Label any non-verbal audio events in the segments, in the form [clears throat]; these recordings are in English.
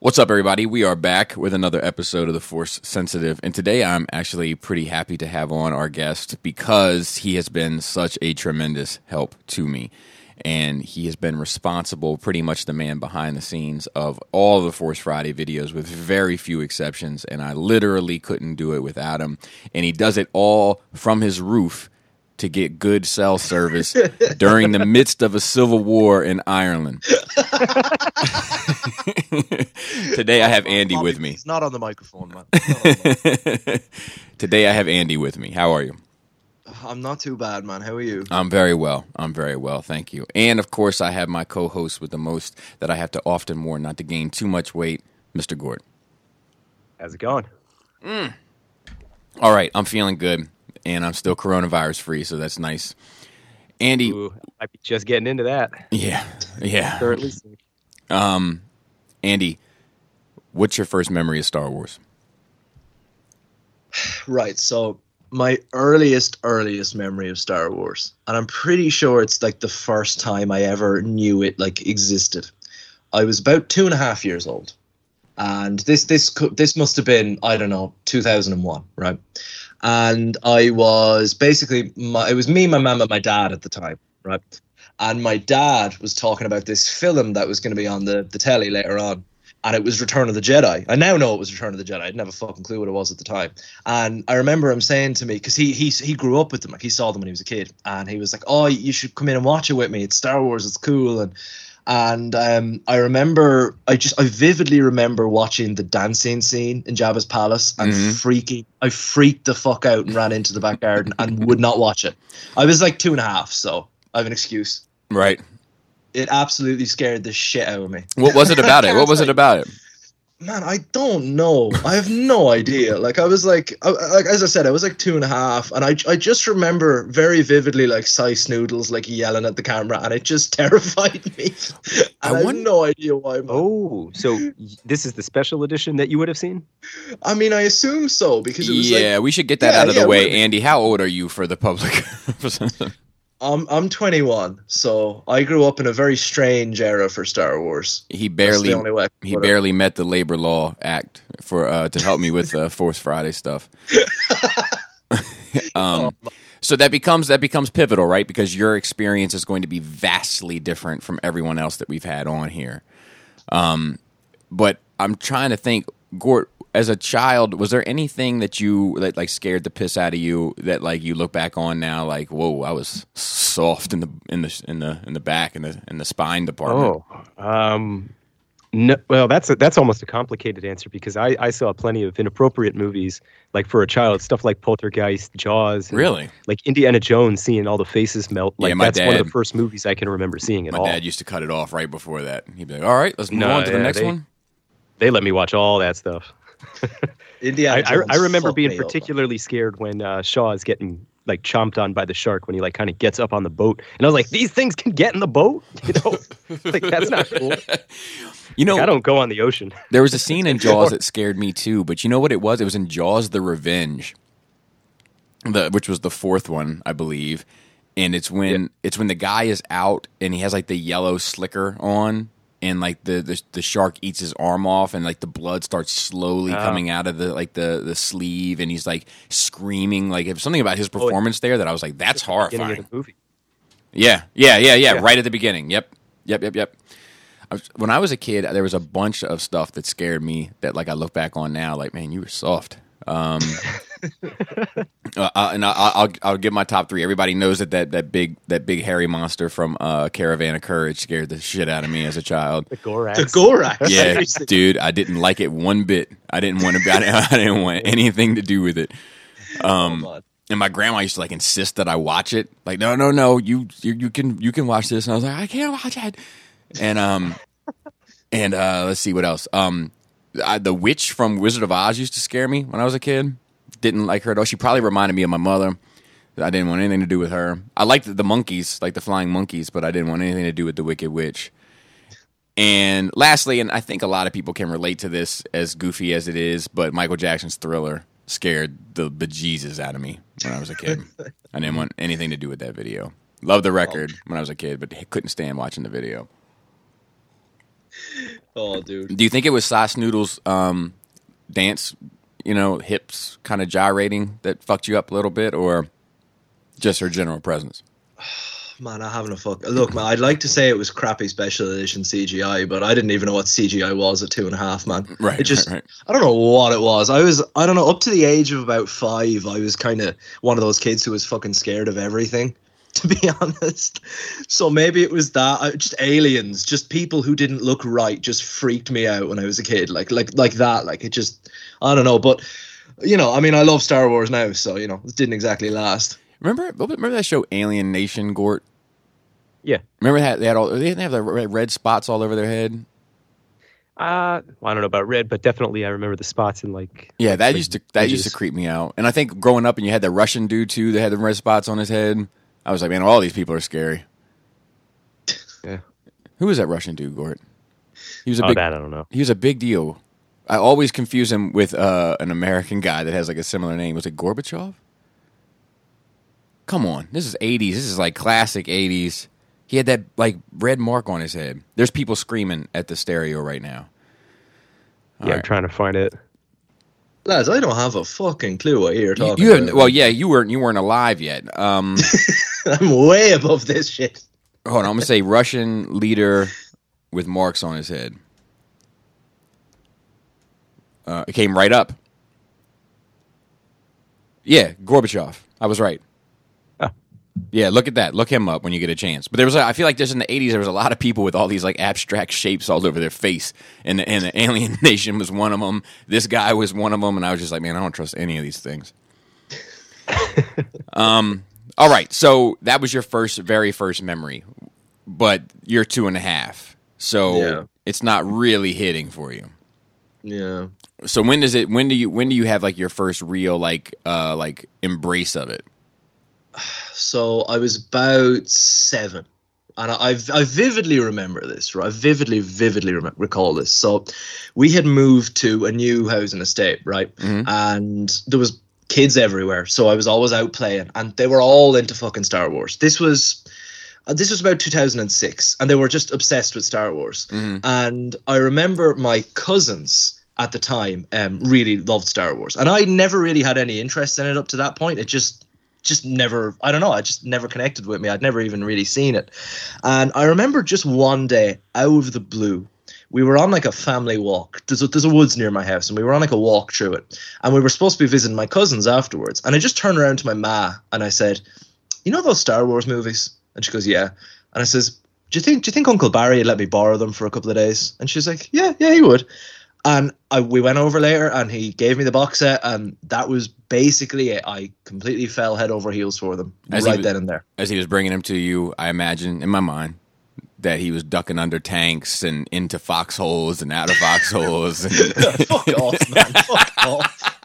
What's up, everybody? We are back with another episode of The Force Sensitive. And today I'm actually pretty happy to have on our guest because he has been such a tremendous help to me. And he has been responsible, pretty much the man behind the scenes of all the Force Friday videos, with very few exceptions. And I literally couldn't do it without him. And he does it all from his roof to get good cell service during the midst of a civil war in Ireland. [laughs] Today I have Andy Bobby, with me. He's not on the microphone, man. He's not [laughs] Today I have Andy with me. How are you? I'm not too bad, man. How are you? I'm very well. I'm very well, thank you. And of course, I have my co-host with the most that I have to often warn not to gain too much weight, Mr. Gort. How's it going? All right, I'm feeling good, and I'm still coronavirus free, so that's nice. Andy, Ooh, might be just getting into that. yeah, yeah. Currently, Um, Andy, what's your first memory of Star Wars? [sighs] Right. So my earliest, earliest memory of Star Wars, and I'm pretty sure it's like the first time I ever knew it like existed. I was about two and a half years old, and this this cou- this must have been I don't know 2001, right? And I was basically my, it was me, my mum, and my dad at the time, right? And my dad was talking about this film that was going to be on the the telly later on, and it was Return of the Jedi. I now know it was Return of the Jedi. I didn't have a fucking clue what it was at the time. And I remember him saying to me because he he he grew up with them, like he saw them when he was a kid, and he was like, "Oh, you should come in and watch it with me. It's Star Wars. It's cool." And and um, I remember, I just I vividly remember watching the dancing scene in Jabba's palace and Mhm. freaking. I freaked the fuck out and ran into the back garden and would not watch it. I was like two and a half, so I have an excuse. Right. It absolutely scared the shit out of me. What was it about it? What was it about it? Man, I don't know. I have no idea. Like I was like, I, like as I said, I was like two and a half, and I I just remember very vividly like Sy Snootles like yelling at the camera, and it just [laughs] terrified me. I And I, have no idea why. man. oh, so this is the special edition that you would have seen? I mean, I assume so because it was Yeah, like we should get that Yeah, out of yeah, the way. Andy, how old are you for the public? [laughs] [laughs] I'm I'm 21, so I grew up in a very strange era for Star Wars. he barely the only way. I can he barely met the labor law act for uh, to help me with uh, [laughs] Force Friday stuff. [laughs] um, so that becomes that becomes pivotal, right? Because your experience is going to be vastly different from everyone else that we've had on here. Um, but I'm trying to think, Gort, as a child, was there anything that you that like scared the piss out of you that like you look back on now, like, whoa, I was soft in the in the in the in the back in the in the spine department. Oh, um, no. Well, that's a, that's almost a complicated answer because I, I saw plenty of inappropriate movies, like for a child, stuff like Poltergeist, Jaws, and, Really? like Indiana Jones, seeing all the faces melt. Like Yeah, my that's one of the first movies I can remember seeing at My all. dad used to cut it off right before that. He'd be like, "All right, let's move No, on to the next they- one." They let me watch all that stuff. Indiana I, I, Jones I remember being me up, man. particularly scared when uh, Shaw is getting like chomped on by the shark when he like kind of gets up on the boat, and I was like, "These things can get in the boat," [laughs] you know, like that's not cool. [laughs] You know, I don't go on the ocean. [laughs] there was a scene in Jaws that scared me too, but you know what it was? It was in Jaws: The Revenge, the which was the fourth one, I believe. And it's when it's when the guy is out and he has like the yellow slicker on, and like the the, the shark eats his arm off, and like the blood starts slowly Oh. coming out of the like the the sleeve, and he's like screaming. Like if something about his Oh, performance there that I was like, that's horrifying. Yeah, yeah, yeah, yeah, Yeah. Right at the beginning. Yep, yep, yep, yep. I was, when I was a kid, there was a bunch of stuff that scared me. That like I look back on now, like man, you were soft. Um, [laughs] uh, and I, I'll I'll give my top three. Everybody knows that that that big that big hairy monster from uh, Caravan of Courage scared the shit out of me as a child. The Gorax. The Gorax. Yeah, [laughs] dude, I didn't like it one bit. I didn't want to. I didn't, [laughs] I didn't want anything to do with it. Um, Oh, and my grandma used to like insist that I watch it. Like, no, no, no, you you, you can you can watch this. And I was like, I can't watch it. And um, and uh, let's see what else. Um, I, the witch from Wizard of Oz used to scare me when I was a kid. Didn't like her at all. She probably reminded me of my mother. I didn't want anything to do with her. I liked the monkeys, like the flying monkeys, but I didn't want anything to do with the Wicked Witch. And lastly, and I think a lot of people can relate to this as goofy as it is, but Michael Jackson's Thriller scared the bejesus out of me when I was a kid. I didn't want anything to do with that video. Loved the record when I was a kid, but couldn't stand watching the video. Oh, dude. Do you think it was Sauce Noodle's um, dance, you know, hips kind of gyrating that fucked you up a little bit, or just her general presence? [sighs] Man, I haven't a fuck. Look, man, I'd like to say it was crappy special edition CGI, but I didn't even know what CGI was at two and a half, man. Right, It just, right, right. I don't know what it was. I was, I don't know, up to the age of about five, I was kind of one of those kids who was fucking scared of everything, [laughs] to be honest. So maybe it was that, just aliens, just people who didn't look right, just freaked me out when I was a kid, like, like, like that. Like it just, I don't know, but you know, I mean, I love Star Wars now, so you know, it didn't exactly last. Remember, remember that show Alien Nation, Gort? Yeah. Remember that they had all they didn't have the red red spots all over their head. Uh, well, I don't know about red, but definitely I remember the spots in like. Yeah, that like used to that used to creep me out. And I think growing up, and you had the Russian dude too that had the red spots on his head. I was like, man, all these people are scary. Yeah. Who was that Russian dude, Gort? He was a Oh, big that I don't know. he was a big deal. I always confuse him with uh, an American guy that has like a similar name. Was it Gorbachev? Come on, this is '80s. This is like classic '80s. He had that like red mark on his head. There's people screaming at the stereo right now. Yeah, I'm trying to find it. Lads, I don't have a fucking clue what you're talking you about. well, yeah, you weren't you weren't alive yet. Um, [laughs] I'm way above this shit. hold on, I'm gonna say Russian leader with marks on his head. Uh, it came right up. Yeah, Gorbachev. I was right. Yeah, look at that. Look him up when you get a chance. But there was, a, I feel like just in the '80s, there was a lot of people with all these like abstract shapes all over their face, and the, and the [laughs] Alien Nation was one of them. This guy was one of them, and I was just like, man, I don't trust any of these things. [laughs] um. All right, so that was your first, very first memory, but you're two and a half, so Yeah. it's not really hitting for you. Yeah. So when does it? When do you? When do you have like your first real like uh like embrace of it? So I was about seven. And I, I I vividly remember this, right? I vividly, vividly recall this. So, we had moved to a new housing estate, right? Mhm. And there was kids everywhere, so I was always out playing, and they were all into fucking Star Wars. This was, uh, this was about 2006, and they were just obsessed with Star Wars. Mhm. And I remember my cousins at the time um, really loved Star Wars, and I never really had any interest in it up to that point. It just just never I don't know, I just never connected with me. I'd never even really seen it. And I remember just one day out of the blue, we were on like a family walk. There's a, there's a woods near my house, and we were on like a walk through it. And we were supposed to be visiting my cousins afterwards. And I just turned around to my ma and I said, "You know those Star Wars movies?" And she goes, "Yeah." And I says, "Do you think do you think Uncle Barry would let me borrow them for a couple of days?" And she's like, "Yeah, yeah, he would." And I, we went over later, and he gave me the box set, and that was basically it. I completely fell head over heels for them As right was- then and there. As he was bringing him to you, I imagine in my mind that he was ducking under tanks and into foxholes and out of foxholes. [laughs] Fuck off, man. Fuck off.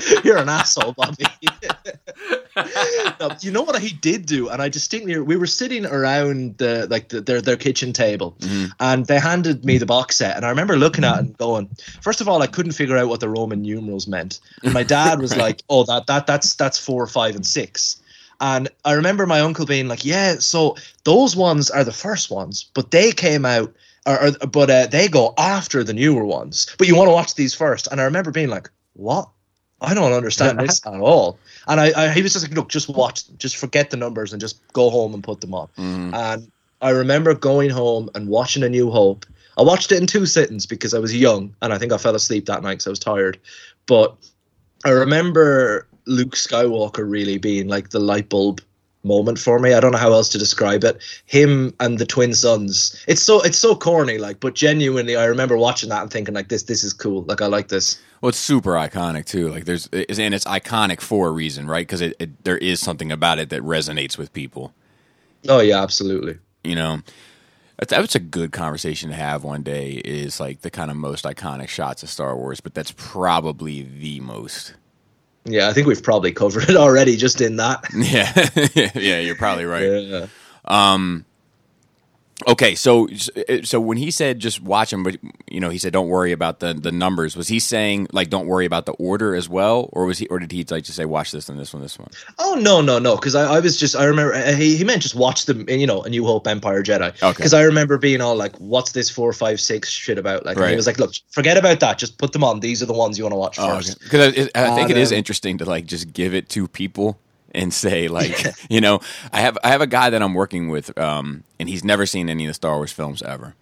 [laughs] You're an asshole, Bobby. No, [laughs] you know what he did do, and I distinctly we were sitting around the like the, their their kitchen table, Mhm. and they handed me the box set, and I remember looking at it and going, first of all, I couldn't figure out what the Roman numerals meant, and my dad was [laughs] like, oh that that that's that's four, five, and six. And I remember my uncle being like, "Yeah, so those ones are the first ones, but they came out, or, or but uh, they go after the newer ones. But you want to watch these first. And I remember being like, "What? I don't understand this at all." And I, I, he was just like, "Look, just watch, them. just forget the numbers and just go home and put them on." Mhm. And I remember going home and watching A New Hope. I watched it in two sittings because I was young, and I think I fell asleep that night because I was tired. But I remember Luke Skywalker really being like the light bulb moment for me. I don't know how else to describe it. Him and the twin sons. It's so it's so corny, like, but genuinely, I remember watching that and thinking like this this is cool. Like I like this. Well, it's super iconic too. Like there's, and it's iconic for a reason, right? Because it, it, there is something about it that resonates with people. Oh yeah, absolutely. You know, that's, that's a good conversation to have one day. Is like the kind of most iconic shots of Star Wars, but that's probably the most. Yeah, I think we've probably covered it already just in that. [laughs] Yeah, [laughs] yeah, you're probably right. [laughs] Yeah. Um, Okay, so so when he said just watch them, but you know he said don't worry about the the numbers. Was he saying like don't worry about the order as well, or was he or did he like just say watch this and this one, this one? Oh no no no! Because I, I was just I remember uh, he, he meant just watch them you know A New Hope Empire Jedi. Okay. Because I remember being all like, what's this four five six shit about? Like and Right. he was like, look, forget about that. Just put them on. These are the ones you want to watch first. Because I, I think And, it is um, interesting to like just give it to people and say like [laughs] you know I have I have a guy that I'm working with um and he's never seen any of the Star Wars films ever.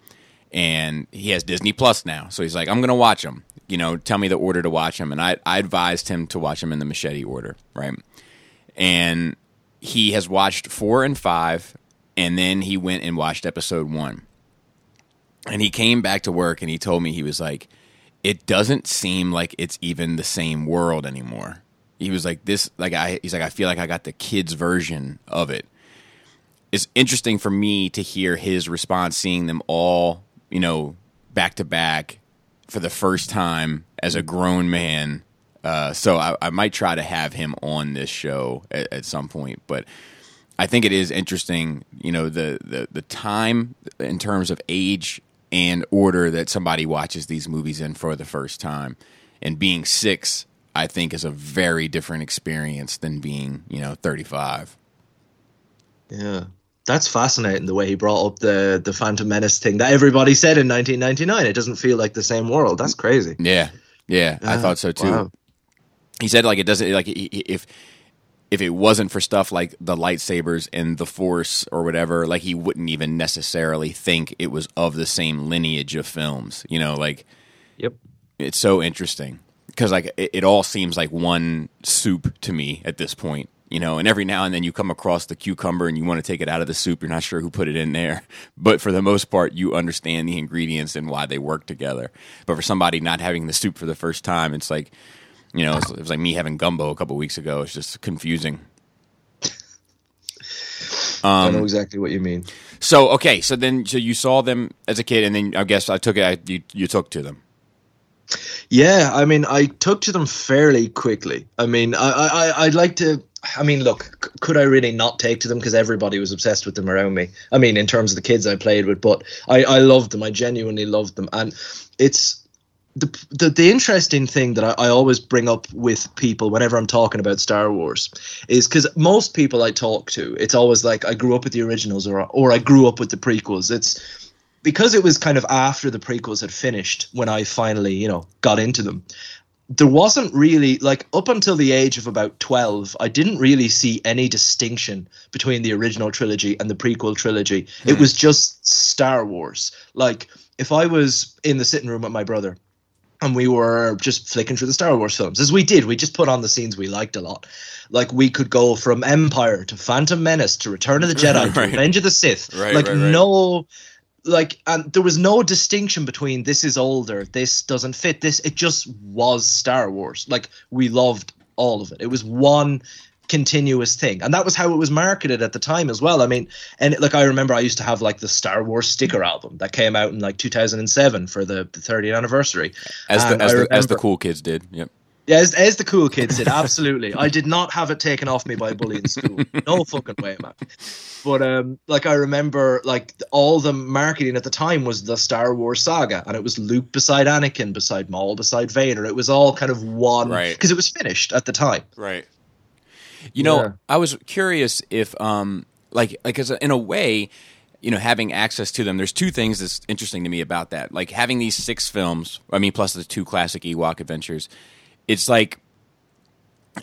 And he has Disney Plus now. So he's like I'm gonna watch them you know tell me the order to watch them and I I advised him to watch them in the machete order right? And he has watched four and five and then he went and watched episode one. And he came back to work and he told me he was like it doesn't seem like it's even the same world anymore he was like this like i he's like i feel like i got the kids version of it it's interesting for me to hear his response seeing them all you know back to back for the first time as a grown man uh, so I, I might try to have him on this show at, at some point but I think it is interesting, you know, the, the the time in terms of age and order that somebody watches these movies in for the first time. And being six, I think, is a very different experience than being, you know, thirty five. Yeah. That's fascinating the way he brought up the the Phantom Menace thing that everybody said in 1999. It doesn't feel like the same world. That's crazy. Yeah, yeah, I thought so too. wow. He said like it doesn't like if if it wasn't for stuff like the lightsabers and the Force or whatever, like he wouldn't even necessarily think it was of the same lineage of films. You know, like Yep. it's so interesting because like it, it all seems like one soup to me at this point you know and every now and then you come across the cucumber and you want to take it out of the soup you're not sure who put it in there. [laughs] But for the most part you understand the ingredients and why they work together. But for somebody not having the soup for the first time it's like you know it's, it was like me having gumbo a couple weeks ago. It's just confusing. I Um, know exactly what you mean. so okay so then so you saw them as a kid and then i guess i took it I, you, you took to them Yeah, I mean, I took to them fairly quickly. I mean, I, I, I'd like to. I mean, look, could I really not take to them because everybody was obsessed with them around me? I mean, in terms of the kids I played with, but I, I loved them. I genuinely loved them, and it's the the, the interesting thing that I, I always bring up with people whenever I'm talking about Star Wars is because most people I talk to, it's always like I grew up with the originals or or I grew up with the prequels. It's because it was kind of after the prequels had finished when I finally, you know, got into them. There wasn't really like up until the age of about 12, I didn't really see any distinction between the original trilogy and the prequel trilogy. It hmm. was just Star Wars. Like if I was in the sitting room with my brother and we were just flicking through the Star Wars films, as we did. We just put on the scenes we liked a lot. Like we could go from Empire to Phantom Menace to Return of the Jedi [laughs] to Revenge of the Sith. Right, like right, right. no, like and there was no distinction between this is older, this doesn't fit. This it just was Star Wars. Like we loved all of it. It was one continuous thing and that was how it was marketed at the time as well i mean and like i remember i used to have like the star wars sticker album that came out in like 2007 for the, the 30th anniversary as the as the, as the cool kids did yep yeah, as, as the cool kids did, absolutely. I did not have it taken off me by a bully in school. No fucking way, man. But um, like I remember, like all the marketing at the time was the Star Wars saga, and it was Luke beside Anakin, beside Maul, beside Vader. It was all kind of one, Right. Because it was finished at the time. Right. You know, Yeah. I was curious if, um, like, like as a, in a way, you know, having access to them. There's two things that's interesting to me about that. Like having these six films. I mean, plus the two classic Ewok adventures. It's like,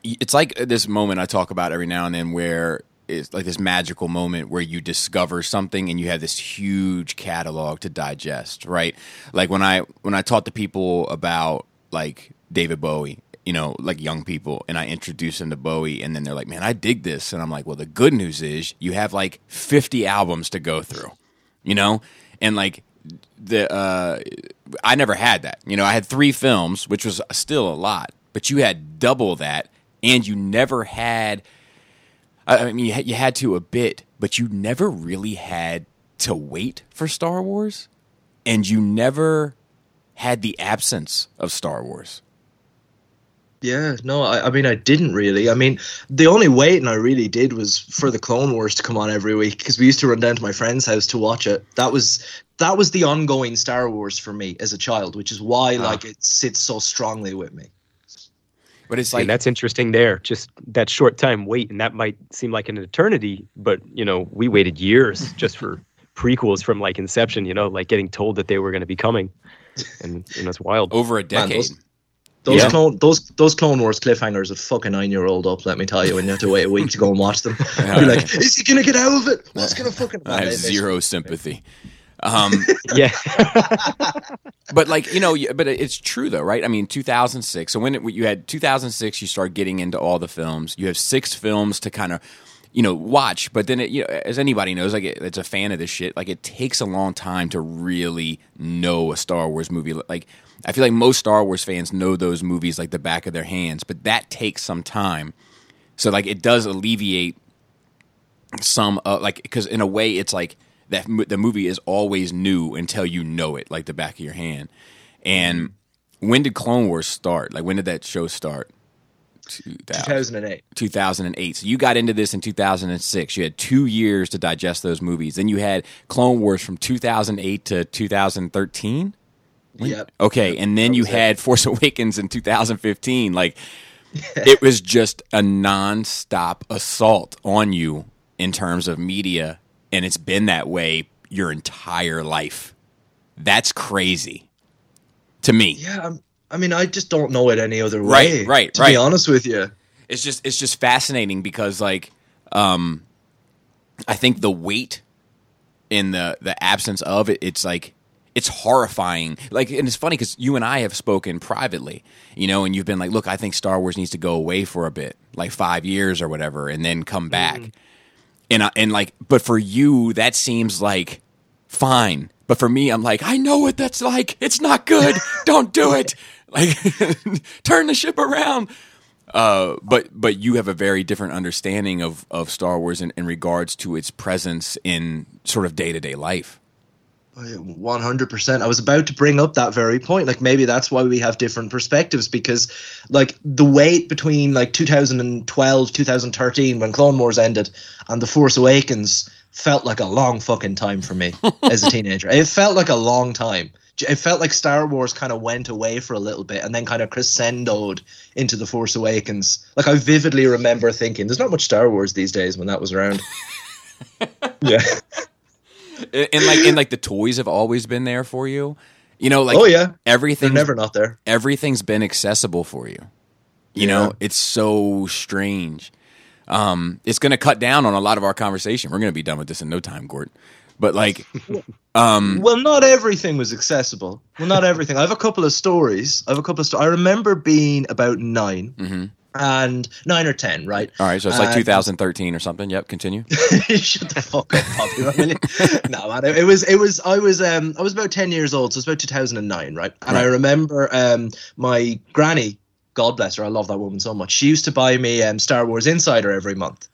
it's like this moment I talk about every now and then where it's like this magical moment where you discover something and you have this huge catalog to digest, right? Like when I when I talk to people about like David Bowie, you know, like young people, and I introduce them to Bowie, and then they're like, "Man, I dig this," and I'm like, "Well, the good news is you have like 50 albums to go through, you know, and like." The uh I never had that. You know, I had 3 films, which was still a lot, but you had double that and you never had I mean you had to a bit, but you never really had to wait for Star Wars and you never had the absence of Star Wars. Yeah, no, I, I mean, I didn't really. I mean, the only waiting I really did was for the Clone Wars to come on every week because we used to run down to my friend's house to watch it. That was that was the ongoing Star Wars for me as a child, which is why Ah. like it sits so strongly with me. But it's and like that's interesting there. Just that short time wait, and that might seem like an eternity, but you know, we waited years [laughs] just for prequels from like Inception. You know, like getting told that they were going to be coming, and you know, it's wild. over a Man, decade. those- Those Yeah. clone those those Clone Wars cliffhangers would fuck a nine year old up. Let me tell you, and you have to wait a week to go and watch them, Yeah. [laughs] you're like, is he gonna get out of it? What's gonna [laughs] fucking? I have They- they- zero sympathy. Um, [laughs] yeah, but like you know, but it's true though, right? I mean, 2006. So when it, you had 2006, you start getting into all the films. You have six films to kind of, you know, watch. But then, it, you know, as anybody knows, like it, it's a fan of this shit. Like it takes a long time to really know a Star Wars movie. Like I feel like most Star Wars fans know those movies like the back of their hands, but that takes some time. So like it does alleviate some uh, like because in a way it's like that the movie is always new until you know it like the back of your hand. And when did clone wars start? Like when did that show start? 2000, 2008. 2008 so you got into this in 2006 you had two years to digest those movies. Then you had clone wars from 2008 to 2013 Yep. Okay, and then you it. had Force [laughs] Awakens in 2015. Like it was just a nonstop assault on you in terms of media, and it's been that way your entire life. That's crazy to me. Yeah, I'm, I mean, I just don't know it any other Right, way. right, to right. be honest with you. It's just it's just fascinating because like um I think the weight in the the absence of it it's like it's horrifying. Like and it's funny because you and i have spoken privately you know and you've been like look i think star wars needs to go away for a bit like five years or whatever and then come back. And I, and like but for you that seems like fine. But for me i'm like i know what that's like. It's not good. [laughs] Don't do it. Like [laughs] turn the ship around. Uh, but but you have a very different understanding of, of Star Wars in, in regards to its presence in sort of day to day life. One hundred percent. I was about to bring up that very point. Like maybe that's why we have different perspectives because, like, the wait between like 2012, 2013, when Clone Wars ended, and The Force Awakens felt like a long fucking time for me [laughs] as a teenager. It felt like a long time. It felt like Star Wars kind of went away for a little bit and then kind of crescendoed into The Force Awakens. Like I vividly remember thinking, "There's not much Star Wars these days." When that was around. [laughs] yeah. And, and like and like the toys have always been there for you. You know, like oh yeah. They're never not there. everything's been accessible for you. You Yeah. know, it's so strange. Um, it's going to cut down on a lot of our conversation. We're going to be done with this in no time, Gort. But like, [laughs] um, Well, not everything was accessible. Well, not everything. I have a couple of stories. I have a couple of. Sto- I remember being about 9 Mhm. And nine or ten, right? all right, so it's like And- 2013 or something. Yep, continue. [laughs] Shut the fuck up. Really? [laughs] no, man. It, it was. It was. I was. Um. I was about ten years old, so it's about two thousand and right? And I remember. Um. My granny, God bless her, I love that woman so much. She used to buy me um Star Wars Insider every month.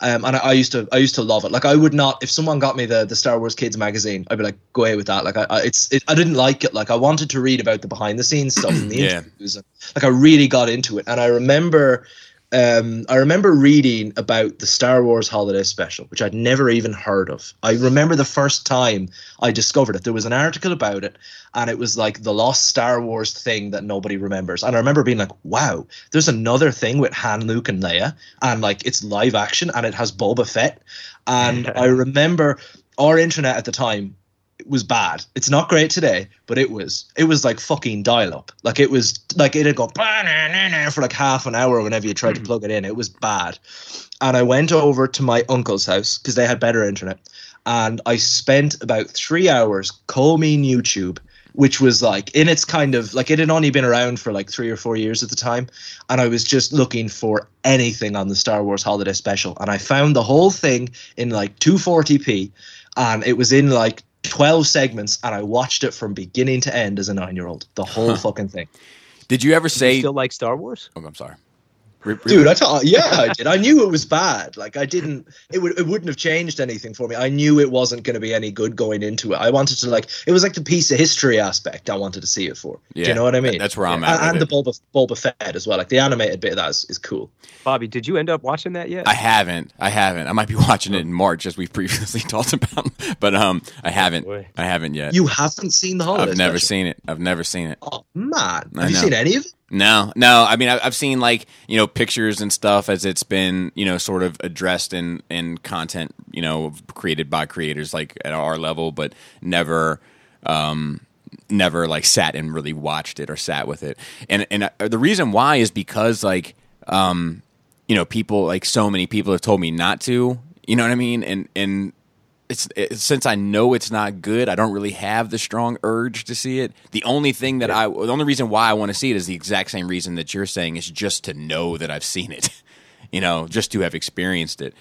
Um, and I, I used to, I used to love it. Like I would not, if someone got me the the Star Wars Kids magazine, I'd be like, go away with that. Like I, I it's, it, I didn't like it. Like I wanted to read about the behind the scenes stuff and the [clears throat] Yeah. interviews. And, like I really got into it. And I remember, um, I remember reading about the Star Wars Holiday Special, which I'd never even heard of. I remember the first time I discovered it. There was an article about it, and it was like the lost Star Wars thing that nobody remembers. And I remember being like, "Wow, there's another thing with Han, Luke, and Leia, and like it's live action, and it has Boba Fett." And [laughs] I remember our internet at the time was bad. It's not great today, but it was it was like fucking dial up. Like it was like it'd go for like half an hour whenever you tried to hmm. plug it in. It was bad. And I went over to my uncle's house because they had better internet. And I spent about three hours combing YouTube, which was like in its kind of like it had only been around for like three or four years at the time. And I was just looking for anything on the Star Wars Holiday Special. And I found the whole thing in like 240p. And it was in like 12 segments. And I watched it from beginning to end as a nine year old. The whole fucking thing. Did you ever say you say? still like Star Wars? oh, I'm sorry. Re- re- Dude, I thought, yeah, I did. I knew it was bad. Like, I didn't. It would. It wouldn't have changed anything for me. I knew it wasn't going to be any good going into it. I wanted to like. It was like the piece of history aspect. I wanted to see it for. Do Yeah, you know what I mean? that's where I'm And, at. and with the it. Boba Boba Fett as well. Like the animated bit of that is, is cool. Bobby, did you end up watching that yet? I haven't. I haven't. I might be [laughs] watching it in March, as we've previously [laughs] talked about, but um, I haven't. boy. I haven't yet. You haven't seen the whole. I've never special? seen it. I've never seen it. Oh man, have you seen any of it? No, no. I mean, I've seen like you know pictures and stuff as it's been you know sort of addressed in in content you know created by creators like at our level, but never. um never like sat and really watched it or sat with it and and uh, the reason why is because like um you know people like so many people have told me not to you know what i mean and and it's, it's since I know it's not good, I don't really have the strong urge to see it. The only thing that I, the only reason why I want to see it is the exact same reason that you're saying is just to know that I've seen it, [laughs] you know, just to have experienced it.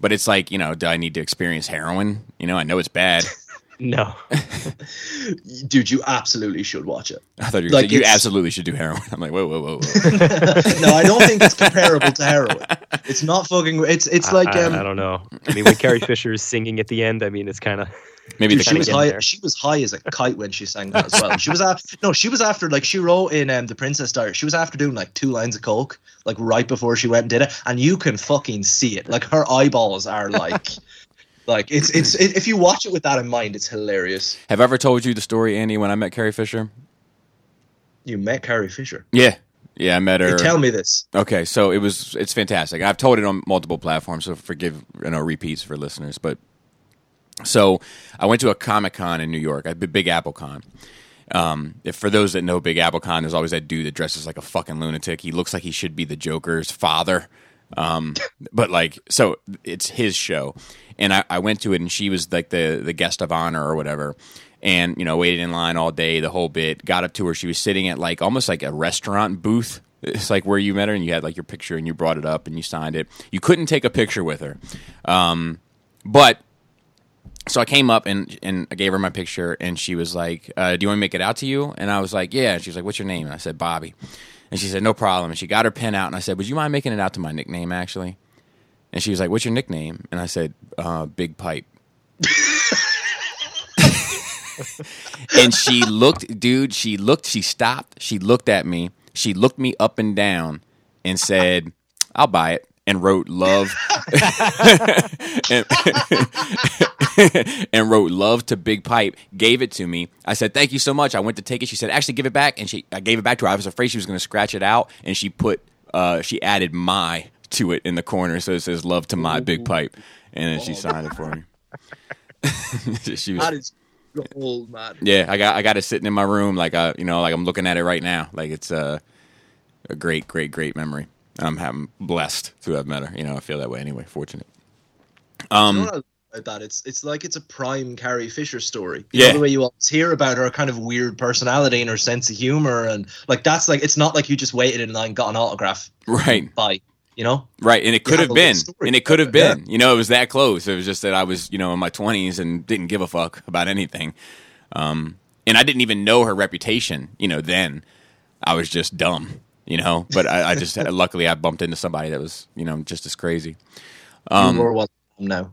But it's like, you know, do I need to experience heroin? You know, I know it's bad. [laughs] no. [laughs] Dude, you absolutely should watch it. I thought you were Like, saying you absolutely should do heroin. I'm like, whoa, whoa, whoa, whoa. no, I don't think it's comparable to heroin. It's not fucking. It's it's like I, um. I don't know. I mean, when Carrie Fisher is singing at the end, I mean, it's kind of [laughs] Maybe Dude, the she was high. there. She was high as a kite when she sang that as well. She was after, no, she was after like she wrote in um, the Princess Diarist. She was after doing like two lines of coke, like right before she went and did it, and you can fucking see it. Like her eyeballs are like, [laughs] like it's it's it, if you watch it with that in mind, it's hilarious. Have I ever told you the story, Andy, when I met Carrie Fisher? You met Carrie Fisher. Yeah. Yeah, I met her. Tell me this. Okay, so it was it's fantastic. I've told it on multiple platforms, so forgive you know repeats for listeners. But so I went to a Comic Con in New York, a Big Apple Con. Um, if for those that know Big Apple Con, there's always that dude that dresses like a fucking lunatic. He looks like he should be the Joker's father. Um, [laughs] but like, so it's his show, and I, I went to it, and she was like the the guest of honor or whatever. And you know, waited in line all day, the whole bit. Got up to her, she was sitting at like almost like a restaurant booth. It's like where you met her, and you had like your picture, and you brought it up, and you signed it. You couldn't take a picture with her, um, but so I came up and and I gave her my picture, and she was like, uh, "Do you want to make it out to you?" And I was like, "Yeah." And she was like, "What's your name?" And I said, "Bobby." And she said, "No problem." And she got her pen out, and I said, "Would you mind making it out to my nickname, actually?" And she was like, "What's your nickname?" And I said, uh, "Big Pipe." [laughs] and she looked, dude. She looked. She stopped. She looked at me. She looked me up and down, and said, "I'll buy it." And wrote love, [laughs] and, [laughs] and wrote love to Big Pipe. Gave it to me. I said thank you so much. I went to take it. She said actually give it back, and she I gave it back to her. I was afraid she was going to scratch it out, and she put uh, she added my to it in the corner, so it says love to my Big Pipe, and then she signed it for me. [laughs] she was gold, man. yeah, I got I got it sitting in my room like I you know like I'm looking at it right now. Like it's a a great great great memory. I'm I'm blessed to have met her. You know, I feel that way anyway. Fortunate. You know Um, I love about that? It's it's like it's a prime Carrie Fisher story. You Yeah. know, the way you always hear about her kind of weird personality and her sense of humor, and like that's like it's not like you just waited in line got an autograph right, by, you know. right, and it could have have been, and it could have been. You know, it was that close. It was just that I was you know in my 20s and didn't give a fuck about anything. Um, and I didn't even know her reputation. You know, then I was just dumb. You know, but I, I just [laughs] luckily I bumped into somebody that was you know just as crazy. Um, you were one of them now.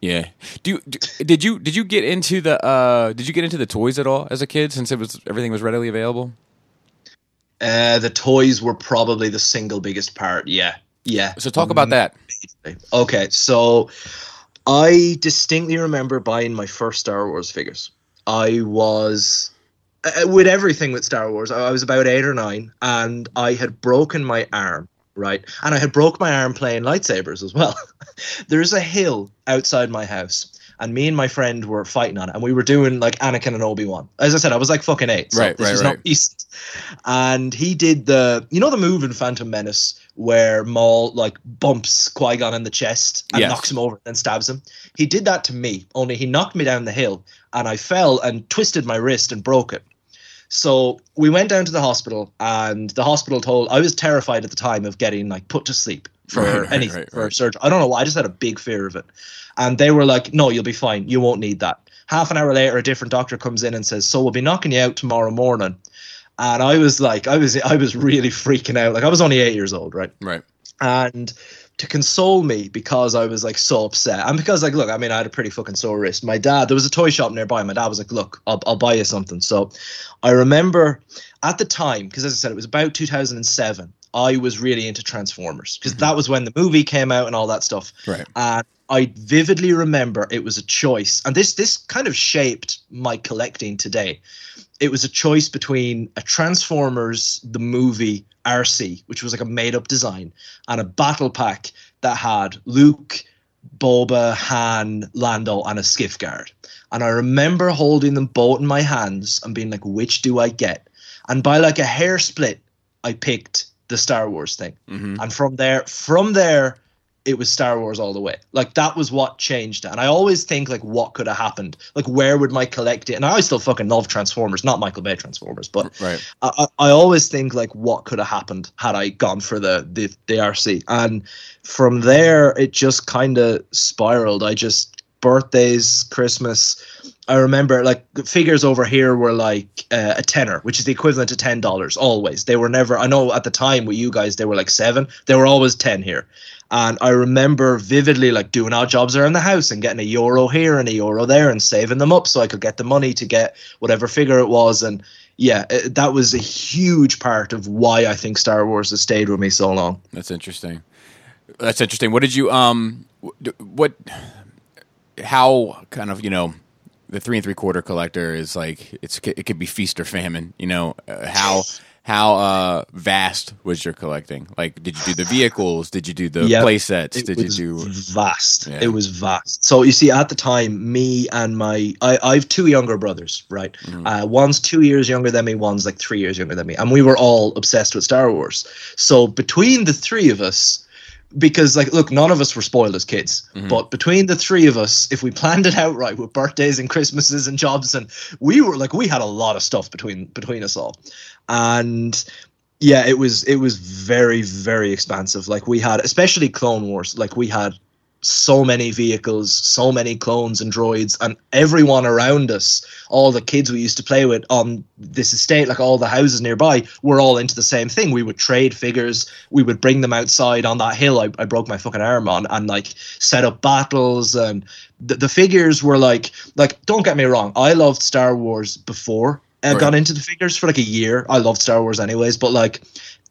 Yeah. Do, you, do did you did you get into the uh did you get into the toys at all as a kid since it was everything was readily available? Uh, the toys were probably the single biggest part. Yeah, yeah. So talk about that. Okay, so I distinctly remember buying my first Star Wars figures. I was uh, with everything with Star Wars. I I was about eight or nine, and I had broken my arm. Right, and I had broke my arm playing lightsabers as well. [laughs] There's a hill outside my house, and me and my friend were fighting on it, and we were doing like Anakin and Obi Wan. As I said, I was like fucking eight, so Right, this right, was right. not recent. And he did the, you know, the move in Phantom Menace where Maul like bumps Qui Gon in the chest and Yes. knocks him over and stabs him. He did that to me, only he knocked me down the hill, and I fell and twisted my wrist and broke it. So we went down to the hospital, and the hospital told I was terrified at the time of getting like put to sleep for Right, right, anything right, for right. surgery. I don't know why. I just had a big fear of it, and they were like, "No, you'll be fine. You won't need that." Half an hour later, a different doctor comes in and says, "So we'll be knocking you out tomorrow morning." and I was like, I was I was really [laughs] freaking out. Like I was only eight years old, right? Right. and to console me because I was like so upset and because like look I mean I had a pretty fucking sore wrist my dad there was a toy shop nearby my dad was like look I'll, I'll buy you something so I remember at the time because as I said it was about 2007 I was really into Transformers because mm-hmm. that was when the movie came out and all that stuff Right. and I vividly remember it was a choice and this this kind of shaped my collecting today it was a choice between a Transformers the movie RC, which was like a made up design, and a battle pack that had Luke, Boba, Han, Lando, and a skiff guard. And I remember holding them both in my hands and being like, which do I get? And by like a hair split, I picked the Star Wars thing. hmm And from there, from there, it was Star Wars all the way. Like that was what changed. And I always think like what could have happened? Like where would my collect it? And I still fucking love Transformers, not Michael Bay Transformers, but Right. I, I I always think like what could have happened had I gone for the the, the RC. And from there it just kind of spiraled. I just birthdays, Christmas. I remember like figures over here were like uh, a tenner, which is the equivalent to ten dollars. Always, they were never. I know at the time with you guys, they were like seven. They were always ten here, and I remember vividly like doing odd jobs around the house and getting a euro here and a euro there and saving them up so I could get the money to get whatever figure it was. And yeah, it, that was a huge part of why I think Star Wars has stayed with me so long. That's interesting. That's interesting. What did you um what how kind of, you know, the three and three quarter collector is like it's it could be feast or famine, you know, uh, how how uh vast was your collecting? Like did you do the [sighs] vehicles? Did you do the Yeah, play sets? It Did you do vast. Yeah. It was vast. So you see, at the time, me and my I, I have two younger brothers, right? Mm-hmm. Uh, one's two years younger than me, one's like three years younger than me, and we were all obsessed with Star Wars. So between the three of us, because like look none of us were spoiled as kids Mm-hmm. but between the three of us if we planned it out right with birthdays and christmases and jobs and we were like we had a lot of stuff between between us all and yeah it was it was very very expansive like we had especially clone wars like we had so many vehicles so many clones and droids and everyone around us all the kids we used to play with on this estate like all the houses nearby were all into the same thing. We would trade figures. We would bring them outside on that hill. I, I broke my fucking arm on and like set up battles and the, the figures were like like don't get me wrong. I loved star wars before i Right. got into the figures for like a year. I loved star wars anyways but like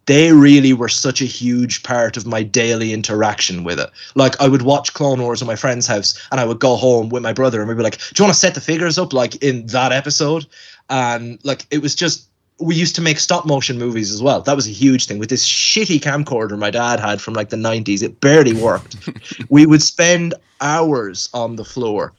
they really were such a huge part of my daily interaction with it. Like I would watch Clone Wars at my friend's house, and I would go home with my brother, and we'd be like, "Do you want to set the figures up like in that episode?" And like it was just we used to make stop motion movies as well. That was a huge thing with this shitty camcorder my dad had from like the 90s. It barely worked. [laughs] we would spend hours on the floor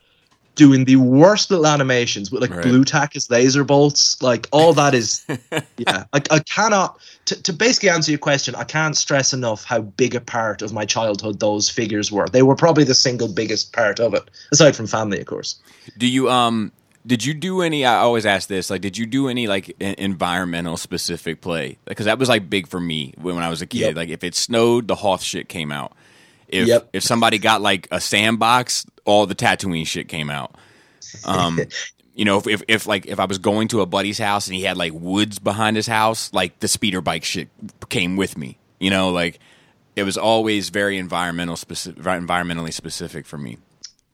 doing the worst little animations with like Right. Blu Tack as laser bolts. Like all that is [laughs] yeah. I, I cannot to, to basically answer your question, I can't stress enough how big a part of my childhood those figures were. They were probably the single biggest part of it, aside from family, of course. Do you um did you do any I always ask this like did you do any like environmental specific play because that was like big for me when, when I was a kid Yep. like if it snowed the Hoth shit came out if Yep. if somebody got like a sandbox all the Tatooine shit came out. Um [laughs] you know if, if if like if I was going to a buddy's house and he had like woods behind his house like the speeder bike shit came with me you know like it was always very environmental specific environmentally specific for me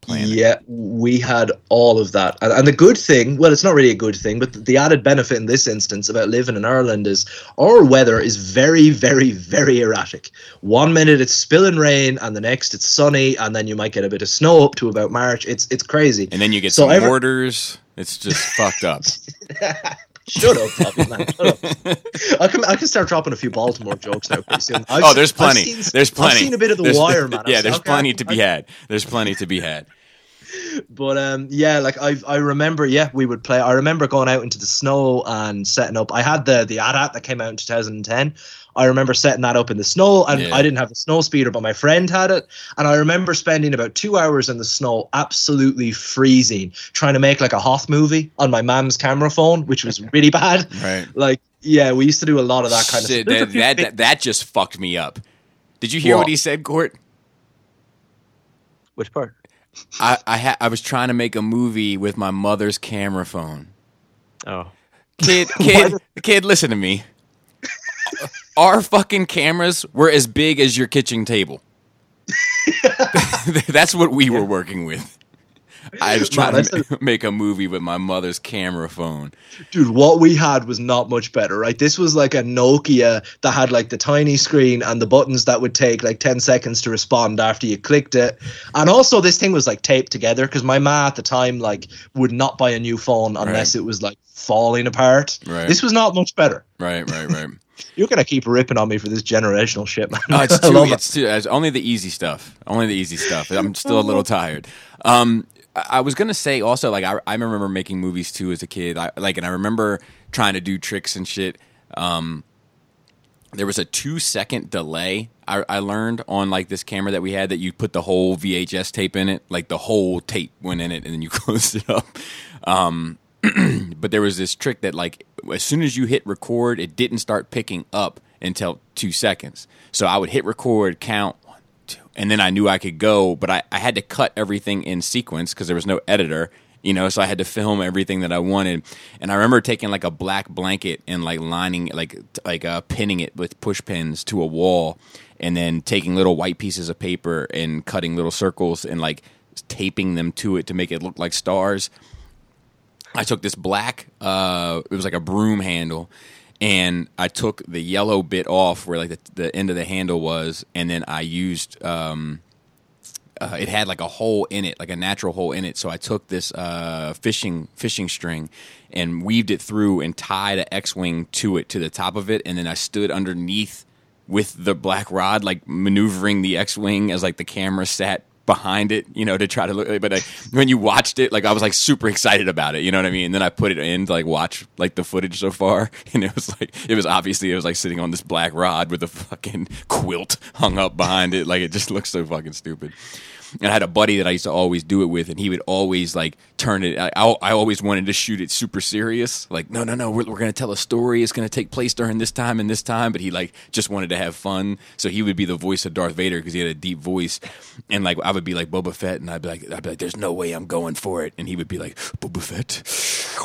Yeah, we had all of that. And, and the good thing, well, it's not really a good thing, but the added benefit in this instance about living in Ireland is our weather is very, very, very erratic. One minute it's spilling rain, and the next it's sunny, and then you might get a bit of snow up to about March. It's it's crazy. and then you get So some every- mortars it's just fucked up [laughs] Shut up, Bobby, man. Shut up. [laughs] I can I can start dropping a few Baltimore jokes now pretty soon. I've oh, there's plenty. seen- there's plenty. I've seen a bit of the There's- wire, man. [laughs] Yeah, I've- there's okay, plenty to be had. There's plenty to be had. But um, yeah, like I I remember, yeah, we would play. I remember going out into the snow and setting up. I had the the AT-AT that came out in 2010. I remember setting that up in the snow, and Yeah. I didn't have the snow speeder, but my friend had it. And I remember spending about two hours in the snow, absolutely freezing, trying to make like a Hoth movie on my mom's camera phone, which was really [laughs] bad. Right. Like, yeah, we used to do a lot of that kind of Shit, stuff. That, few that, big- that, that just fucked me up. Did you hear what, What? he said, Gort? Which part? I I, ha- I was trying to make a movie with my mother's camera phone. Oh, Kid, [laughs] kid, kid, listen to me. Our fucking cameras were as big as your kitchen table. [laughs] That's what we were working with. I was trying Man, to ma- [laughs] make a movie with my mother's camera phone. Dude, what we had was not much better, right? This was like a Nokia that had like the tiny screen and the buttons that would take like 10 seconds to respond after you clicked it. And also this thing was like taped together because my ma at the time like would not buy a new phone unless it was like falling apart. Right. This was not much better. Right, right, right. You're gonna keep ripping on me for this generational shit, man. It's [laughs] too. It's too. It's only the easy stuff. Only the easy stuff. I'm still a little tired. Um, I I was gonna say also like I, I remember making movies too as a kid. I, like and I remember trying to do tricks and shit. Um, there was a two second delay I, I learned on like this camera that we had that you put the whole VHS tape in it, like the whole tape went in it, and then you [laughs] closed it up. Um, [clears throat] but there was this trick that like as soon as you hit record, it didn't start picking up until two seconds. So I would hit record, count one, two, and then I knew I could go. But I, I had to cut everything in sequence because there was no editor. You know, so I had to film everything that I wanted, and I remember taking like a black blanket and like lining, like like uh, pinning it with push pins to a wall, and then taking little white pieces of paper and cutting little circles and like taping them to it to make it look like stars. I took this black, uh, it was like a broom handle, and I took the yellow bit off where like the, the end of the handle was, and then I used, um, uh, it had like a hole in it, like a natural hole in it. So I took this uh, fishing fishing string and weaved it through and tied an X wing to it to the top of it, and then I stood underneath with the black rod, like maneuvering the X wing as like the camera sat behind it, you know, to try to look. But when you watched it, like I was like super excited about it, you know what I mean? And then I put it in to like watch like the footage so far, [laughs] and it was like it was obviously it was like sitting on this black rod with a fucking quilt hung up behind it, like it just looks so fucking stupid. And I had a buddy that I used to always do it with, and he would always like turn it. I, I always wanted to shoot it super serious, like no, no, no, we're, we're gonna tell a story. It's gonna take place during this time and this time. But he like just wanted to have fun, so he would be the voice of Darth Vader because he had a deep voice, and like I would be like Boba Fett, and I'd be like, I'd be like, there's no way I'm going for it, and he would be like, Boba Fett,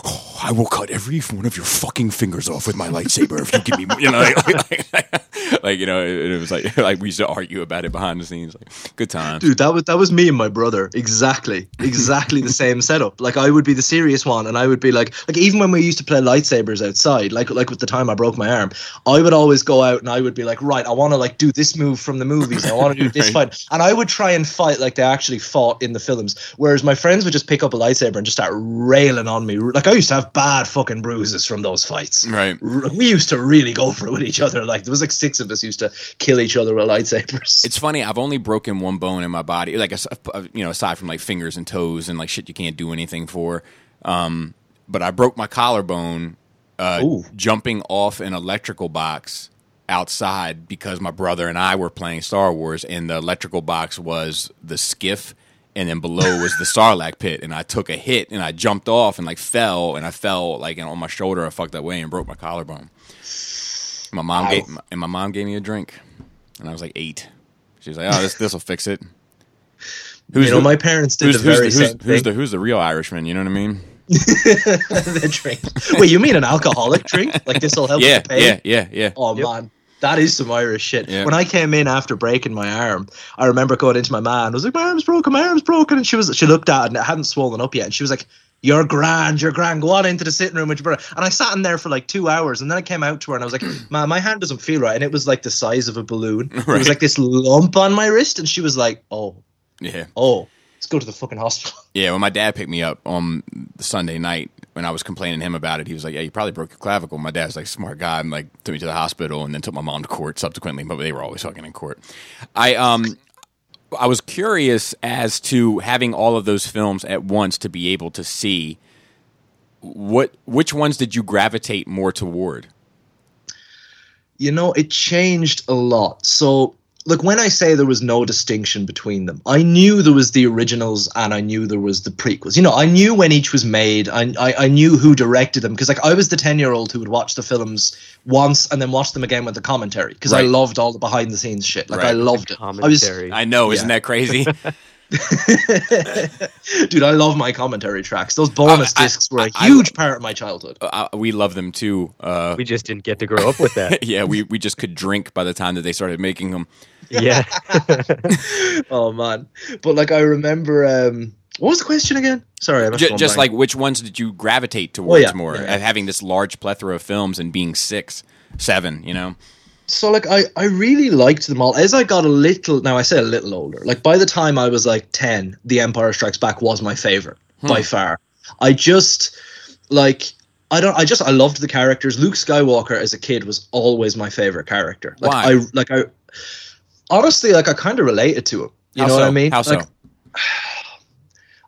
oh, I will cut every one of your fucking fingers off with my lightsaber if you give me, you know, [laughs] like, like, like, you know, it, it was like [laughs] like we used to argue about it behind the scenes, like good times. Dude, that was that was me and my brother. Exactly, exactly the same setup. Like I would be the serious one, and I would be like, like even when we used to play lightsabers outside, like like with the time I broke my arm, I would always go out and I would be like, right, I want to like do this move from the movies. I want to do [laughs] this Right. fight, and I would try and fight like they actually fought in the films. Whereas my friends would just pick up a lightsaber and just start railing on me. Like I used to have bad fucking bruises from those fights. Right. We used to really go for it with each other. Like there was like six of us used to kill each other with lightsabers. It's funny. I've only broken one bone in my body, like uh, you know, aside from like fingers and toes and like shit you can't do anything for. Um, but I broke my collarbone uh, jumping off an electrical box outside because my brother and I were playing Star Wars, and the electrical box was the skiff, and then below was the [laughs] Sarlacc pit, and I took a hit and I jumped off and like fell, and I fell like on my shoulder. I fucked that way and broke my collarbone. My mom Wow. gave and my mom gave me a drink, and I was like eight. She was like, "Oh, this this will fix it." Who's you know, the, my parents did who's, the very who's, the, who's, same who's thing. the who's the real Irishman? You know what I mean? [laughs] the drink. Wait, you mean an alcoholic drink? Like this will help Yeah, with the yeah, yeah, yeah. Oh Yep. man, that is some Irish shit. Yeah. When I came in after breaking my arm, I remember going into my man. I was like, "My arm's broken. My arm's broken." And she was, she looked at it and it hadn't swollen up yet. And she was like, "You're grand. You're grand. Go on into the sitting room with your brother." And I sat in there for like two hours, and then I came out to her and I was like, [clears throat] "Man, my hand doesn't feel right." And it was like the size of a balloon. It was like this lump on my wrist, and she was like, "Oh, Yeah. oh." Let's go to the fucking hospital. [laughs] Yeah, when my dad picked me up on the Sunday night when I was complaining to him about it, he was like, "Yeah, you probably broke your clavicle." My dad's like smart guy and like took me to the hospital and then took my mom to court subsequently, but they were always fucking in court. I um I was curious as to having all of those films at once to be able to see what which ones did you gravitate more toward? you know, it changed a lot. So, look, when I say there was no distinction between them, I knew there was the originals and I knew there was the prequels. You know, I knew when each was made. I I, I knew who directed them because, like, I was the ten year old who would watch the films once and then watch them again with the commentary because I loved all the behind the scenes shit. Like, I loved it. I was Commentary. I know, isn't Yeah. that crazy? [laughs] [laughs] Dude, I love my commentary tracks. Those bonus I- I- discs were a I- I- huge part of my childhood. Uh, we love them too. Uh, We just didn't get to grow up with that. [laughs] yeah, we, we just could drink by the time that they started making them. yeah. [laughs] Oh man. But like I remember um what was the question again? Sorry, I must J- just blank. like which ones did you gravitate towards yeah, more? yeah, yeah. Uh, Having this large plethora of films and being six, seven, you know? So like I, I really liked them all as i got a little now i say a little older like by the time i was like 10 the empire strikes back was my favorite Hmm. by far i just like i don't i just i loved the characters luke skywalker as a kid was always my favorite character like Why? i like i honestly like i kind of related to him you How know so? what i mean How like, so?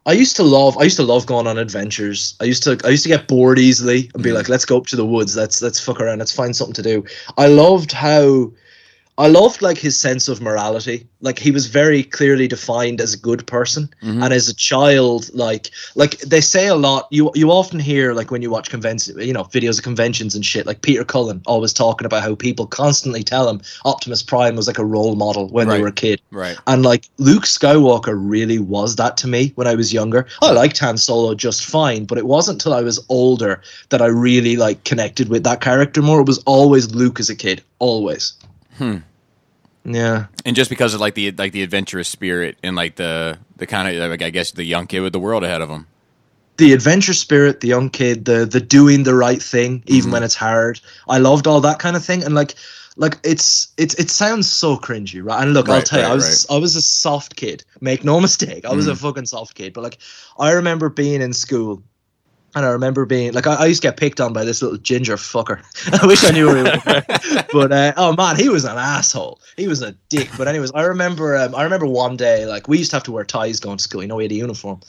I used to love I used to love going on adventures. I used to I used to get bored easily and be Mhm. like, let's go up to the woods, let's let's fuck around, let's find something to do. I loved how I loved like his sense of morality. Like he was very clearly defined as a good person. Mhm. And as a child, like like they say a lot. You you often hear like when you watch convention, you know, videos of conventions and shit. Like Peter Cullen always talking about how people constantly tell him Optimus Prime was like a role model when Right. they were a kid. Right. And like Luke Skywalker really was that to me when I was younger. I liked Han Solo just fine, but it wasn't until I was older that I really like connected with that character more. It was always Luke as a kid, always. Hmm. Yeah. And just because of like the like the adventurous spirit and like the the kind of like I guess the young kid with the world ahead of him. The adventure spirit, the young kid, the the doing the right thing even Mhm. when it's hard. I loved all that kind of thing and like like it's it's it sounds so cringy, right? And look, I'll Right, tell you, I right, was I was a soft kid. Make no mistake, I was a Mhm. fucking soft kid. But like, I remember being in school, and I remember being like, I, I used to get picked on by this little ginger fucker. [laughs] I wish I knew who he was, [laughs] but uh, oh man, he was an asshole. He was a dick. But anyways, I remember um, I remember one day like we used to have to wear ties going to school. You know, we had a uniform,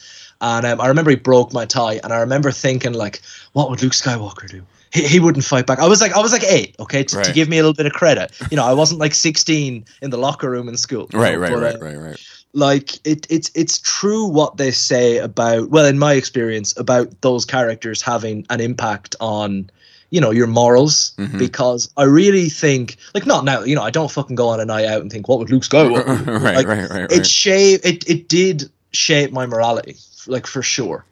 and um, I remember he broke my tie, and I remember thinking like, what would Luke Skywalker do? He, he wouldn't fight back. I was like I was like eight, okay, to, to give me a little bit of credit. You know, I wasn't like sixteen in the locker room in school. Right, know, right, but, right, uh, right, right. Like it, it's it's true what they say about well in my experience about those characters having an impact on you know your morals Mhm. because i really think like not now you know i don't fucking go on a night out and think what would luke [laughs] do? right, like, right, right, right. it shape it, it did shape my morality like for sure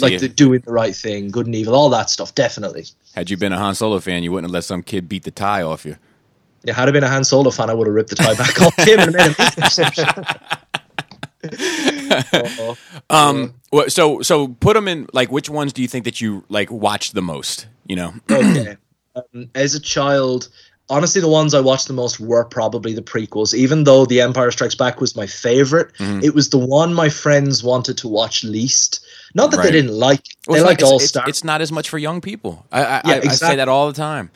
like the doing the right thing good and evil all that stuff definitely had you been a Han Solo fan, you wouldn't have let some kid beat the tie off you. yeah, had I been a Han Solo fan, I would have ripped the tie back off him and made him Uh-oh. [laughs] Um. wha- So so put them in like which ones do you think that you like watched the most? You know. [clears throat] okay. Um, as a child, honestly, the ones I watched the most were probably the prequels. Even though The Empire Strikes Back was my favorite, Mhm. it was the one my friends wanted to watch least. Not that Right. they didn't like it; Well, they liked like- all Star. it's, it's not as much for young people. I I, Yeah, I, I say that all the time.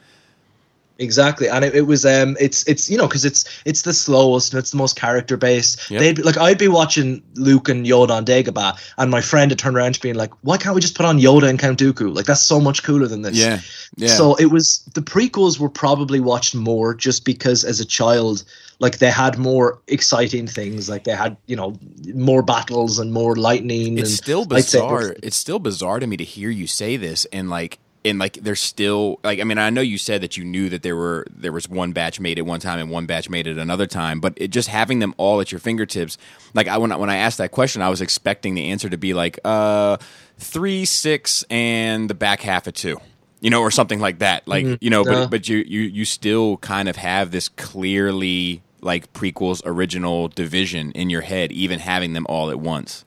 Exactly, and it, it was um, it's it's you know because it's it's the slowest and it's the most character based. Yep. They'd be, like I'd be watching Luke and Yoda on Dagobah, and my friend would turn around to being like, "Why can't we just put on Yoda and Count Dooku? Like that's so much cooler than this." Yeah. Yeah. So it was the prequels were probably watched more just because as a child, like they had more exciting things, like they had you know more battles and more lightning. it's and still bizarre. It's still bizarre to me to hear you say this and like and like there's still like I mean I know you said that you knew that there were there was one batch made at one time and one batch made at another time, but it just having them all at your fingertips. Like I when I, when I asked that question, I was expecting the answer to be like uh three, six, and the back half of two. You know, or something like that. Like Mhm. you know, but Yeah. but you you you still kind of have this clearly like prequels original division in your head, even having them all at once.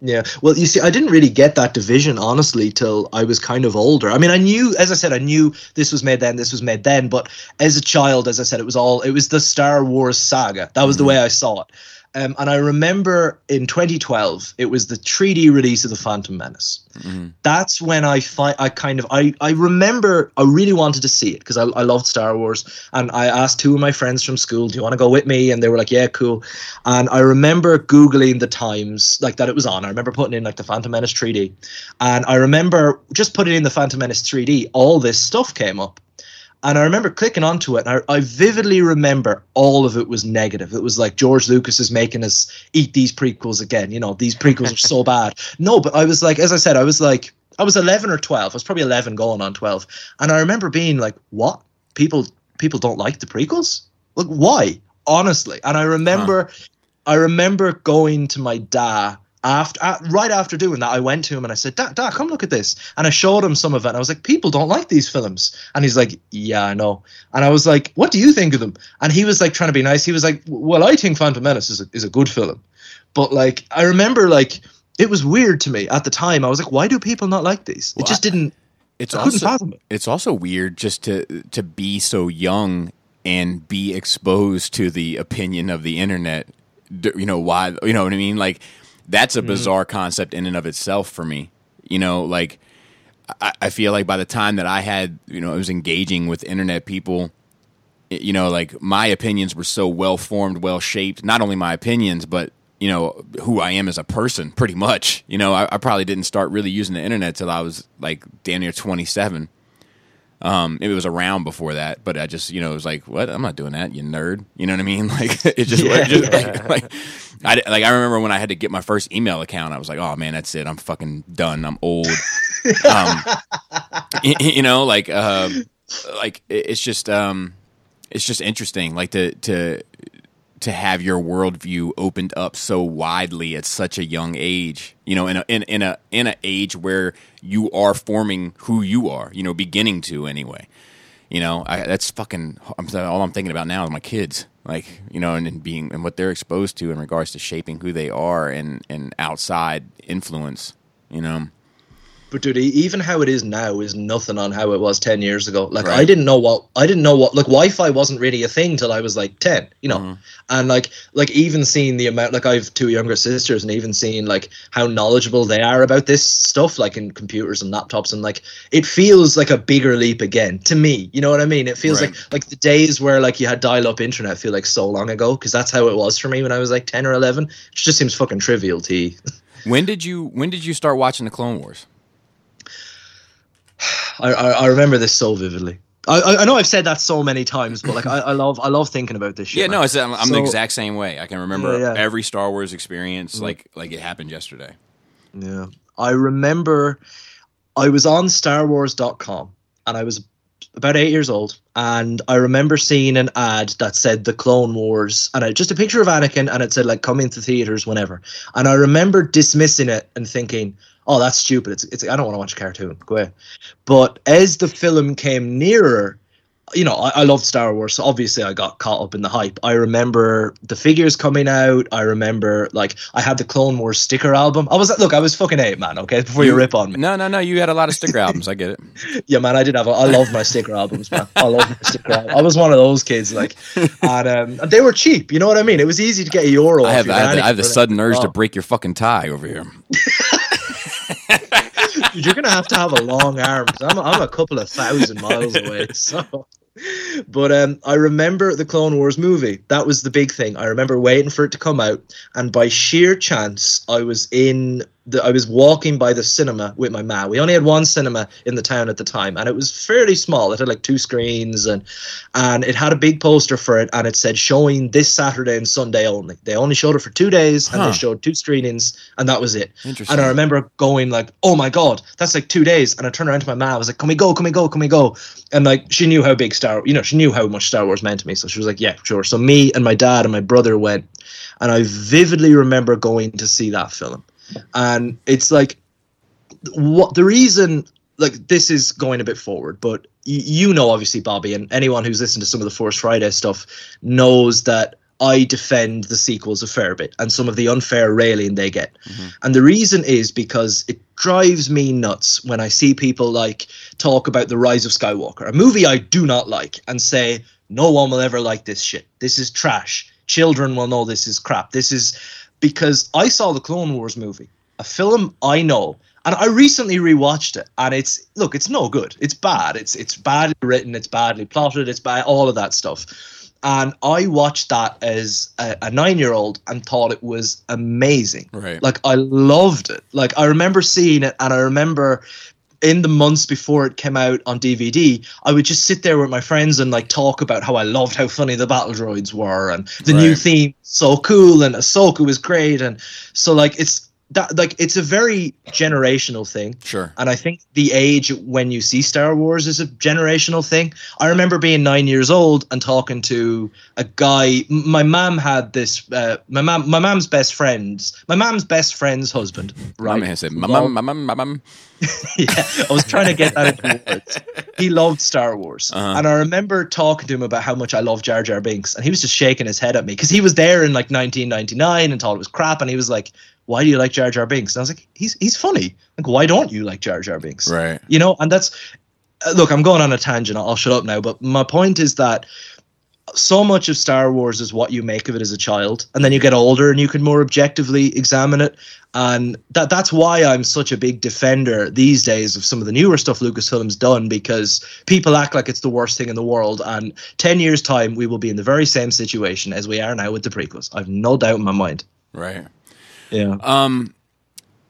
Yeah. Well, you see, I didn't really get that division honestly till I was kind of older. I mean, I knew, as I said, I knew this was made then, this was made then. But as a child, as I said, it was all it was the Star Wars saga. That was the Mhm. way I saw it. Um, and I remember in 2012, it was the 3D release of the Phantom Menace. Mhm. That's when I find I kind of I I remember I really wanted to see it because I I loved Star Wars and I asked two of my friends from school, "Do you want to go with me?" And they were like, "Yeah, cool." And I remember googling the times like that it was on. I remember putting in like the Phantom Menace 3D, and I remember just putting in the Phantom Menace 3D. All this stuff came up. And I remember clicking onto it, and I, I vividly remember all of it was negative. It was like George Lucas is making us eat these prequels again. You know, these prequels are so [laughs] bad. No, but I was like, as I said, I was like, I was 11 or 12. I was probably 11 going on 12. And I remember being like, what? People people don't like the prequels? Like, why? Honestly. And I remember. I remember going to my dad after uh, right after doing that. I went to him and I said, "Dad, Dad, come look at this." And I showed him some of it. And I was like, "People don't like these films." And he's like, "Yeah, I know." And I was like, "What do you think of them?" And he was like trying to be nice. He was like, "Well, I think Phantom Menace is a, is a good film." But like, I remember like it was weird to me at the time. I was like, "Why do people not like these?" Well, it just didn't. It's I couldn't also it. it's also weird just to to be so young and be exposed to the opinion of the internet. You know why? You know what I mean? Like that's Mm-hmm. a bizarre concept in and of itself for me. You know, like I, I feel like by the time that I had, you know, I was engaging with internet people. You know, like my opinions were so well formed, well shaped. Not only my opinions, but you know who I am as a person. Pretty much. You know, I, I probably didn't start really using the internet till I was like damn near twenty seven. Um, it was around before that, but I just, you know, it was like, what? I'm not doing that, you nerd. You know what I mean? [laughs] Like, it just, Yeah. just [laughs] like, like, I, like, I remember when I had to get my first email account, I was like, oh man, that's it. I'm fucking done. I'm old. [laughs] um, y- you know, like, um, like it- it's just, um, it's just interesting, like to, to, to have your worldview opened up so widely at such a young age, you know, in a in, in a in a age where you are forming who you are, you know, beginning to anyway. You know, I, that's fucking. I'm all I'm thinking about now is my kids, like you know, and, and being and what they're exposed to in regards to shaping who they are and and outside influence. You know, But dude, even how it is now is nothing on how it was ten years ago. Like Right. I didn't know what I didn't know what like Wi-Fi wasn't really a thing till I was like ten, you know. Mhm. And like like even seeing the amount like I have two younger sisters and even seeing like how knowledgeable they are about this stuff, like in computers and laptops, and like it feels like a bigger leap again to me. You know what I mean? It feels Right. like like the days where like you had dial-up internet feel like so long ago because that's how it was for me when I was like ten or eleven. It just seems fucking trivial to you. [laughs] when did you when did you start watching the Clone Wars? I, I, I remember this so vividly. I, I know I've said that so many times, but like I, I love I love thinking about this shit. Yeah, no, it's, I'm, I'm the exact same way. I can remember Yeah, yeah. every Star Wars experience Mhm. like like it happened yesterday. Yeah. I remember I was on StarWars.com and I was about eight years old. And I remember seeing an ad that said the Clone Wars and I, just a picture of Anakin and it said like come into theaters whenever. And I remember dismissing it and thinking, oh, that's stupid. It's, it's I don't want to watch a cartoon. Go away. But as the film came nearer, you know, I, I loved Star Wars, so obviously I got caught up in the hype. I remember the figures coming out. I remember like I had the Clone Wars sticker album. I was look, I was fucking eight, man. Okay, before you, You- rip on me. No, no, no. You had a lot of sticker albums. I get it. [laughs] Yeah, man, I did have. A, I love my sticker albums, man. I love my sticker. Albums. I was one of those kids, like, and um, and they were cheap. You know what I mean? It was easy to get a euro. I have, your I have, the, I have the sudden urge to break your fucking tie over here. [laughs] dude, you're gonna have to have a long arm I'm I'm a couple of thousand miles [laughs] away. So, but um, I remember the Clone Wars movie. That was the big thing. I remember waiting for it to come out, and by sheer chance, I was in the. I was walking by the cinema with my ma. We only had one cinema in the town at the time, and it was fairly small. It had like two screens, and and it had a big poster for it, and it said showing this Saturday and Sunday only. They only showed it for two days, and they showed two screenings, and that was it. Interesting. And I remember going like, "Oh my god, that's like two days." And I turned around to my mom. I was like, "Can we go? Can we go? Can we go?" And like, she knew how big Star, you know, she knew how much Star Wars meant to me. So she was like, "Yeah, sure." So me and my dad and my brother went, and I vividly remember going to see that film. And it's like, what the reason? Like, this is going a bit forward, but y- you know, obviously, Bobby, and anyone who's listened to some of the Force Friday stuff knows that I defend the sequels a fair bit and some of the unfair railing they get. Mm-hmm. And the reason is because it drives me nuts when I see people like talk about The Rise of Skywalker, a movie I do not like, and say, no one will ever like this shit. This is trash. Children will know this is crap. This is because I saw the Clone Wars movie, a film I know. And I recently rewatched it, and it's look, it's no good. It's bad. It's it's badly written. It's badly plotted. It's bad. All of that stuff. And I watched that as a, a nine-year-old and thought it was amazing. Right. Like I loved it. Like I remember seeing it, and I remember in the months before it came out on DVD, I would just sit there with my friends and like talk about how I loved how funny the battle droids were and the new theme so cool and Ahsoka was great and so like it's that like it's a very generational thing. Sure. And I think the age when you see Star Wars is a generational thing. I remember being nine years old and talking to a guy. My mom had this. Uh, my mom, my mom's best friend's, my mom's best friend's husband. My Right. man said, "My mum, my mum, my mum." [laughs] yeah, I was trying to get that into words. He loved Star Wars, Uh-huh. and I remember talking to him about how much I love Jar Jar Binks, and he was just shaking his head at me because he was there in like 1999 and thought it was crap, and he was like, "Why do you like Jar Jar Binks?" And I was like, "He's he's funny. Like, why don't you like Jar Jar Binks?" Right. You know, and that's uh, look. I'm going on a tangent. I'll shut up now. But my point is that so much of Star Wars is what you make of it as a child, and then you get older and you can more objectively examine it. And that that's why I'm such a big defender these days of some of the newer stuff Lucasfilm's done because people act like it's the worst thing in the world. And ten years time, we will be in the very same situation as we are now with the prequels. I've no doubt in my mind. Right. Yeah. Um,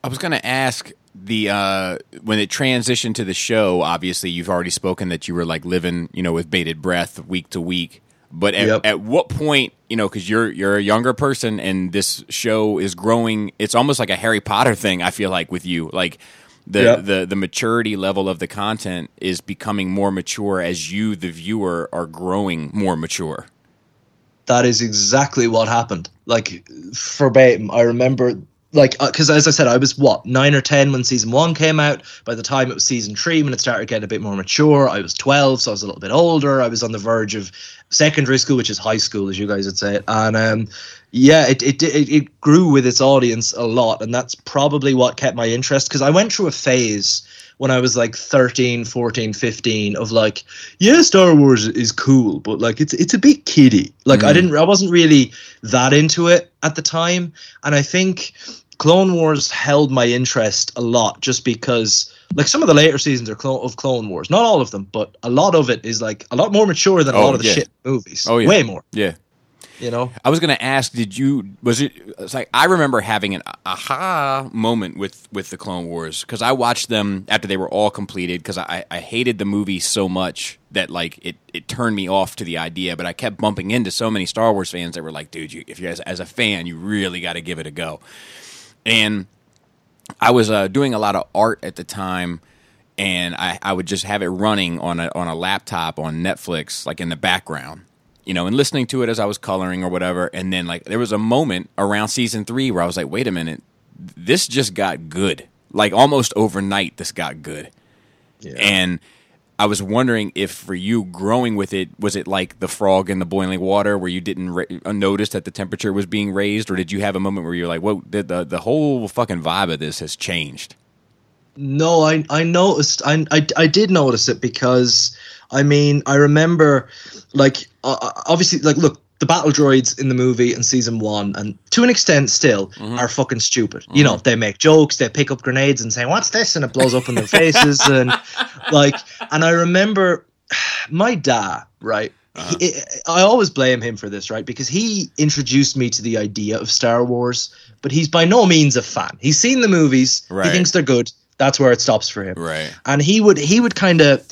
I was going to ask the uh, when it transitioned to the show. Obviously, you've already spoken that you were like living, you know, with bated breath week to week. But at, Yep. at what point, you know, because you're you're a younger person and this show is growing. It's almost like a Harry Potter thing. I feel like with you, like the Yep. the the maturity level of the content is becoming more mature as you, the viewer, are growing more mature. that is exactly what happened. Like verbatim, I remember like because as I said, I was what nine or ten when season one came out. By the time it was season three, when it started getting a bit more mature, I was twelve, so I was a little bit older. I was on the verge of secondary school, which is high school, as you guys would say it, and um, yeah, it, it it it grew with its audience a lot, and that's probably what kept my interest because I went through a phase when I was like 13, 14, 15 of like, yeah, Star Wars is cool, but like it's it's a bit kiddie. Like I mm. didn't I wasn't really that into it at the time. And I think Clone Wars held my interest a lot just because like some of the later seasons are clo- of Clone Wars, not all of them, but a lot of it is like a lot more mature than a Oh, lot of the yeah. shit movies. Oh, yeah. Way more, Yeah. You know. I was going to ask, did you was it? It's like I remember having an aha moment with with the Clone Wars because I watched them after they were all completed because I I hated the movie so much that like it it turned me off to the idea. But I kept bumping into so many Star Wars fans that were like, dude, you, if you as as a fan, you really got to give it a go. And I was uh, doing a lot of art at the time, and I, I would just have it running on a on a laptop on Netflix, like in the background, you know, and listening to it as I was coloring or whatever. And then like there was a moment around season three where I was like, wait a minute, this just got good. Like almost overnight, this got good. Yeah. And I was wondering if for you growing with it, was it like the frog in the boiling water where you didn't ra- uh, notice that the temperature was being raised, or did you have a moment where you're like, "Whoa, the the, the whole fucking vibe of this has changed"? No, I I noticed. I I, I did notice it because I mean I remember like uh, uh, obviously like look the battle droids in the movie in season one and to an extent still mm-hmm. are fucking stupid. You mm-hmm. know they make jokes, they pick up grenades and say what's this and it blows up in their faces [laughs] and like and I remember [sighs] my dad right. Uh-huh. He, I always blame him for this, right? Because he introduced me to the idea of Star Wars, but he's by no means a fan. He's seen the movies, Right. he thinks they're good. That's where it stops for him Right. and he would he would kind of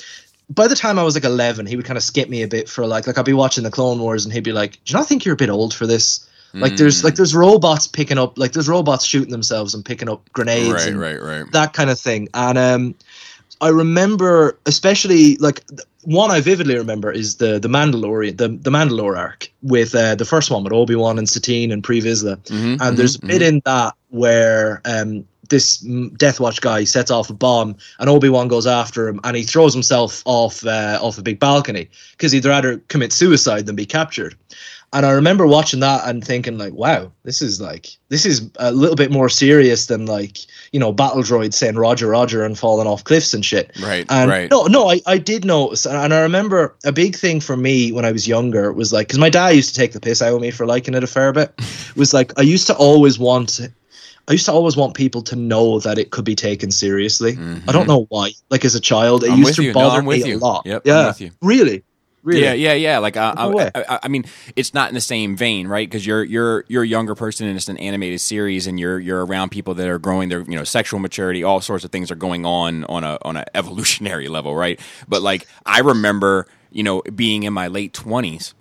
by the time I was like 11 he would kind of skip me a bit for like like I'd be watching the Clone Wars and he'd be like do you not think you're a bit old for this like there's like there's robots picking up like there's robots shooting themselves and picking up grenades Right. and Right. Right. that kind of thing and um I remember especially like one I vividly remember is the the Mandalorian the the Mandalore arc with uh, the first one with Obi Wan and Satine and Pre Vizsla Mhm, and there's a mhm, bit in that where um, this Death Watch guy sets off a bomb, and Obi Wan goes after him, and he throws himself off uh, off a big balcony because he'd rather commit suicide than be captured. And I remember watching that and thinking like, wow, this is like this is a little bit more serious than like you know battle droids saying Roger Roger and falling off cliffs and shit. Right. And right. no, no, I, I did notice, and I remember a big thing for me when I was younger was like, because my dad used to take the piss out of me for liking it a fair bit. [laughs] was like I used to always want, I used to always want people to know that it could be taken seriously. I don't know why. Like as a child, it Mm-hmm. I'm used to you. No, bother with me you. a lot. Yep, yeah, really, really. Yeah, yeah, yeah. Like I, No. I, I, I mean, it's not in the same vein, right? Because you're you're you're a younger person and it's an animated series, and you're you're around people that are growing their you know sexual maturity. All sorts of things are going on on a on a evolutionary level, right? But like I remember, you know, being in my late twenties,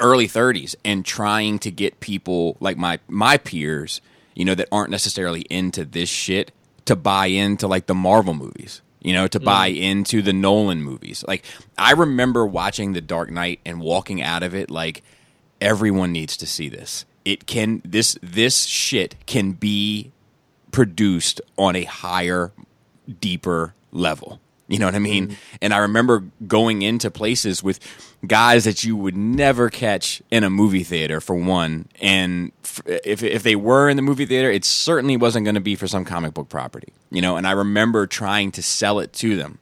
early thirties, and trying to get people like my my peers you know, that aren't necessarily into this shit to buy into like the Marvel movies. You know, to buy mm. into the Nolan movies. Like I remember watching The Dark Knight and walking out of it like everyone needs to see this. It can this this shit can be produced on a higher, deeper level. You know what I mean? Mm. And I remember going into places with guys that you would never catch in a movie theater, for one. And if if they were in the movie theater, it certainly wasn't going to be for some comic book property. You know, and I remember trying to sell it to them.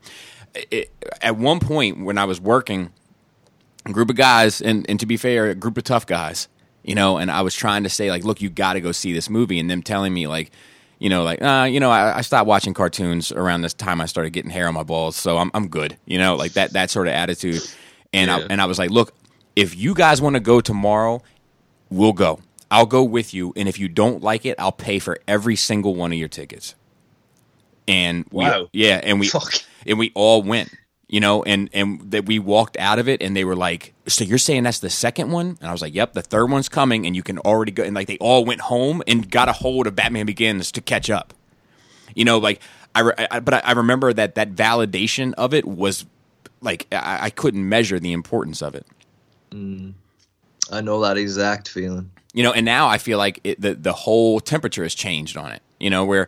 It, at one point when I was working, a group of guys, and, and to be fair, a group of tough guys, you know, and I was trying to say, like, look, you got to go see this movie, and them telling me, like, you know, like, uh, you know, I, I stopped watching cartoons around this time I started getting hair on my balls, so I'm, I'm good, you know, like that, that sort of attitude. And I, and I was like, look, if you guys want to go tomorrow, we'll go. I'll go with you, and if you don't like it, I'll pay for every single one of your tickets. And we, Wow. yeah, and we, Fuck. and we all went you know and and that we walked out of it and they were like so you're saying that's the second one and i was like yep the third one's coming and you can already go and like they all went home and got a hold of batman begins to catch up you know like i, I but I, I remember that that validation of it was like I, I couldn't measure the importance of it. I know that exact feeling. you know and now i feel like it, the the whole temperature has changed on it. You know where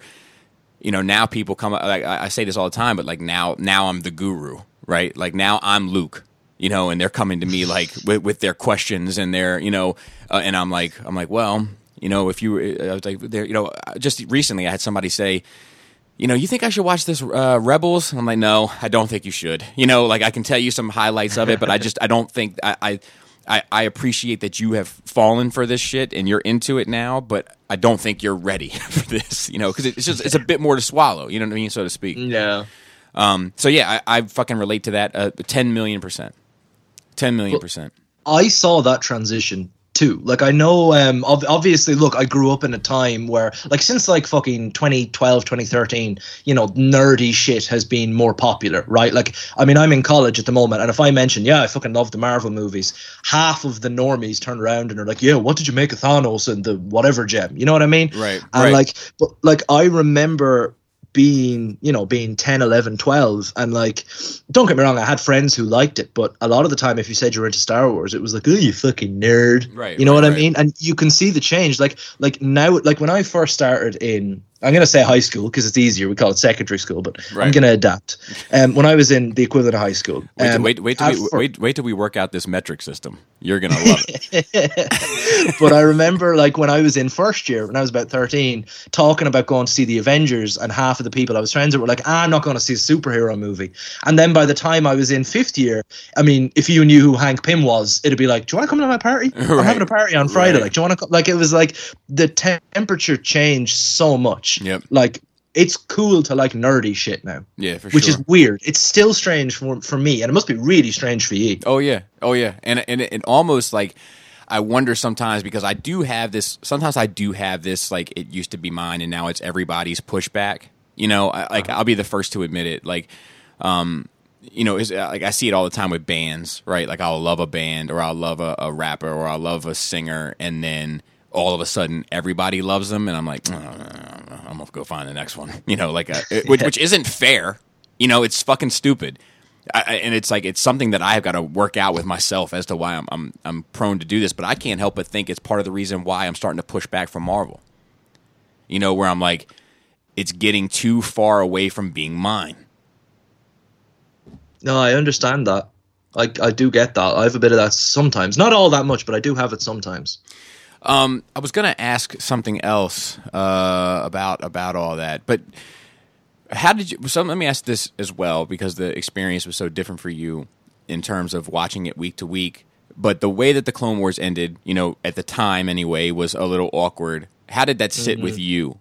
you know now people come like I I say this all the time but like now now I'm the guru right? Like now I'm Luke you know and they're coming to me [laughs] like with, with their questions and their you know uh, and I'm like I'm like well you know if you I was like there you know just recently I had somebody say you know, you think I should watch this uh, Rebels? I'm like, no, I don't think you should. You know, like I can tell you some highlights of it, but I just I don't think I I, I, appreciate that you have fallen for this shit and you're into it now, but I don't think you're ready [laughs] for this. You know, because it's just it's a bit more to swallow. You know what I mean, so to speak. Yeah. Um, so yeah, I, I fucking relate to that. Uh, Ten million percent. Ten million percent. I saw that transition too. Like I know um ob- obviously look, I grew up in a time where like since like fucking 2012, 2013, you know, nerdy shit has been more popular, right? Like I mean, I'm in college at the moment and if I mention, yeah, I fucking love the Marvel movies, half of the normies turn around and are like, "Yeah, what did you make of Thanos and the whatever gem?" You know what I mean? Right, And right. like but like I remember being you know being 10 11 12 and like don't get me wrong i had friends who liked it but a lot of the time if you said you were into star wars it was like oh you fucking nerd. Right, you know right, what i mean? And you can see the change. Like like now like when i first started in i'm going to say high school because it's easier we call it secondary school but i'm going to adapt um when i was in the equivalent of high school Wait, um, wait, wait, till we, wait, wait till we work out this metric system. You're gonna love it. [laughs] but I remember like when I was in first year, when I was about 13, talking about going to see the Avengers, and half of the people I was friends with were like, ah, I'm not going to see a superhero movie. And then by the time I was in fifth year, I mean, if you knew who Hank Pym was, it'd be like, Do you want to come to my party? I'm having a party on Friday. Right. Like, do you want to come? Like, it was like the temperature changed so much. Yep. Like, it's cool to like nerdy shit now, Yeah, for which sure. is weird. It's still strange for, for me, and it must be really strange for you. Oh yeah, oh yeah, and and it, almost like I wonder sometimes because I do have this. Sometimes I do have this. Like it used to be mine, and now it's everybody's pushback. You know, I, like I'll be the first to admit it. Like, um, you know, like I see it all the time with bands, right? Like I'll love a band, or I'll love a, a rapper, or I'll love a singer, and then all of a sudden everybody loves them, and I'm like, "Uh, I'm gonna go find the next one. [laughs] You know, like uh it- which, which isn't fair. You know, it's fucking stupid. I- and it's like it's something that I've got to work out with myself as to why I'm, I'm I'm prone to do this. But I can't help but think it's part of the reason why I'm starting to push back from Marvel. You know, where I'm like, it's getting too far away from being mine. No, I understand that. I, I do get that. I have a bit of that sometimes. Not all that much, but I do have it sometimes. Um, I was going to ask something else uh, about about all that, but how did you? So let me ask this as well because the experience was so different for you in terms of watching it week to week. But the way that the Clone Wars ended, you know, at the time anyway, was a little awkward. How did that sit with you?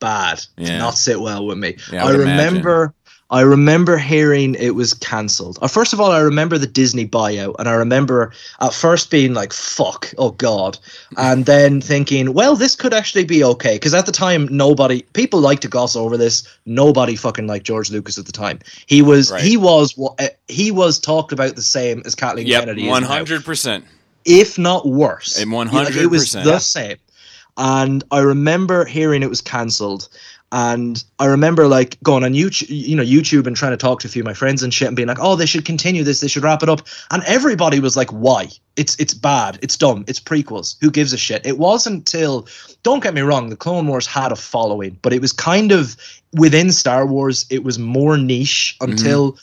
Bad. Did not sit well with me. Yeah, I I, remember I remember hearing it was cancelled. First of all, I remember the Disney buyout, and I remember at first being like, "Fuck, oh god," and then thinking, "Well, this could actually be okay." Because at the time, nobody, people like to gossip over this. Nobody fucking liked George Lucas at the time. He was, Right. he was, eh, he was talked about the same as Kathleen Yep, Kennedy. is hundred percent. if not worse. And Like, it was 100%. the same. and I remember hearing it was cancelled. And I remember like going on YouTube, you know, YouTube and trying to talk to a few of my friends and shit and being like, "Oh, they should continue this. They should wrap it up." And everybody was like, "Why? It's it's bad. It's dumb. It's prequels. Who gives a shit?" It wasn't till don't get me wrong, the Clone Wars had a following, but it was kind of within Star Wars, it was more niche mm-hmm. until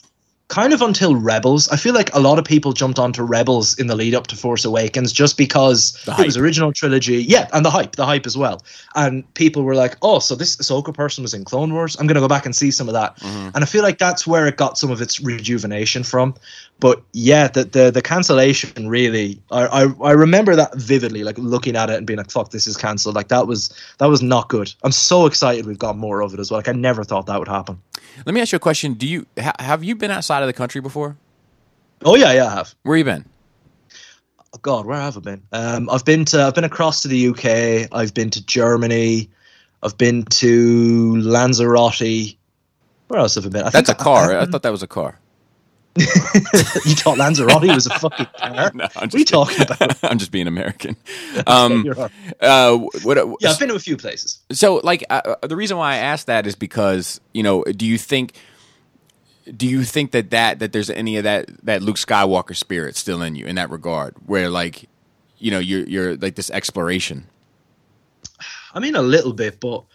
kind of until Rebels. I feel like a lot of people jumped onto Rebels in the lead up to Force Awakens just because it was original trilogy. Yeah, and the hype, the hype as well. And people were like, "Oh, so this Ahsoka person was in Clone Wars. I'm going to go back and see some of that." Mm-hmm. And I feel like that's where it got some of its rejuvenation from. But yeah, the the, the cancellation really, I, I I remember that vividly, like looking at it and being like, "Fuck, this is cancelled." Like that was that was not good. I'm so excited we've got more of it as well. Like I never thought that would happen. Let me ask you a question. Do you ha- have you been outside of the country before? Oh yeah, yeah, I have. Where you been? Oh, God, where have I been? Um, I've been to I've been across to the UK. I've been to Germany. I've been to Lanzarote. Where else have I been? I That's a car. I, I thought that was a car. [laughs] you thought Lanzarote was a fucking [laughs] car? No, I'm what are you just talking about? [laughs] I'm just being American. Um, right. uh, what, yeah, I've been to a few places. so like uh, the reason why I asked that is because you know, do you think do you think that that that there's any of that that Luke Skywalker spirit still in you in that regard, where like you know you're you're like this exploration? I mean, a little bit, but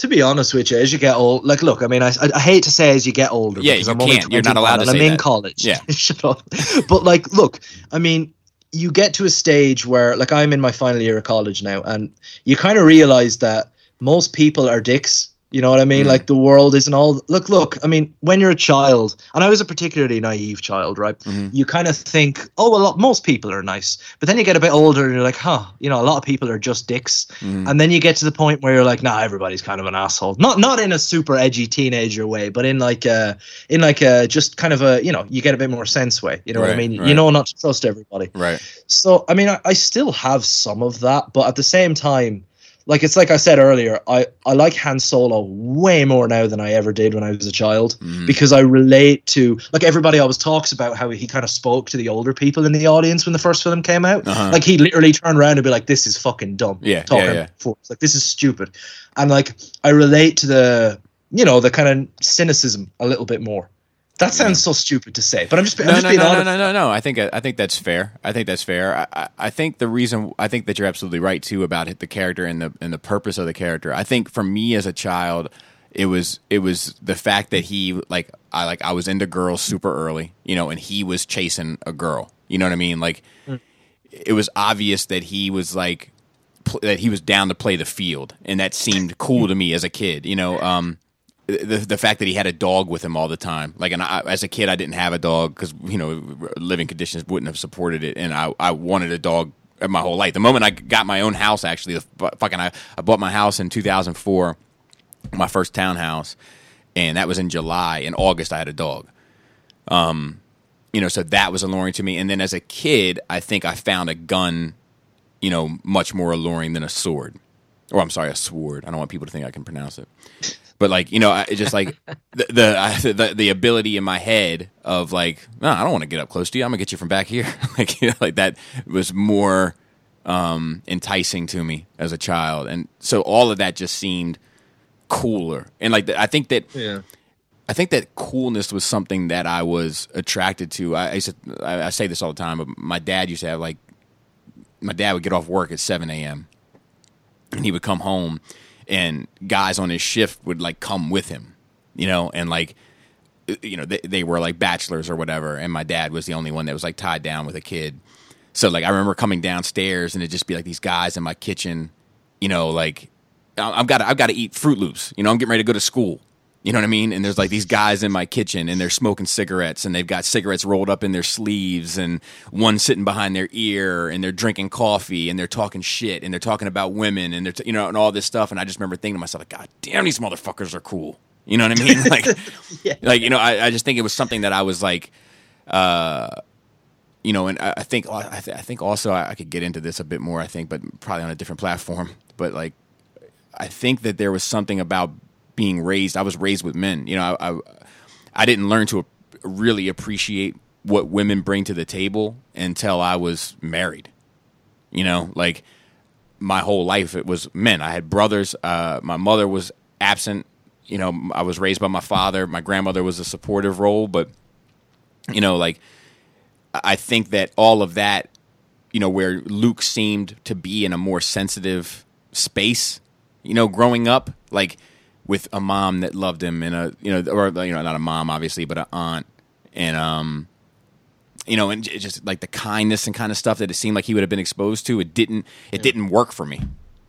to be honest with you, as you get old, like, look, I mean, I, I, hate to say as you get older, Yeah, because you I'm only. You're not allowed to and say I'm in that. college. Yeah. [laughs] shut up. But like, look, I mean, you get to a stage where, like, I'm in my final year of college now, and you kind of realize that most people are dicks. You know what I mean? Mm. Like the world isn't all. Look, look. I mean, when you're a child, and I was a particularly naive child, right? Mhm. You kind of think, oh, well, most people are nice, but then you get a bit older, and you're like, huh, you know, a lot of people are just dicks. Mhm. And then you get to the point where you're like, nah, everybody's kind of an asshole. Not not in a super edgy teenager way, but in like a in like a just kind of a you know, you get a bit more sense way. You know what I mean? right. You know not to trust everybody. Right. So I mean, I, I still have some of that, but at the same time, like it's like I said earlier, I I like Han Solo way more now than I ever did when I was a child Mhm. because I relate to like everybody always talks about how he kind of spoke to the older people in the audience when the first film came out. Uh-huh. Like he literally turned around and be like, "This is fucking dumb." Yeah, talking yeah, yeah. force. Like this is stupid, and like I relate to the you know the kind of cynicism a little bit more. That sounds so stupid to say, but I'm just, I'm no, just no, being no, no, honest. no, no, no. I think I think that's fair. I think that's fair. I, I, I think the reason I think that you're absolutely right too about it, the character and the and the purpose of the character. I think for me as a child, it was it was the fact that he like I like I was into girls super early, you know, and he was chasing a girl. You know what I mean? Like it was obvious that he was like pl- that he was down to play the field, and that seemed cool to me as a kid. You know, um, the the fact that he had a dog with him all the time. Like, and I, as a kid, I didn't have a dog because you know living conditions wouldn't have supported it, and I I wanted a dog my whole life. The moment I got my own house, actually, the fucking I, I bought my house in 2004, my first townhouse, and that was in July. In August, I had a dog. Um, you know, so that was alluring to me. And then as a kid, I think I found a gun, you know, much more alluring than a sword. Or I'm sorry, a sword. I don't want people to think I can pronounce it. But like, you know, I, just like [laughs] the the, I, the the ability in my head of like, no, I don't want to get up close to you. I'm gonna get you from back here. [laughs] like, you know, like that was more um, enticing to me as a child, and so all of that just seemed cooler. And like, I think that Yeah. I think that coolness was something that I was attracted to. I, I, used to, I, I say this all the time, but my dad used to have like, my dad would get off work at 7 a.m. and he would come home and guys on his shift would like come with him, you know, and like, you know, they, they were like bachelors or whatever. And my dad was the only one that was like tied down with a kid. So like, I remember coming downstairs and it'd just be like these guys in my kitchen, you know, like, I've got I've got to eat Froot Loops. You know, I'm getting ready to go to school. You know what I mean? And there's like these guys in my kitchen and they're smoking cigarettes and they've got cigarettes rolled up in their sleeves and one sitting behind their ear and they're drinking coffee and they're talking shit and they're talking about women and they're, t- you know, and all this stuff. And I just remember thinking to myself, like, God damn, these motherfuckers are cool. You know what I mean? [laughs] Like, Yeah. like, you know, I, I just think it was something that I was like, uh, you know, and I, I think I, th- I think also I, I could get into this a bit more. I think, but probably on a different platform. But like, I think that there was something about being raised. I was raised with men. You know, I I, I didn't learn to really appreciate what women bring to the table until I was married. You know, like my whole life it was men. I had brothers. Uh, my mother was absent. You know, I was raised by my father. My grandmother was a supportive role, but you know, like I think that all of that, you know, where Luke seemed to be in a more sensitive space, you know, growing up, like with a mom that loved him and a you know, or you know, not a mom obviously, but an aunt, and um, you know, and just like the kindness and kind of stuff that it seemed like he would have been exposed to, it didn't, it didn't work for me.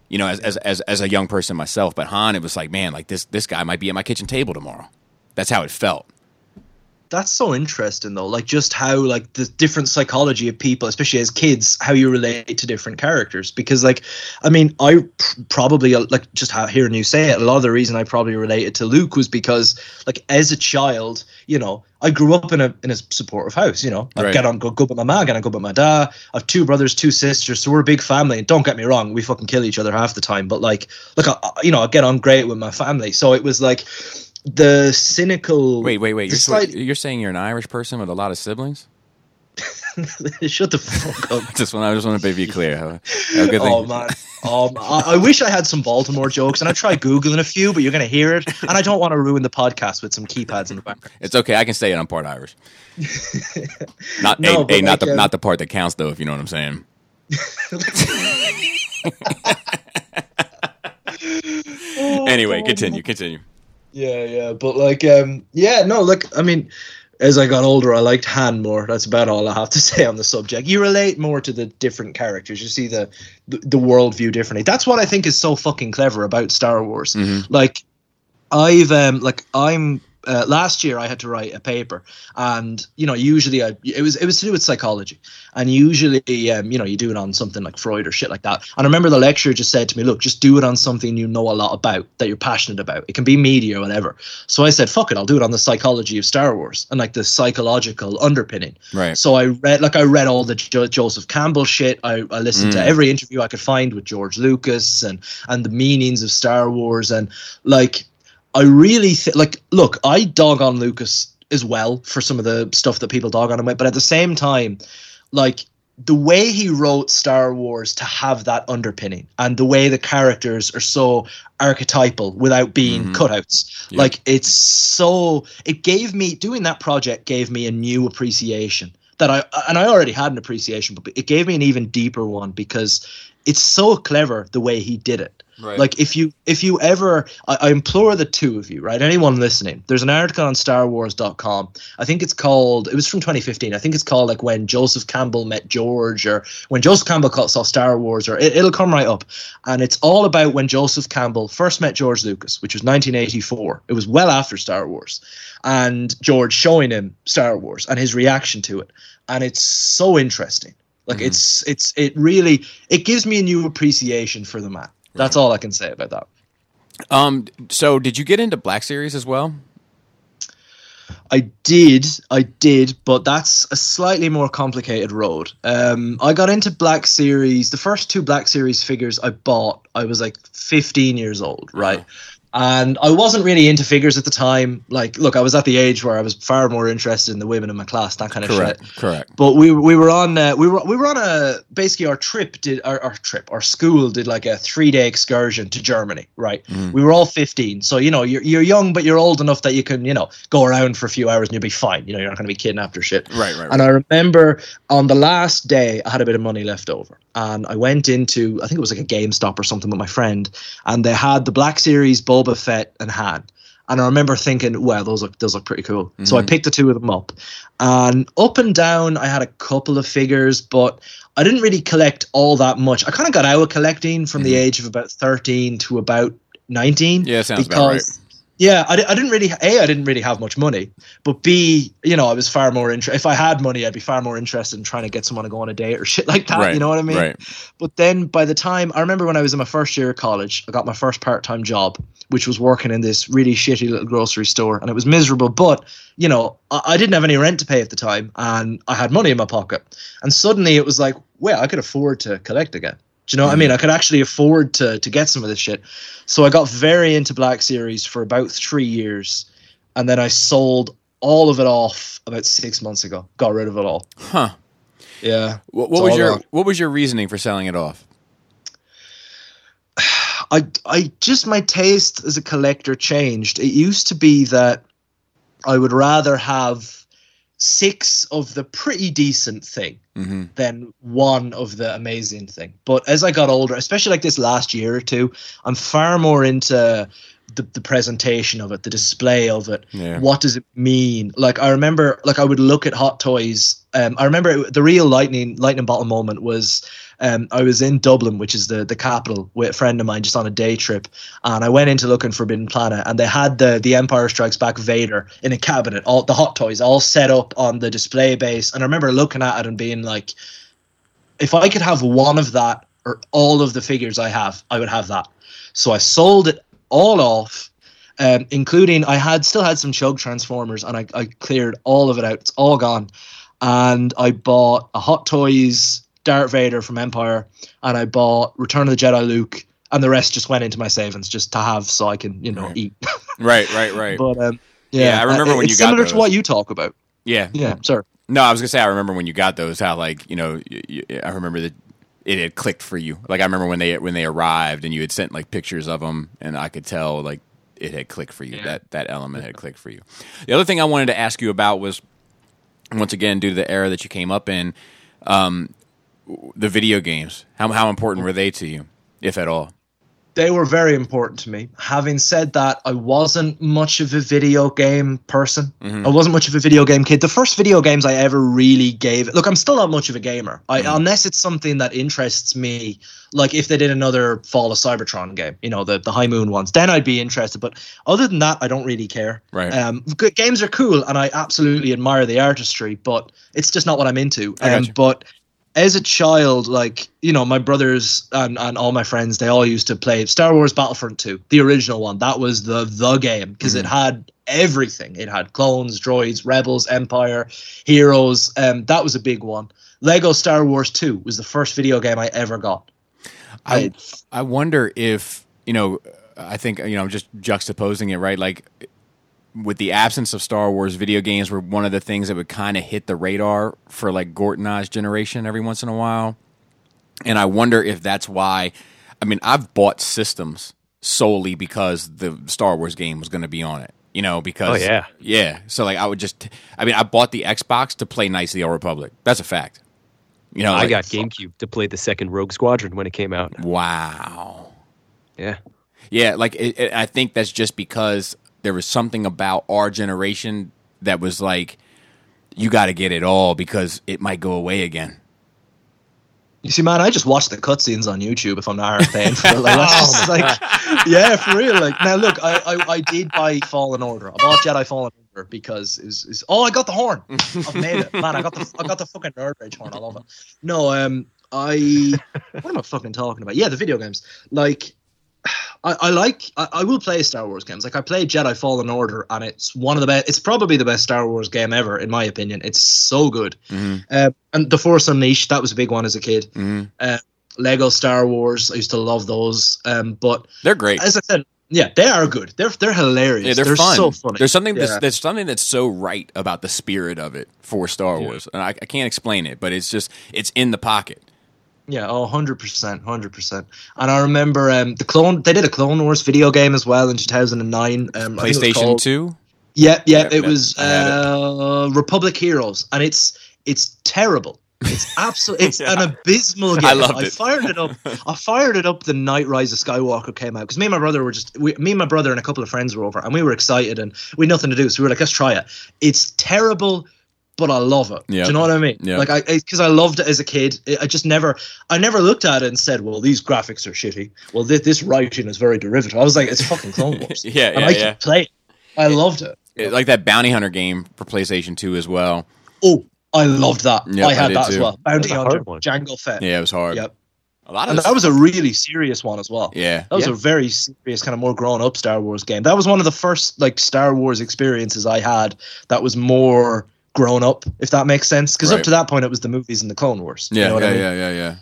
You know, as, as as as a young person myself, but Han, it was like, man, like this this guy might be at my kitchen table tomorrow. That's how it felt. That's so interesting though like just how like the different psychology of people especially as kids how you relate to different characters. Because like i mean i pr- probably uh, like just how hearing you say it a lot of the reason i probably related to luke was because like as a child you know i grew up in a in a supportive house you know? I Right. get on go good with my mom get on good with my dad i have two brothers two sisters so we're a big family. And don't get me wrong we fucking kill each other half the time. But like look I, I- you know i get on great with my family. So it was like the cynical Wait, wait, wait. You're, slight- you're saying you're an Irish person with a lot of siblings? [laughs] Shut the fuck up. [laughs] Just want I just want to be clear. How, how good Oh thing- man, um, I, I wish I had some Baltimore jokes, and I tried googling a few, but you're gonna hear it, and I don't want to ruin the podcast with some keypads in the background. It's okay. I can say it. I'm part Irish. [laughs] Not No, but hey, not like, the um, not the part that counts though. If you know what I'm saying. anyway, continue. Continue. Yeah, yeah, but like, um, yeah, no, look, I mean, as I got older, I liked Han more. That's about all I have to [laughs] say on the subject. You relate more to the different characters. You see the the, the worldview differently. That's what I think is so fucking clever about Star Wars. Mhm. Like, I've um, like I'm. Uh, last year I had to write a paper, and you know, usually I it was it was to do with psychology, and usually um, you know you do it on something like Freud or shit like that. And I remember the lecturer just said to me, "Look, just do it on something you know a lot about that you're passionate about. It can be media or whatever." So I said, "Fuck it, I'll do it on the psychology of Star Wars and like the psychological underpinning." Right. So I read, like, I read all the jo- Joseph Campbell shit. I, I listened to Mm. every interview I could find with George Lucas and and the meanings of Star Wars and like, I really th- like. Look, I dog on Lucas as well for some of the stuff that people dog on him with, but at the same time, like the way he wrote Star Wars to have that underpinning and the way the characters are so archetypal without being Mhm. cutouts. Yeah. Like it's so it gave me doing that project gave me a new appreciation that I and I already had an appreciation, but it gave me an even deeper one because it's so clever the way he did it. Right. Like if you if you ever I, I implore the two of you, right? Anyone listening, there's an article on StarWars.com. I think it's called it was from 2015. I think it's called like when Joseph Campbell met George or when Joseph Campbell saw Star Wars or it, it'll come right up. And it's all about when Joseph Campbell first met George Lucas, which was 1984. It was well after Star Wars. And George showing him Star Wars and his reaction to it. And it's so interesting. Like Mhm. it's it's it really it gives me a new appreciation for the man. That's all I can say about that. um. So, did you get into Black Series as well? I did, I did, but that's a slightly more complicated road. Um, I got into Black Series. The first two Black Series figures I bought, I was like 15 years old, right? Uh-huh. And I wasn't really into figures at the time. Like, look, I was at the age where I was far more interested in the women in my class, that kind of Correct. shit. Correct. But we we were on uh, we were we were on a basically our trip did our, our trip our school did like a three day excursion to Germany right Mhm. we were all 15 so you know you're, you're young but you're old enough that you can you know go around for a few hours and you'll be fine you know you're not going to be kidnapped or shit Right. Right. and I remember on the last day, I had a bit of money left over. And I went into, I think it was like a GameStop or something with my friend. And they had the Black Series, Boba Fett, and Han. And I remember thinking, wow, those look those look pretty cool. So I Mhm. picked the two of them up. And up and down, I had a couple of figures, but I didn't really collect all that much. I kind of got out of collecting from the Mhm. age of about 13 to about 19 Yeah, sounds about right. Yeah, I, I didn't really a I didn't really have much money, but b you know I was far more interested. If I had money, I'd be far more interested in trying to get someone to go on a date or [laughs] shit like that. Right. You know what I mean? Right. But then by the time I remember when I was in my first year of college, I got my first part time job, which was working in this really shitty little grocery store, and it was miserable. But you know I, I didn't have any rent to pay at the time, and I had money in my pocket, and suddenly it was like, well, I could afford to collect again. Do you know what I mean? I could actually afford to to get some of this shit. So I got very into Black Series for about three years, and then I sold all of it off about six months ago. Got rid of it all. Huh. Yeah. What, what was your. What was your reasoning for selling it off? [sighs] I I just my taste as a collector changed. It used to be that I would rather have six of the pretty decent thing hmm than one of the amazing thing. But as I got older, especially like this last year or two, I'm far more into the, the presentation of it, the display of it. Yeah. What does it mean? Like I remember, like I would look at Hot Toys. Um, I remember it- the real lightning lightning bottle moment was um, I was in Dublin, which is the the capital, with a friend of mine just on a day trip, and I went into looking Forbidden Planet, and they had the the Empire Strikes Back Vader in a cabinet, all the Hot Toys all set up on the display base, and I remember looking at it and being like, if I could have one of that or all of the figures I have, I would have that. So I sold it all off, um, including I had still had some Chug Transformers, and I, I cleared all of it out. It's all gone, and I bought a Hot Toys Darth Vader from Empire, and I bought Return of the Jedi Luke, and the rest just went into my savings just to have so I can you know Right. eat. [laughs] Right, right, right. but um, Yeah, yeah, I remember uh, when you got similar to what you talk about. yeah, Yeah, sorry. No, I was gonna say I remember when you got those. How like you know, y y I remember that it had clicked for you. Like I remember when they when they arrived and you had sent like pictures of them, and I could tell like it had clicked for you. Yeah. That that element had clicked for you. The other thing I wanted to ask you about was once again due to the era that you came up in, um, the video games. How how important were they to you, if at all? They were very important to me. Having said that, I wasn't much of a video game person. Mhm. I wasn't much of a video game kid. The first video games I ever really gave look, I'm still not much of a gamer. I, Mhm. Unless it's something that interests me, like if they did another Fall of Cybertron game, you know, the, the High Moon ones, then I'd be interested. But other than that, I don't really care. Right. Um, games are cool, and I absolutely admire the artistry, but it's just not what I'm into. Um, but as a child, like you know, my brothers and, and all my friends, they all used to play Star Wars Battlefront 2, the original one. That was the the game because it had everything. It had clones, droids, rebels, Empire, heroes. Um, that was a big one. Lego Star Wars 2 was the first video game I ever got. I I wonder if you know. I think you know. I'm just juxtaposing it, right? Like with the absence of Star Wars, video games were one of the things that would kind of hit the radar for like Gortonized generation every once in a while. And I wonder if that's why. I mean, I've bought systems solely because the Star Wars game was going to be on it. You know, because Oh, yeah. yeah. So like, I would just. I mean, I bought the Xbox to play Knights of the Old Republic. That's a fact. You know, I like- got GameCube to play the second Rogue Squadron when it came out. Wow. Yeah. Yeah, like it, it, I think that's just because there was something about our generation that was like, you got to get it all because it might go away again. You see, man, I just watch the cutscenes on YouTube if I'm not paying for it. Like, that's [laughs] just like, yeah, for real. Like, now look, I, I, I did buy Fallen Order. I bought Jedi Fallen Order because is is oh, I got the horn. I've made it, man. I got the I got the fucking nerd rage horn. I love it. No, um, I what am I fucking talking about? Yeah, the video games. Like, I, I like I, I will play Star Wars games. Like I played Jedi Fallen Order, and it's one of the best. It's probably the best Star Wars game ever, in my opinion. It's so good. hmm Uh, and The Force Unleashed, that was a big one as a kid. hmm Lego Star Wars. I used to love those. Um, but They're great. as I said, yeah, they are good. They're they're hilarious. Yeah, they're, fun. so funny. There's something. That's, Yeah. there's something that's so right about the spirit of it for Star Yeah. Wars, and I, I can't explain it, but it's just it's in the pocket. Yeah, oh, 100%, 100%. And I remember um, the clone. They did a Clone Wars video game as well in 2009. Um, I think it was PlayStation called- Two. Yeah, yeah, Yep, it yep, was I had it. uh, Republic Heroes, and it's it's terrible. It's [laughs] absolutely it's an abysmal game. I loved it. fired it up. [laughs] I fired it up the night Rise of Skywalker came out because me and my brother were just we, me and my brother and a couple of friends were over, and we were excited and we had nothing to do, so we were like, let's try it. It's terrible. But I love it. Yeah. Do you know what I mean? Yeah. Like I, because I loved it as a kid. I just never, I never looked at it and said, "Well, these graphics are shitty. Well, this, this writing is very derivative." I was like, "It's fucking Clone [laughs] Wars." Yeah, and yeah, I yeah. could play it. I loved it. It- like that Bounty Hunter game for PlayStation Two as well. Oh, I loved that. Yep, I I had did that as well. Bounty That was a Hunter, hard one. Fett. Yeah, it was hard. Yep. A lot of And that was a really serious one as well. yeah. That was Yeah. a very serious, kind of more grown up Star Wars game. That was one of the first like Star Wars experiences I had that was more grown up, if that makes sense. Because Right. up to that point, it was the movies and the Clone Wars. You Yeah, know yeah, I mean? yeah, yeah, yeah.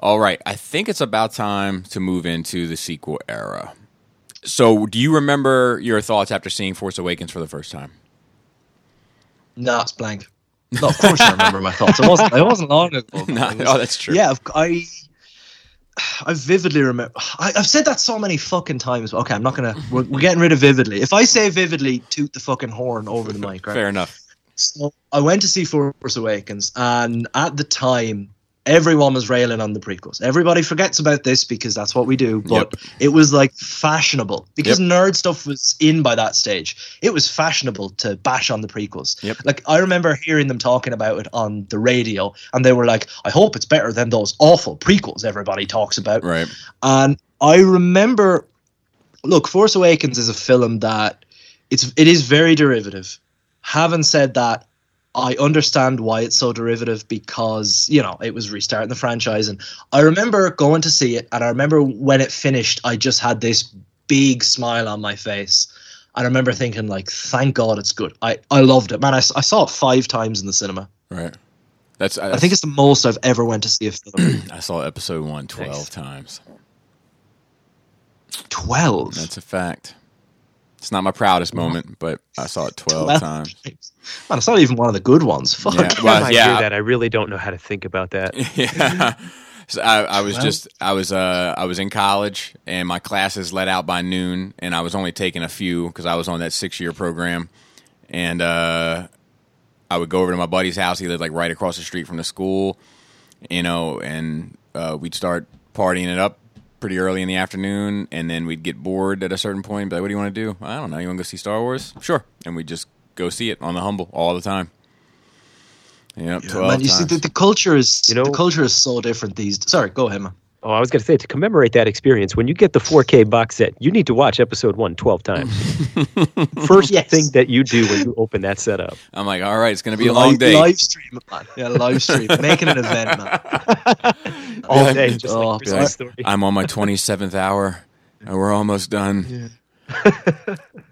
All right, I think it's about time to move into the sequel era. So, do you remember your thoughts after seeing Force Awakens for the first time? No, it's blank. No, of course I remember my thoughts. It wasn't. It wasn't long ago. [laughs] no, was- oh, that's true. Yeah, I. I vividly remember. I, I've said that so many fucking times. Okay, I'm not gonna. We're, we're getting rid of vividly. If I say vividly, toot the fucking horn over the mic. Right? Fair enough. So I went to see Force Awakens, and at the time, everyone was railing on the prequels. Everybody forgets about this because that's what we do. But it was like fashionable because nerd stuff was in by that stage. It was fashionable to bash on the prequels. Yep. Like I remember hearing them talking about it on the radio, and they were like, "I hope it's better than those awful prequels everybody talks about." Right. And I remember, look, Force Awakens is a film that it's it is very derivative. Having said that, I understand why it's so derivative because you know it was restarting the franchise, and I remember going to see it, and I remember when it finished, I just had this big smile on my face. And I remember thinking, like, thank God it's good. I, I loved it, man. I saw it five times in the cinema. Right. That's. I think it's the most I've ever went to see a film. [clears throat] I saw episode one 12 Nice. times. Twelve. That's a fact. It's not my proudest moment, but I saw it 12, 12 times. Man, it's not even one of the good ones. Fuck. Yeah, well, I yeah. that, I really don't know how to think about that. [laughs] yeah. So I, I was just I was uh I was in college and my classes let out by noon and I was only taking a few because I was on that six year program and uh I would go over to my buddy's house. He lived like right across the street from the school, you know, and uh, we'd start partying it up pretty early in the afternoon, and then we'd get bored at a certain point. And be like, what do you want to do? I don't know. You want to go see Star Wars? Sure. And we'd just go see it on the humble all the time. Yep, Yeah, twelve man, you see, the, the culture is You know- the culture is so different these. Sorry, go ahead, man. Oh, I was going to say to commemorate that experience, when you get the 4K box set, you need to watch episode one 12 times. [laughs] First Yes. thing that you do when you open that setup. I'm like, all right, it's going to be a long Live- day. Live stream, man. Yeah, live stream, making an event, man. [laughs] All Yeah. day, just Oh, like be Christmas story. I'm on my 27th hour, and we're almost done.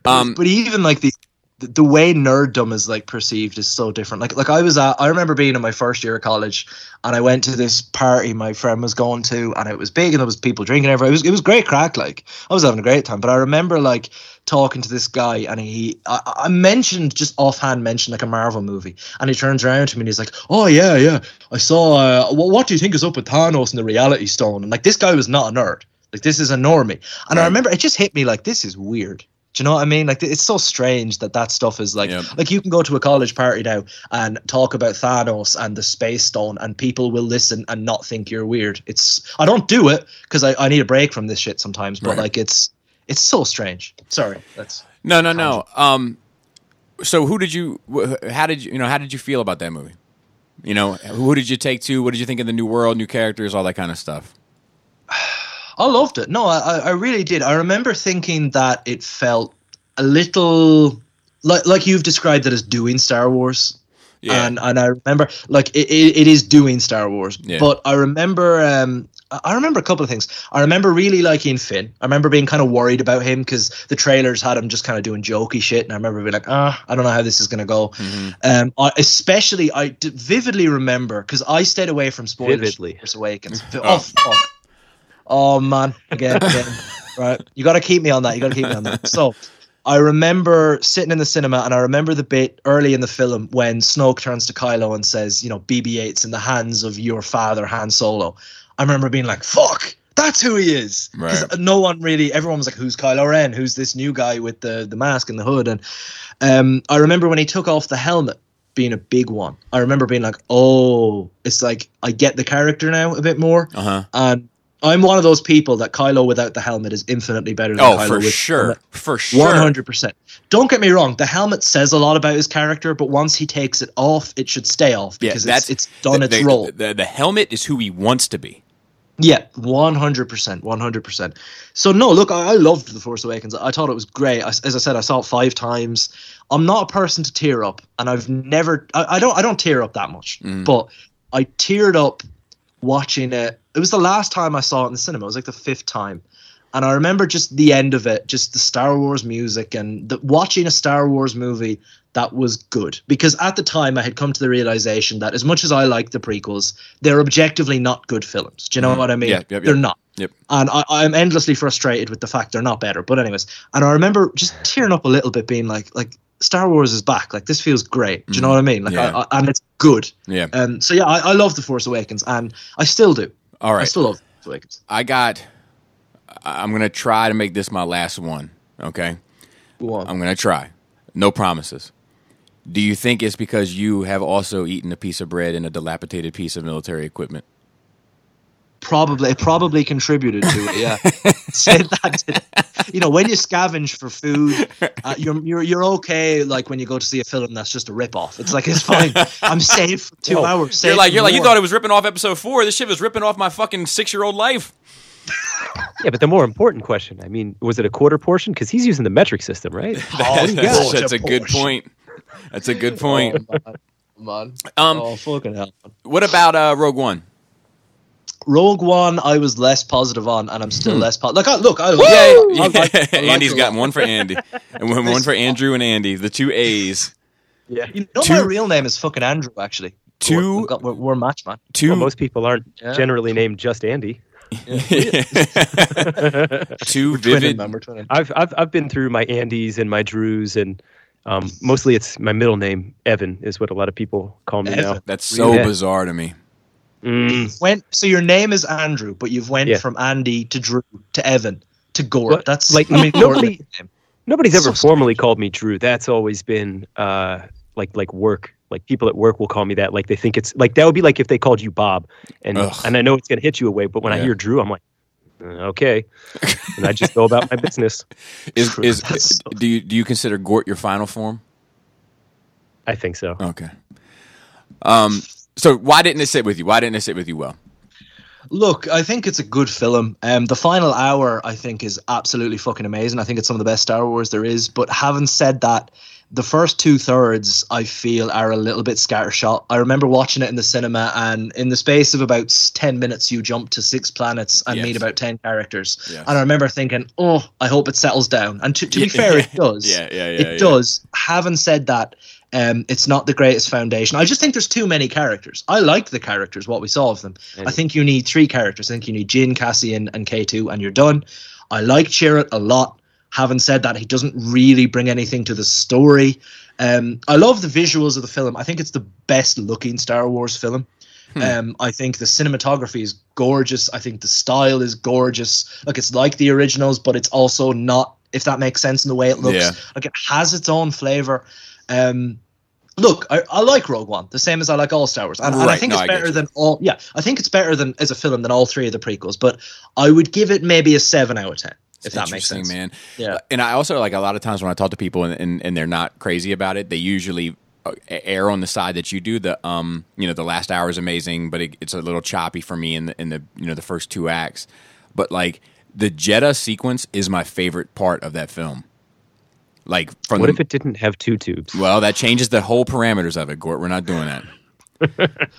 Um, But even like the, the the way nerddom is like perceived is so different. Like like I was at, I remember being in my first year of college, and I went to this party my friend was going to, and it was big, and there was people drinking everywhere. It was it was great crack. Like I was having a great time. But I remember like talking to this guy, and he I, I mentioned just offhand mentioned like a Marvel movie, and he turns around to me and he's like, "Oh yeah, yeah, I saw. Uh, what, what do you think is up with Thanos and the Reality Stone?" And like this guy was not a nerd. Like this is a normie, and I remember it just hit me like this is weird. Do you know what I mean? Like it's so strange that that stuff is like like you can go to a college party now and talk about Thanos and the Space Stone, and people will listen and not think you're weird. It's I don't do it because I, I need a break from this shit sometimes, but Right. like it's it's so strange. Sorry, that's no, no, no. Um, so who did you? How did you? You know, how did you feel about that movie? You know, who did you take to? What did you think of the new world, new characters, all that kind of stuff? [sighs] [sighs] [sighs] I loved it. No, I, I- I really did. I remember thinking that it felt a little like like you've described it as doing Star Wars. Yeah, And and I remember like it, it, it is doing Star Wars. Yeah. But I remember um I I remember a couple of things. I remember really liking Finn. I remember being kind of worried about him because the trailers had him just kind of doing jokey shit, and I remember being like, ah, I don't know how this is gonna go. Mhm. Um, I, especially I d- vividly remember because I stayed away from spoilers. Vividly. for Force Awakens. [laughs] Oh. Oh fuck! Oh man, again, [laughs] again. right? You got to keep me on that. You got to keep me on that. So. I remember sitting in the cinema, and I remember the bit early in the film when Snoke turns to Kylo and says, "You know, BB-8's in the hands of your father, Han Solo." I remember being like, "Fuck, that's who he is." Because Right. no one really, everyone was like, "Who's Kylo Ren? Who's this new guy with the the mask and the hood?" And um, I remember when he took off the helmet, being a big one. I remember being like, "Oh, it's like I get the character now a bit more." uh huh. And I'm one of those people that Kylo without the helmet is infinitely better than Oh, Kylo for with the sure, helmet. for sure. One hundred percent. Don't get me wrong. The helmet says a lot about his character, but once he takes it off, it should stay off Yeah, because that's it's, it's done the, its the, role. The, the helmet is who he wants to be. Yeah, one hundred percent, one hundred percent. So no, look, I, I loved the Force Awakens. I thought it was great. I, as I said, I saw it five times. I'm not a person to tear up, and I've never. I, I don't. I don't tear up that much, Mm. but I teared up watching it. It was the last time I saw it in the cinema. It was like the fifth time. And I remember just the end of it, just the Star Wars music and the, watching a Star Wars movie that was good. Because at the time, I had come to the realization that as much as I like the prequels, they're objectively not good films. Do you know Mhm. what I mean? Yeah, yep, yep. They're not. Yep. And I, I'm endlessly frustrated with the fact they're not better. But anyways, and I remember just tearing up a little bit, being like, like Star Wars is back. Like this feels great. Do you know Mhm. what I mean? Like, Yeah. I, I, and it's good. Yeah. Um, so yeah, I, I love the Force Awakens, and I still do. All right. I still love. it. Wicked. I got. I'm gonna try to make this my last one. Okay, Go on. I'm gonna try. No promises. Do you think it's because you have also eaten a piece of bread and a dilapidated piece of military equipment? Probably, it probably contributed to it. Yeah, [laughs] Said that. did- You know, when you scavenge for food, uh, you're you're you're okay. Like when you go to see a film that's just a rip off. It's like it's fine. I'm safe for two Whoa. hours. You're like you're like you thought it was ripping off episode four. This shit was ripping off my fucking six year old life. Yeah, but the more important question, I mean, was it a quarter portion? Because he's using the metric system, right? [laughs] Oh, that's, that's a good point. That's a good point. Oh, man. man. Um, oh fucking hell. what about uh, Rogue One? Rogue One, I was less positive on, and I'm still Hmm. less positive. Like, I, look, I Yeah, I like- I [laughs] like Andy's it a got one for Andy [laughs] and one, one for Andrew and Andy, the two A's. Yeah. You know, Two- my real name is fucking Andrew. Actually, Two- We're, we're, we're match man. Two Well, most people aren't Yeah. generally named just Andy. [laughs] two Twinning, vivid man, we're twinning. I've I've I've been through my Andys and my Drews, and um, mostly it's my middle name Evan is what a lot of people call me Evan. That's so Yeah. bizarre to me. Now. Mm. Went so your name is Andrew, but you've went Yeah. from Andy to Drew to Evan to Gort. What? That's Like, I mean, nobody- Nobody's ever So formally called me Drew. That's always been uh, like like work. Like people at work will call me that. Like they think it's like that would be like if they called you Bob, and Ugh. and I know it's gonna hit you away. But when I hear Drew, I'm like, uh, okay, and I just go about my business. [laughs] Is is [laughs] so- do you do you consider Gort your final form? I think so. Okay. Um. So why didn't it sit with you? Why didn't it sit with you well? Look, I think it's a good film. Um, the final hour, I think, is absolutely fucking amazing. I think it's some of the best Star Wars there is. But having said that, the first two thirds, I feel, are a little bit scattershot. I remember watching it in the cinema, and in the space of about ten minutes, you jump to six planets and Yes. meet about ten characters. Yes. And I remember thinking, "Oh, I hope it settles down." And to, to be Yeah, fair, it [laughs] does. Yeah, yeah, yeah. it yeah. does. Having said that, um, it's not the greatest foundation. I just think there's too many characters. I like the characters, what we saw of them. I think you need three characters. I think you need Jyn, Cassian, and K2, and you're done. I like Chirrut a lot. Having said that, he doesn't really bring anything to the story. Um, I love the visuals of the film. I think it's the best looking Star Wars film. Um, I think the cinematography is gorgeous. I think the style is gorgeous. Like it's like the originals, but it's also not. If that makes sense in the way it looks, Yeah. like it has its own flavor. Um, look, I, I like Rogue One the same as I like all Star Wars, and, and I think no, it's better than all. Yeah, I think it's better than as a film than all three of the prequels. But I would give it maybe a seven out of ten if that makes sense. man. Yeah. And I also like a lot of times when I talk to people and, and, and they're not crazy about it, they usually uh, err on the side that you do. The um, you know, the last hour is amazing, but it, it's a little choppy for me in the in the you know the first two acts. But like the Jedha sequence is my favorite part of that film. Like from What the, if it didn't have two tubes? well, that changes the whole parameters of it, Gort. We're not doing that. [laughs]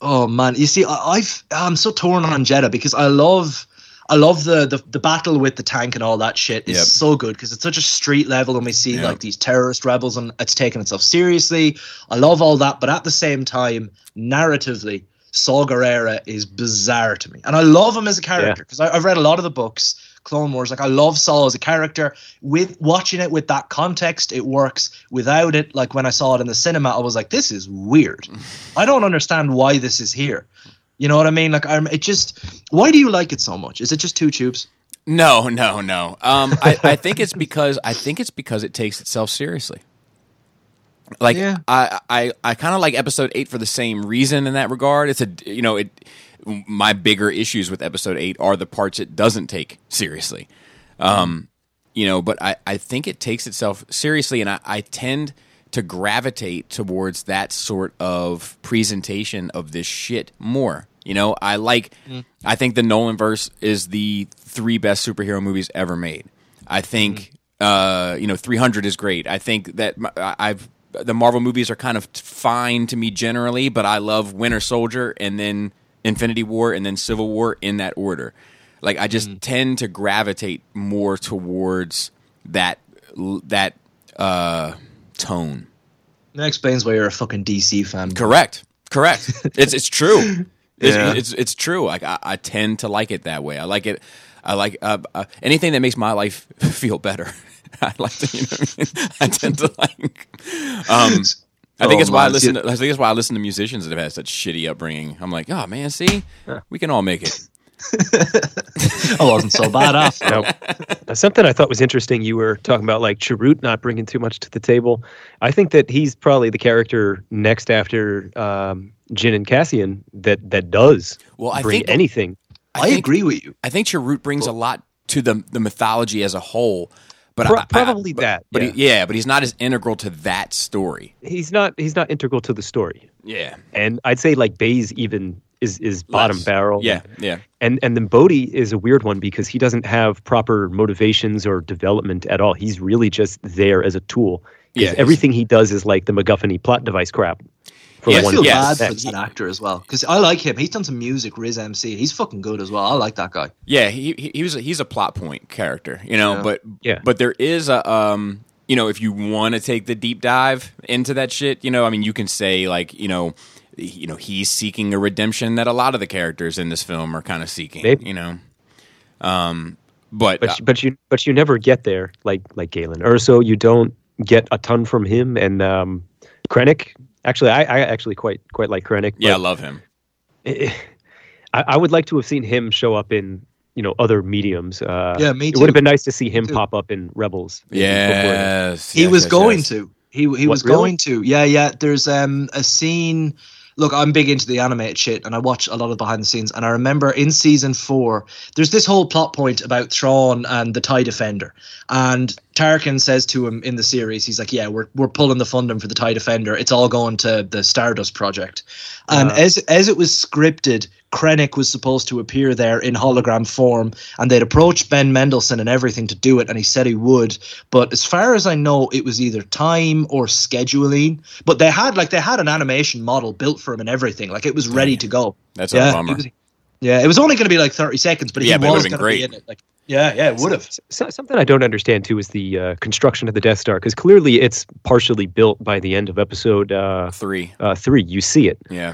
Oh man, you see, I, I've I'm so torn on Jedha because I love. I love the, the the battle with the tank and all that shit is Yep. so good because it's such a street level and we see Yep. like these terrorist rebels and it's taking itself seriously. I love all that, but at the same time, narratively, Saw Gerrera is bizarre to me, and I love him as a character because I've read a lot of the books, Clone Wars. Like I love Saw as a character. With watching it with that context, it works. Without it, like when I saw it in the cinema, I was like, this is weird. [laughs] I don't understand why this is here. You know what I mean? Like I'm. It just. Why do you like it so much? Is it just two tubes? No, no, no. Um, I, I think it's because I think it's because it takes itself seriously. Like Yeah. I, I, I kind of like episode eight for the same reason in that regard. It's a you know it. My bigger issues with episode eight are the parts it doesn't take seriously. Um, you know, but I, I think it takes itself seriously, and I, I tend to gravitate towards that sort of presentation of this shit more. You know, I like, I think the Nolan verse is the three best superhero movies ever made. I think, uh, you know, 300 is great. I think that I've, the Marvel movies are kind of fine to me generally, but I love Winter Soldier and then Infinity War and then Civil War in that order. Like I just tend to gravitate more towards that that uh, tone. That explains why you're a fucking DC fan. Correct. Correct. [laughs] it's it's true. It's, Yeah. it's it's true. Like I, I tend to like it that way. I like it. I like uh, uh, anything that makes my life [laughs] feel better. [laughs] I like to. You know what I mean? I tend to like. Um, I think Oh, it's why I listen. To, I think it's why I listen to musicians that have had such shitty upbringing. I'm like, oh man, see, we can all make it. [laughs] I wasn't so bad after. Now, uh, something I thought was interesting. You were talking about like Chirrut not bringing too much to the table. I think that he's probably the character next after um, Jyn and Cassian that that does Well, I bring think anything. I, think- agree with you. I think Chirrut brings a lot to the the mythology as a whole. But Pro- I- I- probably but- that, But yeah. He, yeah, but he's not as integral to that story. He's not he's not integral to the story. Yeah. And I'd say like Baze even is is bottom Less. barrel. Yeah, yeah. And and then Bodhi is a weird one because he doesn't have proper motivations or development at all. He's really just there as a tool. Yeah, everything he does is like the MacGuffin plot device crap. For Yes, I feel yes. bad for that actor as well because I like him. He's done some music, Riz MC. He's fucking good as well. I like that guy. Yeah, he he, he was a, he's a plot point character, you know. Yeah. But Yeah. but there is a um, you know, if you want to take the deep dive into that shit, you know, I mean, you can say like, you know, you know, he's seeking a redemption that a lot of the characters in this film are kind of seeking, Maybe. you know. Um, but, but uh, but you but you never get there like like Galen Erso. You don't get a ton from him and um, Krennic. Actually, I, I actually quite quite like Krennic. yeah, I love him. I, I would like to have seen him show up in you know other mediums. Uh, Yeah, me too. It would have been nice to see him too. pop up in Rebels. maybe before- Yes, He was yes, going yes. to. He he What, was really? going to. Yeah, yeah. There's um a scene. Look, I'm big into the animated shit, and I watch a lot of behind the scenes. And I remember in season four, there's this whole plot point about Thrawn and the Tie Defender. And Tarkin says to him in the series, he's like, "Yeah, we're we're pulling the funding for the Tie Defender. It's all going to the Stardust project." And Uh. as as it was scripted, Krennic was supposed to appear there in hologram form, and they'd approached Ben Mendelsohn and everything to do it, and he said he would. But as far as I know, it was either time or scheduling. But they had like they had an animation model built for him and everything, like it was ready to go. That's yeah, a bummer. it was- yeah, it was only going to be like thirty seconds, but Yeah, he but it was would've going been to be great. in it. Like, yeah, yeah, it would have. So, something I don't understand too is the uh, construction of the Death Star because clearly it's partially built by the end of episode uh, Three. uh, three. You see it, Yeah.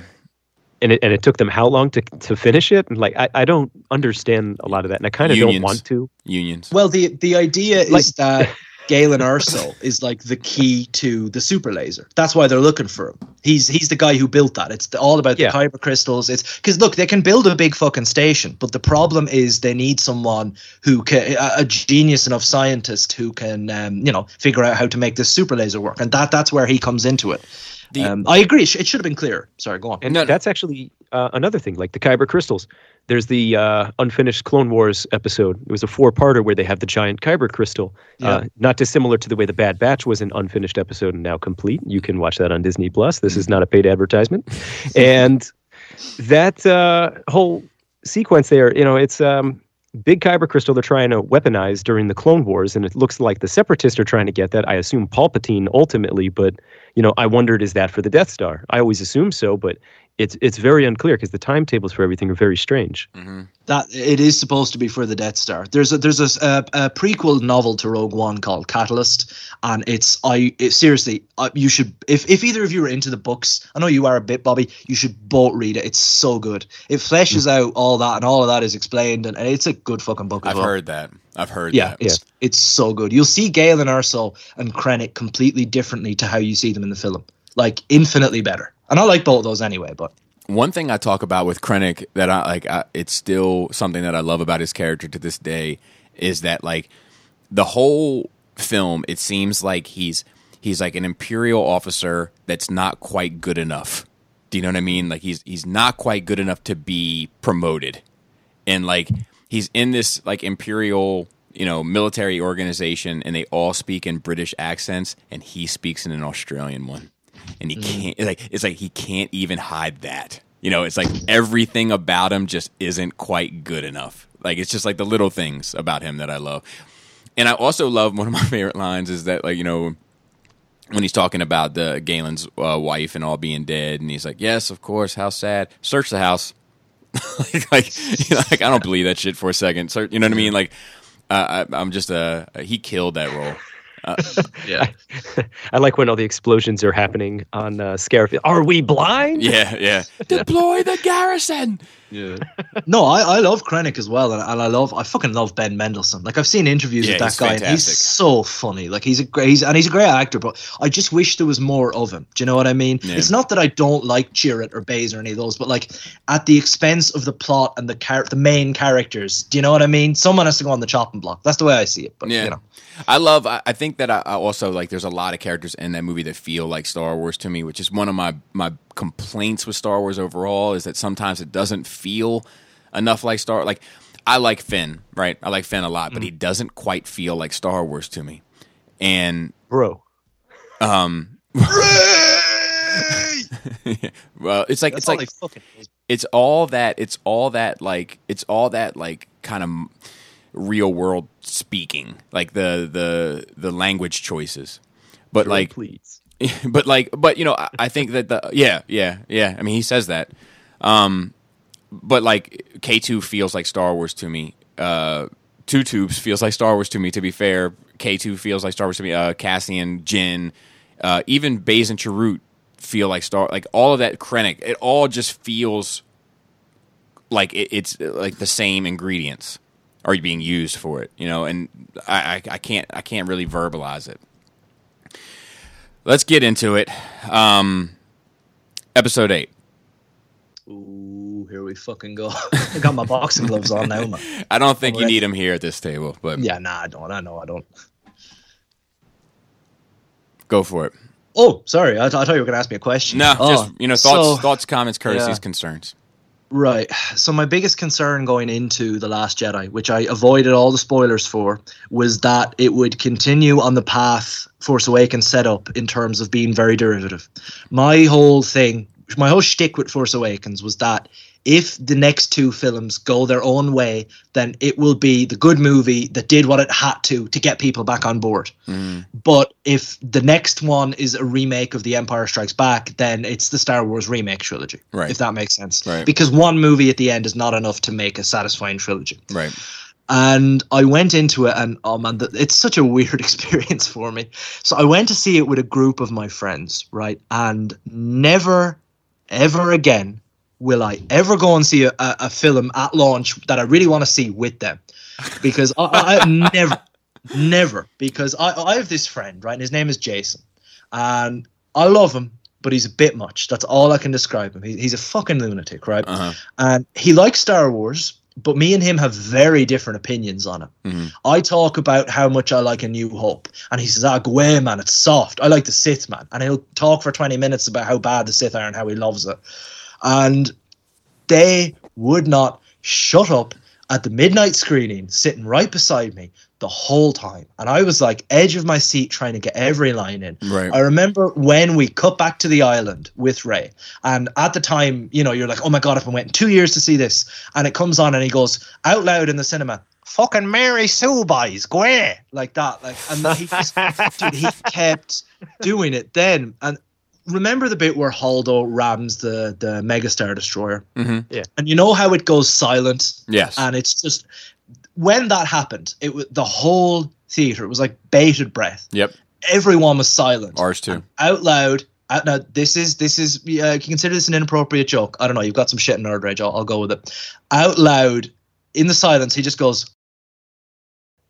And it and it took them how long to to finish it? And like I, I don't understand a lot of that, and I kind of don't want to. Unions. Well, the the idea Like- is that Galen Erso is like the key to the super laser. That's why they're looking for him. He's he's the guy who built that. It's the, all about Yeah. the kyber crystals. It's because look, they can build a big fucking station, but the problem is they need someone who can a, a genius enough scientist who can um, you know figure out how to make this super laser work, and that that's where he comes into it. The- um, I agree. It sh- it should have been clearer. Sorry, go on. And No, no. that's actually uh, another thing, like the Kyber crystals. There's the uh, unfinished Clone Wars episode. It was a four-parter where they have the giant Kyber crystal. Uh, not dissimilar to the way the Bad Batch was an unfinished episode and now complete. You can watch that on Disney Plus. This is not a paid advertisement. [laughs] and that uh, whole sequence there, you know, it's um, big Kyber crystal they're trying to weaponize during the Clone Wars, and it looks like the Separatists are trying to get that. I assume Palpatine ultimately, but you know, I wondered is that for the Death Star? I always assume so, but it's it's very unclear because the timetables for everything are very strange. That it is supposed to be for the Death Star. There's a there's a, a, a prequel novel to Rogue One called Catalyst, and it's I it, seriously uh, you should if if either of you are into the books, I know you are a bit, Bobby. You should both read it. It's so good. It fleshes out all that, and all of that is explained, and, and it's a good fucking book. I've well. heard that. I've heard Yeah, that. it's it's so good. You'll see Galen Erso and Krennic completely differently to how you see them in the film, like infinitely better. And I like both of those anyway. But One thing I talk about with Krennic that I like, I, it's still something that I love about his character to this day is that like the whole film, it seems like he's he's like an imperial officer that's not quite good enough. Do you know what I mean? Like he's he's not quite good enough to be promoted, and like he's in this like imperial you know military organization, and they all speak in British accents, and he speaks in an Australian one and he can't like it's like he can't even hide that. You know it's like everything about him just isn't quite good enough. Like it's just like the little things about him that i love. And i also love [laughs] one of my favorite lines is that like you know when he's talking about the galen's uh, wife and all being dead and he's like yes of course how sad. Search the house. [laughs] Like, like, you [laughs] know, like i don't believe that shit for a second. Search- you know what i mean? Like uh, I, i'm just uh he killed that role [laughs] yeah, [laughs] I like when all the explosions are happening on uh, Scarif. Are we blind? yeah yeah [laughs] deploy the garrison Yeah. [laughs] No, I, I love Krennic as well, and, and I love I fucking love Ben Mendelsohn. Like I've seen interviews Yeah, with that guy, and he's so funny. Like he's a great, he's, and he's a great actor. But I just wish there was more of him. Do you know what I mean? Yeah. It's not that I don't like Chirrut or Baze or any of those, but like at the expense of the plot and the char- the main characters. Do you know what I mean? Someone has to go on the chopping block. That's the way I see it. But Yeah. you know, I love. I, I think that I, I also like. There's a lot of characters in that movie that feel like Star Wars to me, which is one of my my complaints with Star Wars overall. Is that sometimes it doesn't feel enough like Star. Like I like Finn, right? I like Finn a lot, but he doesn't quite feel like Star Wars to me. And Bro. um, [laughs] well, it's like that's it's all like fucking it's all that it's all that like it's all that like kind of real world speaking like the the the language choices but like please. [laughs] but like but you know I, I think that the yeah yeah yeah. I mean he says that. Um but like k2 feels like star wars to me. Uh two tubes feels like star wars to me to be fair. K2 feels like star wars to me. Uh cassian jyn uh even baze and Chirrut feel like star like all of that krennic it all just feels like it, it's uh, like the same ingredients are being used for it you know? And I, I i can't i can't really verbalize it let's get into it um episode 8 Ooh, here we fucking go. [laughs] I got my boxing gloves on now, man. i don't think you need them here at this table but Yeah, nah, I don't. I know I don't. go for it Oh, sorry. I, th- I thought you were going to ask me a question. no Oh, just you know thoughts so- thoughts comments courtesies Yeah. concerns Right. So my biggest concern going into The Last Jedi, which I avoided all the spoilers for, was that it would continue on the path Force Awakens set up in terms of being very derivative. My whole thing, my whole shtick with Force Awakens was that if the next two films go their own way, then it will be the good movie that did what it had to to get people back on board. Mm, But if the next one is a remake of The Empire Strikes Back, then it's the Star Wars remake trilogy. Right. If that makes sense. Right. Because one movie at the end is not enough to make a satisfying trilogy. right And I went into it, and oh man, it's such a weird [laughs] experience for me. So I went to see it with a group of my friends, right? And never, ever again will I ever go and see a, a, a film at launch that I really want to see with them, because I, I, never, [laughs] never, because I I have this friend, right? And his name is Jason, and I love him. But he's a bit much. That's all I can describe him. He, he's a fucking lunatic, right? uh-huh and he likes Star Wars, but me and him have very different opinions on it. Mhm. I talk about how much I like A New Hope, and he says, "Ah, go away, man, it's soft. I like the Sith, man." And he'll talk for twenty minutes about how bad the Sith are and how he loves it, and they would not shut up at the midnight screening, sitting right beside me the whole time, and I was like edge of my seat trying to get every line in. right I remember when we cut back to the island with Rey, and at the time, you know, you're like, "Oh my god, I've been waiting two years to see this," and it comes on, and he goes out loud in the cinema, "Fucking Mary Sue boys, go away," like that, like, and he just, dude, he kept doing it. Then, and remember the bit where Haldo rams the the Megastar Destroyer, hmm and you know how it goes silent, yes. And it's just when that happened, it was the whole theater. It was like bated breath. Yep. Everyone was silent. Ours too. Out loud out now this is this is uh, you can consider this an inappropriate joke. I don't know you've got some shit in nerd rage I'll, I'll go with it. Out loud in the silence he just goes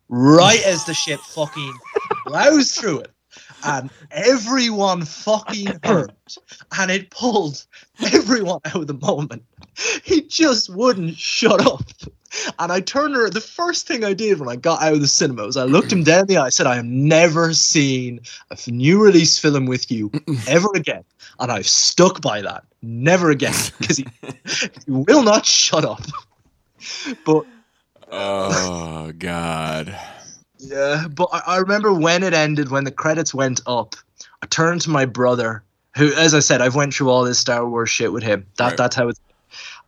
right as the ship fucking [laughs] blows through it and everyone fucking heard and it pulled everyone out of the moment he just wouldn't shut up and I turned around. The first thing I did when I got out of the cinema was I looked him down the eye. I said, I have never seen a new release film with you [laughs] ever again. And I've stuck by that. Never again. [laughs] Because he, he will not shut up. But oh god yeah, but I, I remember when it ended, when the credits went up, I turned to my brother, who, as I said, I've went through all this Star Wars shit with him. That Right. that's how it.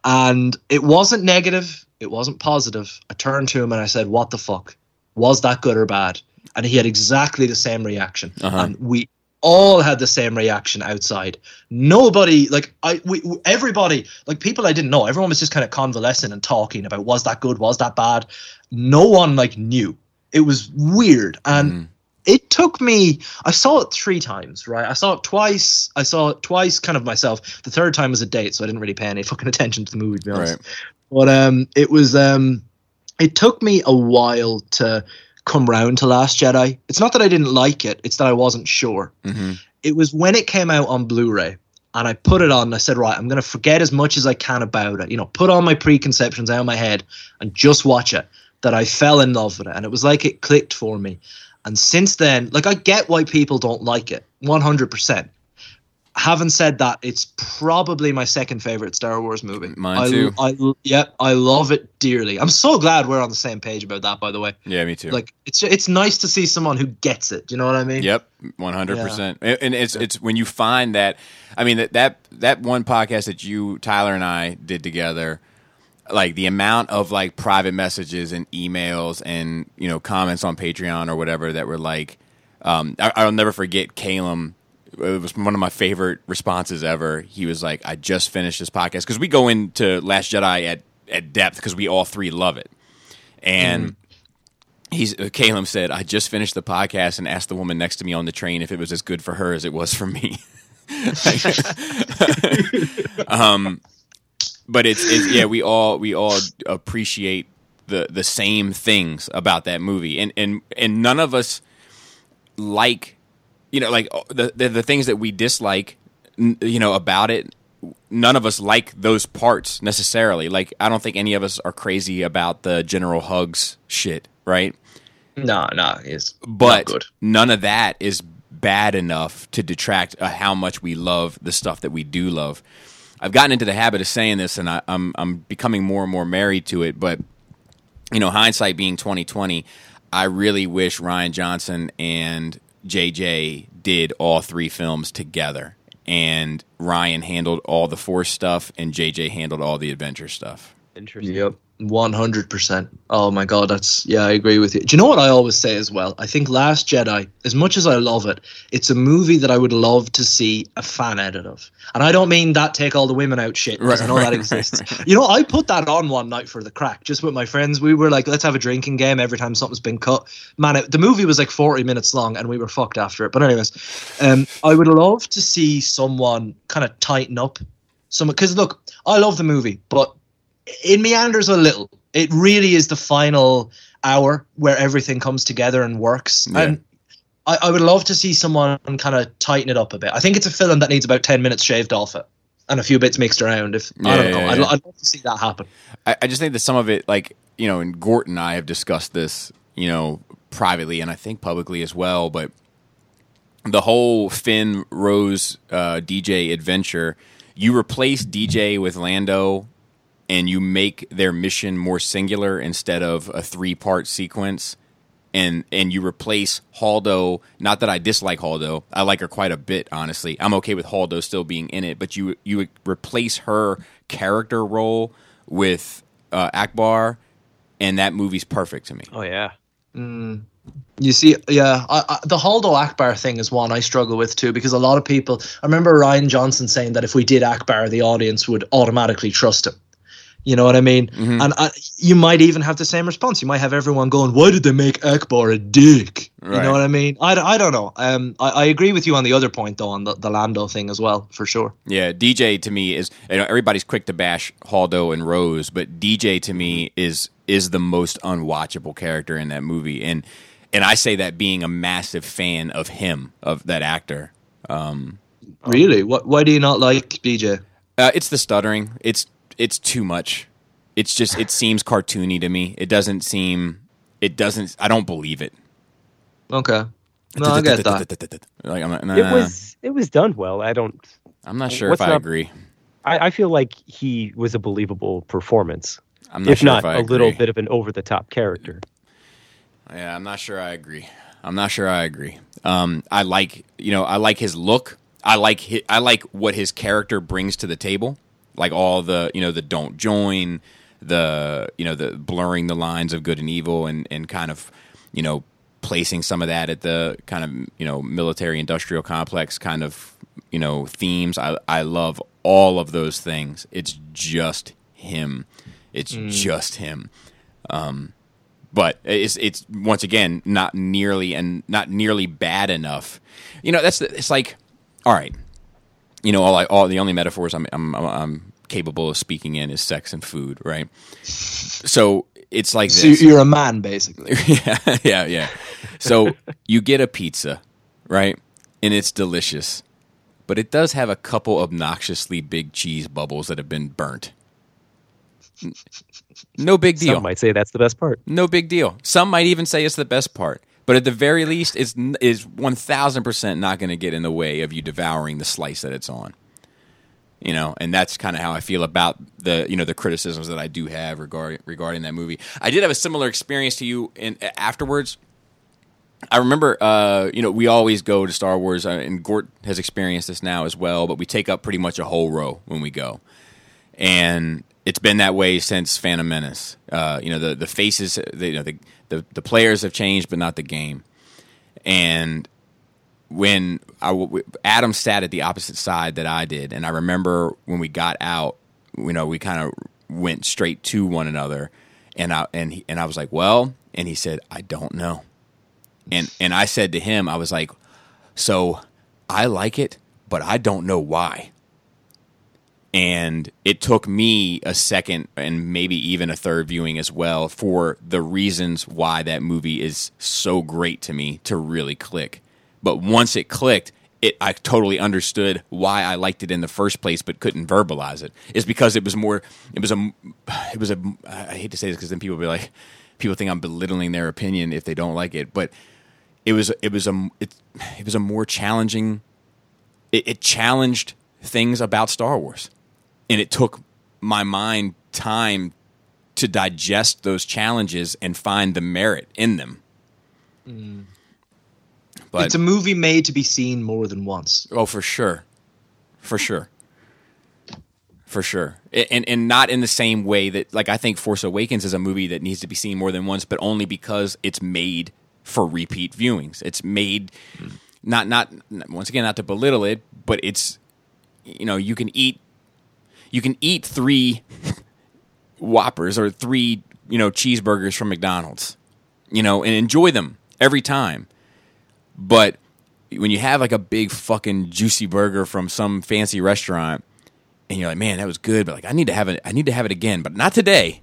And it wasn't negative. It wasn't positive. I turned to him and I said, "What the fuck? Was that good or bad?" And he had exactly the same reaction, Uh-huh. and we all had the same reaction outside. Nobody, like I, we, we- everybody, like people I didn't know. Everyone was just kind of convalescing and talking about was that good, was that bad. No one like knew. It was weird, and Mhm. it took me. I saw it three times, right? I saw it twice. I saw it twice, kind of myself. The third time was a date, so I didn't really pay any [laughs] fucking attention to the movie, to be honest. Right. But um, it was um, it took me a while to come round to Last Jedi. It's not that I didn't like it; it's that I wasn't sure. hmm It was when it came out on Blu-ray, and I put it on. and I said, right, I'm going to forget as much as I can about it. You know, put all my preconceptions out of my head and just watch it. That I fell in love with it, and it was like it clicked for me. And since then, like I get why people don't like it, 100. percent Having said that, it's probably my second favorite Star Wars movie. Mine I, too. I, yeah, I love it dearly. I'm so glad we're on the same page about that. By the way, Yeah, me too. like it's it's nice to see someone who gets it. Do you know what I mean? Yep, one hundred percent. And it's it's when you find that. I mean that that that one podcast that you Tyler and I did together, like the amount of like private messages and emails and you know comments on Patreon or whatever that were like, um, I, I'll never forget Calum. It was one of my favorite responses ever. He was like, "I just finished this podcast because we go into Last Jedi at at depth because we all three love it." And he's uh, Caleb said, "I just finished the podcast and asked the woman next to me on the train if it was as good for her as it was for me." [laughs] [laughs] [laughs] um, but it's, it's yeah, we all we all appreciate the the same things about that movie, and and and none of us like you know like the the, the things that we dislike you know about it none of us like those parts necessarily. Like i don't think any of us are crazy about the general hugs shit right? No, no, it's but not good. none of that is bad enough to detract uh, how much we love the stuff that we do love i've gotten into the habit of saying this and I, i'm i'm becoming more and more married to it but you know hindsight being 2020 i really wish rian johnson and jj did all three films together and ryan handled all the force stuff and jj handled all the adventure stuff Interesting. Yep. One hundred percent. Oh my god, that's yeah, I agree with you. Do you know what I always say as well? I think Last Jedi, as much as I love it, it's a movie that I would love to see a fan edit of. And I don't mean that take all the women out shit, because I know Right, that right, exists. right. You know, I put that on one night for the crack, just with my friends. We were like, let's have a drinking game every time something's been cut. Man, it, the movie was like forty minutes long, and we were fucked after it. But anyways, um, I would love to see someone kind of tighten up some because look, I love the movie, but it meanders a little. It really is the final hour where everything comes together and works. Yeah. And I, I would love to see someone kind of tighten it up a bit. I think it's a film that needs about ten minutes shaved off it and a few bits mixed around. If I don't know, yeah, I'd. I'd love to see that happen. I, I just think that some of it, like you know, and Gort and I have discussed this, you know, privately and I think publicly as well. But the whole Finn Rose uh, DJ adventure, you replace DJ with Lando, and you make their mission more singular instead of a three part sequence. And, and you replace Holdo. Not that I dislike Holdo, I like her quite a bit. Honestly, I'm okay with Holdo still being in it. But you you replace her character role with uh, Ackbar, and that movie's perfect to me. Oh yeah. You see, yeah, I, I, the Holdo Ackbar thing is one I struggle with too because a lot of people. I remember Rian Johnson saying that if we did Ackbar, the audience would automatically trust him. You know what I mean? Mm-hmm. And I, you might even have the same response. You might have everyone going, "Why did they make Ackbar a dick?" You know what I mean? I, I don't know. Um, I, I agree with you on the other point though, on the, the Lando thing as well, for sure. Yeah, DJ to me is you know everybody's quick to bash Holdo and Rose, but DJ to me is is the most unwatchable character in that movie, and and I say that being a massive fan of him of that actor. Really? What? Why do you not like DJ? Uh, it's the stuttering. It's it's too much. It's just it seems cartoony to me. It doesn't seem. It doesn't. I don't believe it. Okay. No, I get that. Like I'm, not- nah, It was it was done well. I don't. I'm not sure if I not- agree. I, I feel like he was a believable performance, I'm not if sure not if I a little bit of an over the top character. Yeah, I'm not sure I agree. I'm not sure I agree. Um, I like you know I like his look. I like hi I like what his character brings to the table. Like all the you know the don't join, the you know the blurring the lines of good and evil, and and kind of you know placing some of that at the kind of you know military industrial complex kind of you know themes. I I love all of those things. It's just him. It's just him Um, but it's it's once again not nearly and not nearly bad enough. You know, that's it's like all right. You know, all I, all the only metaphors I'm, I'm I'm capable of speaking in is sex and food, right? So it's like So this. you're a man, basically. [laughs] yeah, yeah, yeah. So you get a pizza, right? And it's delicious. But it does have a couple obnoxiously big cheese bubbles that have been burnt. No big deal. Some might say that's the best part. No big deal. Some might even say it's the best part. But at the very least, it's is one thousand percent not going to get in the way of you devouring the slice that it's on. You know, and that's kind of how I feel about the you know the criticisms that I do have regarding regarding that movie. I did have a similar experience to you in afterwards. I remember, uh, you know, we always go to Star Wars, uh, and Gort has experienced this now as well. But we take up pretty much a whole row when we go, and it's been that way since Phantom Menace. Uh, you know, the the faces, the, you know, the, the the players have changed, but not the game. And when Adam sat at the opposite side that I did, and I remember when we got out, you know, we kind of went straight to one another, and I and he, and I was like, well, and he said, I don't know, and and I said to him, I was like, so I like it, but I don't know why. And it took me a second and maybe even a third viewing as well for the reasons why that movie is so great to me to really click. But once it clicked, it I totally understood why I liked it in the first place, but couldn't verbalize it. Is because it was more. It was a. It was a. I hate to say this because then people be like, people think I'm belittling their opinion if they don't like it, but it was. It was a. It, it was a more challenging. It, it challenged things about Star Wars, and it took my mind time to digest those challenges and find the merit in them. Mm. But it's a movie made to be seen more than once. Oh, for sure, for sure, for sure, and and not in the same way that like I think Force Awakens is a movie that needs to be seen more than once, but only because it's made for repeat viewings. It's made hmm. not not once again not to belittle it, but it's you know you can eat you can eat three Whoppers or three you know cheeseburgers from McDonald's, you know, and enjoy them every time. But when you have like a big fucking juicy burger from some fancy restaurant, and you're like, man, that was good, but like I need to have it. I need to have it again, but not today.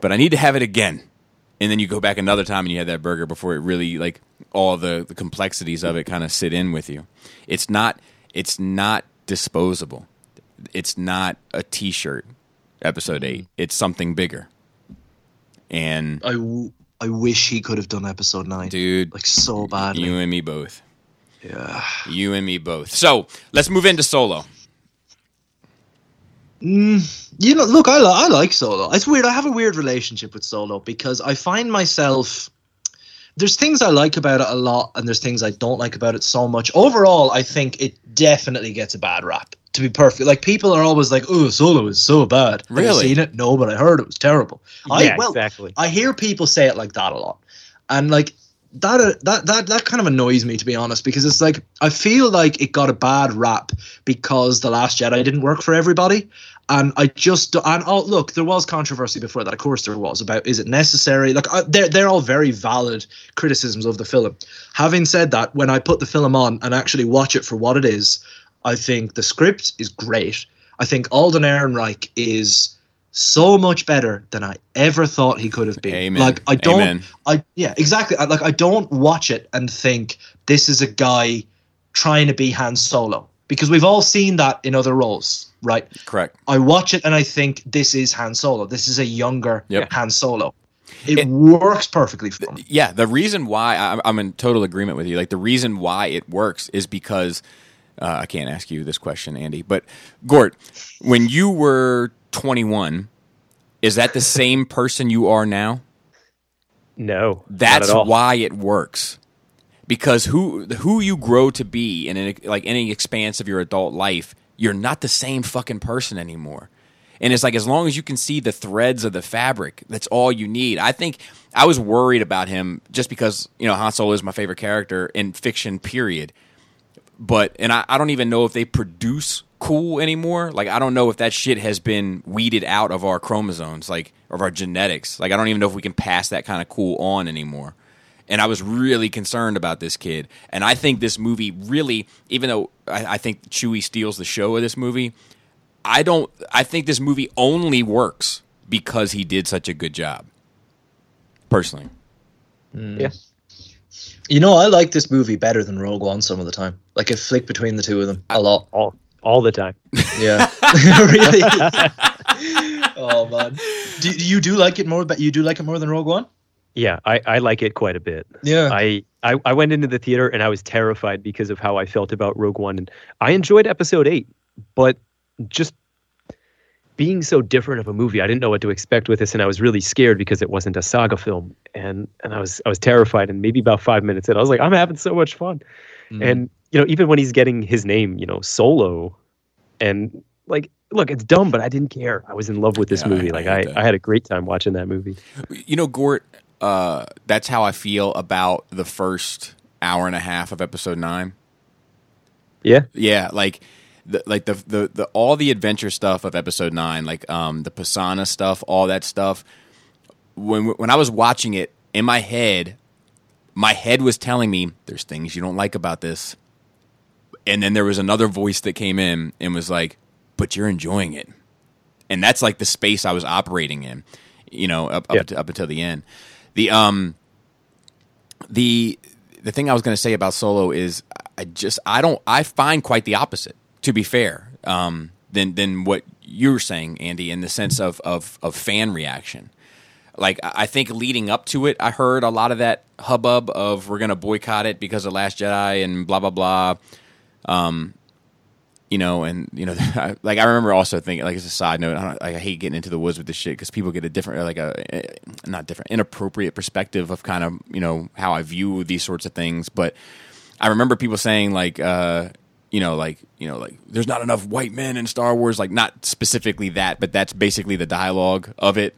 But I need to have it again. And then you go back another time and you have that burger before it really like all the, the complexities of it kind of sit in with you. It's not. It's not disposable. It's not a T-shirt. Episode eight. Mm-hmm. It's something bigger. And I, w- I wish he could have done episode nine. dude, Like so badly. you and me both. yeah. You and me both. So let's move into solo. Mm, you know, look, I, li- I like Solo. It's weird. I have a weird relationship with Solo because I find myself. There's things I like about it a lot, and there's things I don't like about it so much. Overall, I think it definitely gets a bad rap. To be perfect, like people are always like, "Oh, Solo is so bad." Have Really? seen it? No, but I heard it was terrible. yeah, I well, exactly. I hear people say it like that a lot, and like that uh, that that that kind of annoys me to be honest because it's like I feel like it got a bad rap because the Last Jedi didn't work for everybody, and I just and oh look, there was controversy before that. Of course, there was about is it necessary? Like I, they're they're all very valid criticisms of the film. Having said that, when I put the film on and actually watch it for what it is, I think the script is great. I think Alden Ehrenreich is so much better than I ever thought he could have been. Amen. Like I don't Amen. I yeah, exactly. I, like I don't watch it and think this is a guy trying to be Han Solo because we've all seen that in other roles, right? Correct. I watch it and I think this is Han Solo. This is a younger Yep. Han Solo. It, It- works perfectly for me. Yeah, the reason why I, I'm in total agreement with you. Like the reason why it works is because uh, I can't ask you this question, Andy, but Gort, when you were 21, is that the same person you are now? No, That's not at all. why it works. Because who who you grow to be in an, like any expanse of your adult life, you're not the same fucking person anymore. And it's like as long as you can see the threads of the fabric, that's all you need. I think I was worried about him just because you know Han Solo is my favorite character in fiction. Period. But and I, I don't even know if they produce cool anymore. Like I don't know if that shit has been weeded out of our chromosomes, like of our genetics. Like I don't even know if we can pass that kind of cool on anymore. And I was really concerned about this kid. And I think this movie really, even though I, I think Chewie steals the show of this movie, I don't. I think this movie only works because he did such a good job. Personally, Yeah. You know, I like this movie better than Rogue One some of the time. Like I flick between the two of them a lot. All all the time. Yeah, [laughs] [laughs] really. oh man, do, do you do like it more? But you do like it more than Rogue One? Yeah, I, I like it quite a bit. Yeah. I, I I went into the theater and I was terrified because of how I felt about Rogue One, and I enjoyed Episode Eight, but just being so different of a movie, I didn't know what to expect with this, and I was really scared because it wasn't a saga film, and and I was I was terrified. And maybe about five minutes in, I was like, I'm having so much fun, and you know, even when he's getting his name, you know, Solo, and like, look, it's dumb, but I didn't care. I was in love with this Yeah, movie. I like, hate I. I had a great time watching that movie. you know, Gort. Uh, that's how I feel about the first hour and a half of episode nine. Yeah, Yeah, like the like the the, the all the adventure stuff of episode nine, like um the Pasaana stuff, all that stuff. When when I was watching it in my head, my head was telling me there's things you don't like about this, and then there was another voice that came in and was like, "But you're enjoying it," and that's like the space I was operating in, you know, up up, Yeah. to, up until the end. The um the the thing I was going to say about Solo is I just I don't I find quite the opposite. To be fair, um, than than what you were saying, Andy, in the sense of of, of fan reaction. Like I think leading up to it, I heard a lot of that hubbub of we're going to boycott it because of Last Jedi and blah blah blah. Um, you know, and you know, [laughs] like I remember also thinking, like as a side note, I, like, I hate getting into the woods with this shit because people get a different, like a eh, not different, inappropriate perspective of kind of you know how I view these sorts of things. But I remember people saying like, uh, you know, like you know, like there's not enough white men in Star Wars, like not specifically that, but that's basically the dialogue of it.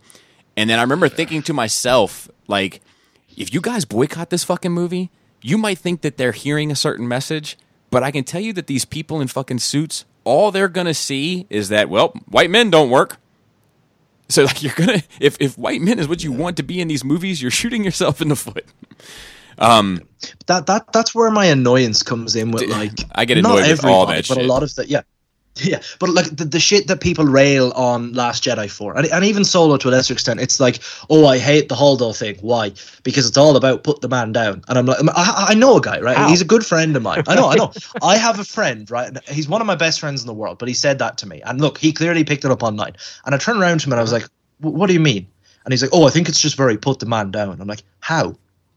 And then I remember thinking to myself, like, if you guys boycott this fucking movie, you might think that they're hearing a certain message, but I can tell you that these people in fucking suits, all they're gonna see is that, well, white men don't work. So like [laughs] you're gonna if if white men is what you want to be in these movies, you're shooting yourself in the foot. Um that that that's where my annoyance comes in with like [laughs] I get not annoyed with all that but shit. a lot of the yeah. [laughs] Yeah but like the, the shit that people rail on last jedi for and, and even solo to a lesser extent it's like oh i hate the holdo thing. Why? Because it's all about put the man down and i'm like i, I know a guy right? Ow. he's a good friend of mine. I know i know. [laughs] I have a friend right? He's one of my best friends in the world but he said that to me and look he clearly picked it up online. And i turned around to him and i was like what do you mean? And he's like oh i think it's just very put the man down. I'm like how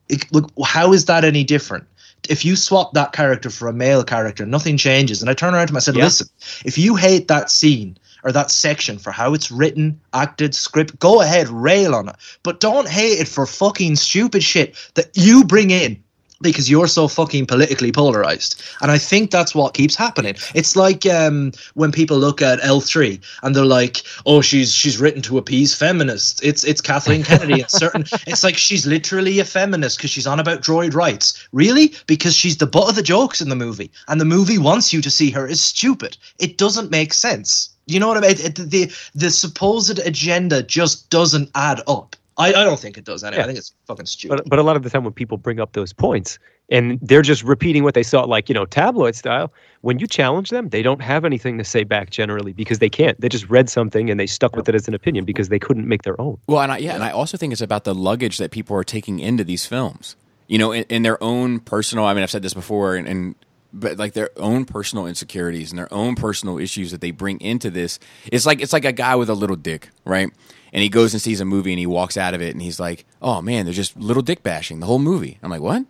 it, look, how is that any different? If you swap that character for a male character, nothing changes. And I turned around to him, I said, Yeah. listen, if you hate that scene or that section for how it's written, acted, script, go ahead, rail on it. But don't hate it for fucking stupid shit that you bring in because you're so fucking politically polarized. And I think that's what keeps happening. It's like um, when people look at L3 and they're like, "Oh, she's she's written to appease feminists." It's it's Kathleen [laughs] Kennedy. It's certain. It's like she's literally a feminist because she's on about droid rights. Really? Because she's the butt of the jokes in the movie, and the movie wants you to see her as stupid. It doesn't make sense. You know what I mean? It, the the supposed agenda just doesn't add up. I, I don't think it does anyway. I think it's fucking stupid. But but a lot of the time when people bring up those points and they're just repeating what they saw, like you know tabloid style, when you challenge them, they don't have anything to say back generally because they can't. They just read something and they stuck with it as an opinion because they couldn't make their own. Well, and I, yeah, and I also think it's about the luggage that people are taking into these films. You know, in, in their own personal. I mean, I've said this before, and, and but like their own personal insecurities and their own personal issues that they bring into this. It's like it's like a guy with a little dick, right? And he goes and sees a movie and he walks out of it and he's like, "Oh man, there's just little dick bashing the whole movie." I'm like, "What?"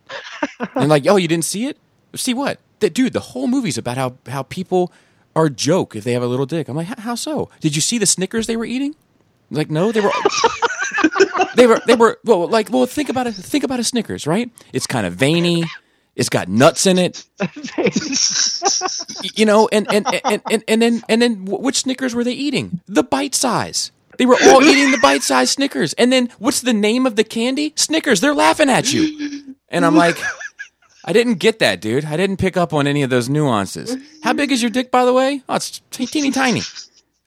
[laughs] and like, "Oh, you didn't see it? See what? That dude, the whole movie's about how how people are a joke if they have a little dick." I'm like, "How- "How so? Did you see the Snickers they were eating?" Like, no, they were [laughs] they were they were well like well think about it think about a Snickers right it's kind of veiny it's got nuts in it [laughs] you know and and, and and and then and then wh- which Snickers were they eating the bite size they were all eating the bite-sized Snickers and then what's the name of the candy Snickers they're laughing at you and I'm like I didn't get that, dude. I didn't pick up on any of those nuances. How big is your dick, by the way? Oh, it's teeny tiny.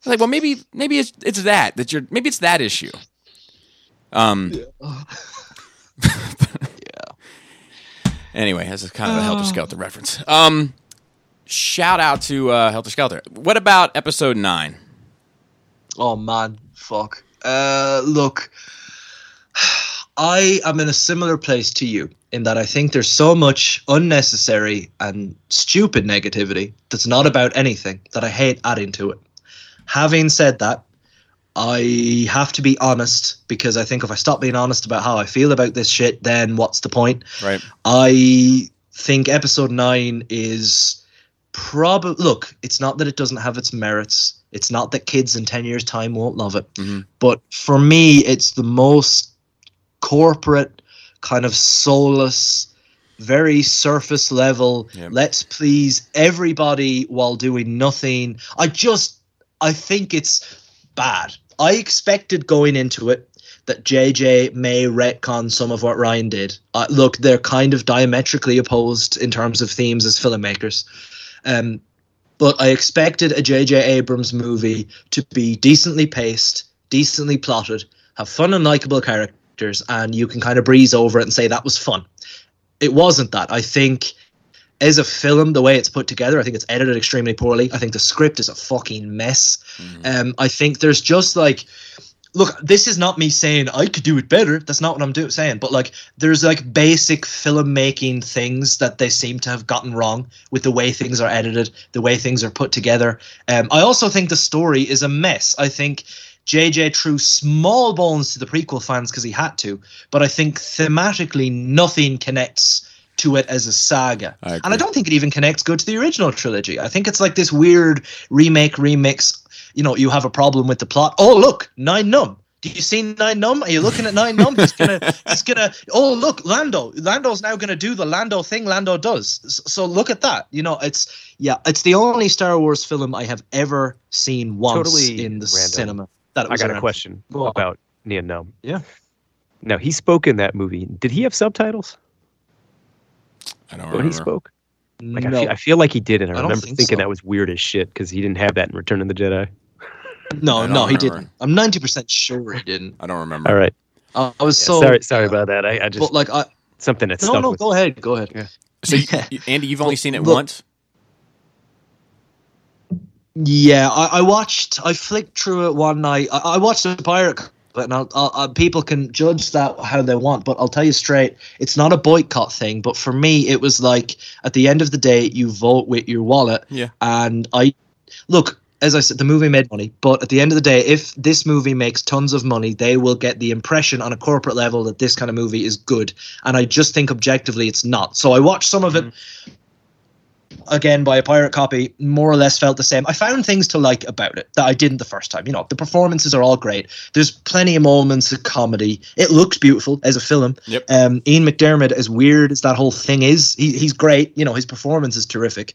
Like, well, maybe maybe it's it's that that you're maybe it's that issue. Um. Yeah. [laughs] Anyway, that's kind of a Helter Skelter reference. Um, shout out to uh, Helter Skelter. What about episode nine? Oh man, fuck. Uh, look, I am in a similar place to you in that I think there's so much unnecessary and stupid negativity that's not about anything that I hate adding to it. Having said that, I have to be honest because I think if I stop being honest about how I feel about this shit, then what's the point? Right. I think episode nine is probably look. It's not that it doesn't have its merits. It's not that kids in ten years' time won't love it. Mhm. But for me, it's the most corporate, kind of soulless, very surface level. Yep. Let's please everybody while doing nothing. I just, I think it's bad. I expected going into it that JJ may retcon some of what Ryan did. Uh, look, they're kind of diametrically opposed in terms of themes as filmmakers. Um, but I expected a JJ Abrams movie to be decently paced, decently plotted, have fun and likable characters, and you can kind of breeze over it and say that was fun. It wasn't that. I think as a film, the way it's put together, I think it's edited extremely poorly. I think the script is a fucking mess. Um, I think there's just like, look, this is not me saying I could do it better. That's not what I'm do- saying. But like, there's like basic filmmaking things that they seem to have gotten wrong with the way things are edited, the way things are put together. Um, I also think the story is a mess. I think. JJ threw small bones to the prequel fans because he had to, but I think thematically nothing connects to it as a saga. I and I don't think it even connects good to the original trilogy. I think it's like this weird remake, remix. You know, you have a problem with the plot. Oh, look, Nien Nunb. Do you see Nien Nunb? Are you looking at Nien Nunb? He's gonna, he's gonna. Oh, look, Lando. Lando's now gonna do the Lando thing Lando does. So look at that. You know, it's yeah, it's the only Star Wars film I have ever seen once Totally in the random. cinema. That it I was got a question Go about Nien Nunb. Yeah. Now he spoke in that movie. Did he have subtitles I don't when he spoke? Like I, feel, I feel like he did, and I, I remember think thinking so. that was weird as shit because he didn't have that in Return of the Jedi. no, I don't no, he didn't. I'm ninety percent sure he didn't. I don't remember. All right, Uh, I was Yeah, so sorry, sorry about that. I, I just But like, I something that no, stuck no, with. go ahead, go ahead. Yeah. So, you, [laughs] you- Andy, you've only seen it Look- once. Yeah, I, I watched. I flicked through it one night. I, I watched the pirate, Cop, and I'll, I'll, i people can judge that how they want. But I'll tell you straight, it's not a boycott thing. But for me, it was like at the end of the day, you vote with your wallet. Yeah. And I look, as I said, the movie made money. But at the end of the day, if this movie makes tons of money, they will get the impression on a corporate level that this kind of movie is good. And I just think objectively, it's not. So I watched some of it mm-hmm. Again by a pirate copy more or less felt the same. I found things to like about it that i didn't the first time. You know the performances are all great. There's plenty of moments of comedy. It looks beautiful as a film. Yep. um, ian mcdiarmid as weird as that whole thing is he, he's great. You know his performance is terrific.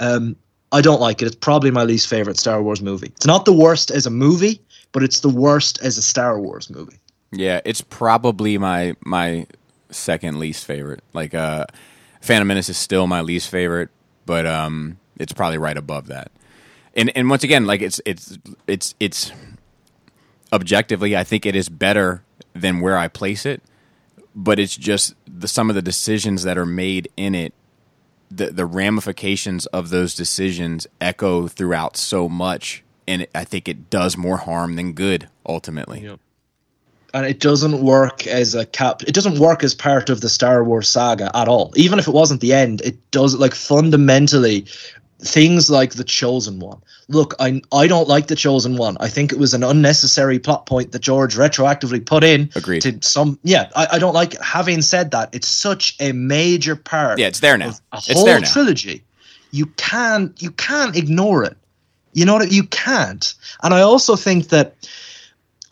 Um, i don't like it. It's probably my least favorite star wars movie. It's not the worst as a movie but it's the worst as a star wars movie. Yeah, it's probably my my second least favorite. Like uh Phantom Menace is still my least favorite, but um it's probably right above that. And and once again, like it's it's it's it's objectively I think it is better than where I place it, but it's just the some of the decisions that are made in it the the ramifications of those decisions echo throughout so much and I think it does more harm than good ultimately. Yep. And it doesn't work as a cap it doesn't work as part of the star wars saga at all even if it wasn't the end it does like fundamentally things like the chosen one look i i don't like the chosen one i think it was an unnecessary plot point that george retroactively put in Agreed. to some yeah i, I don't like it. having said that it's such a major part Yeah, it's there now. a It's whole there now. trilogy you can't you can't ignore it you know what you can't and i also think that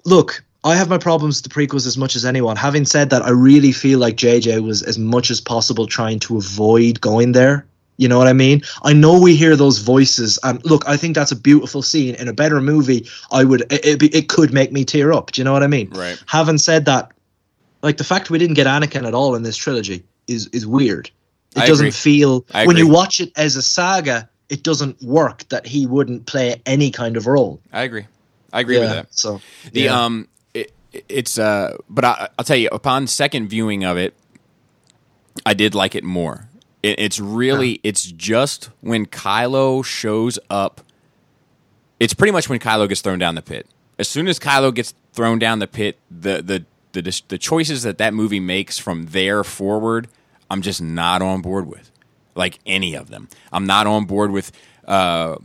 look, I have my problems with the prequels as much as anyone. Having said that, I really feel like JJ was as much as possible trying to avoid going there. You know what I mean? I know we hear those voices, and look, I think that's a beautiful scene. In a better movie, I would it, it, it could make me tear up. Do you know what I mean? Right. Having said that, like the fact we didn't get Anakin at all in this trilogy is is weird. It I doesn't agree. feel when you watch it as a saga, it doesn't work that he wouldn't play any kind of role. I agree. I agree with that. So The yeah. um, it's uh, but I, I'll tell you, upon second viewing of it, I did like it more. It, it's really, it's just when Kylo shows up. It's pretty much when Kylo gets thrown down the pit. As soon as Kylo gets thrown down the pit, the the the the choices that that movie makes from there forward, I'm just not on board with, like any of them. I'm not on board with, uh,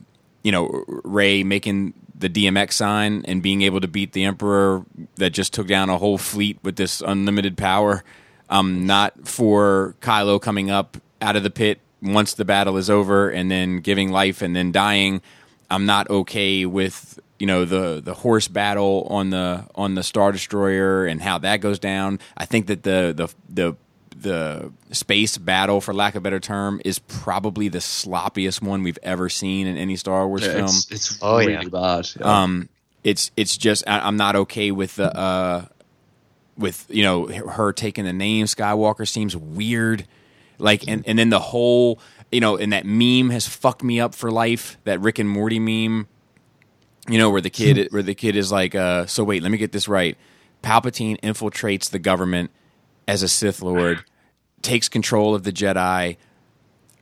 you know, Rey making the DMX sign and being able to beat the Emperor that just took down a whole fleet with this unlimited power. I'm not for Kylo coming up out of the pit once the battle is over and then giving life and then dying. I'm not okay with you know the the horse battle on the on the Star Destroyer and how that goes down. I think that the the the the space battle, for lack of a better term, is probably the sloppiest one we've ever seen in any Star Wars Yeah, film. it's, it's Oh, really yeah. bad. yeah. Um, it's it's just I, I'm not okay with the uh, with you know her taking the name Skywalker seems weird. Like and and then the whole you know and that meme has fucked me up for life. That Rick and Morty meme. You know where the kid where the kid is like, uh, so wait, let me get this right. Palpatine infiltrates the government as a Sith Lord, takes control of the Jedi,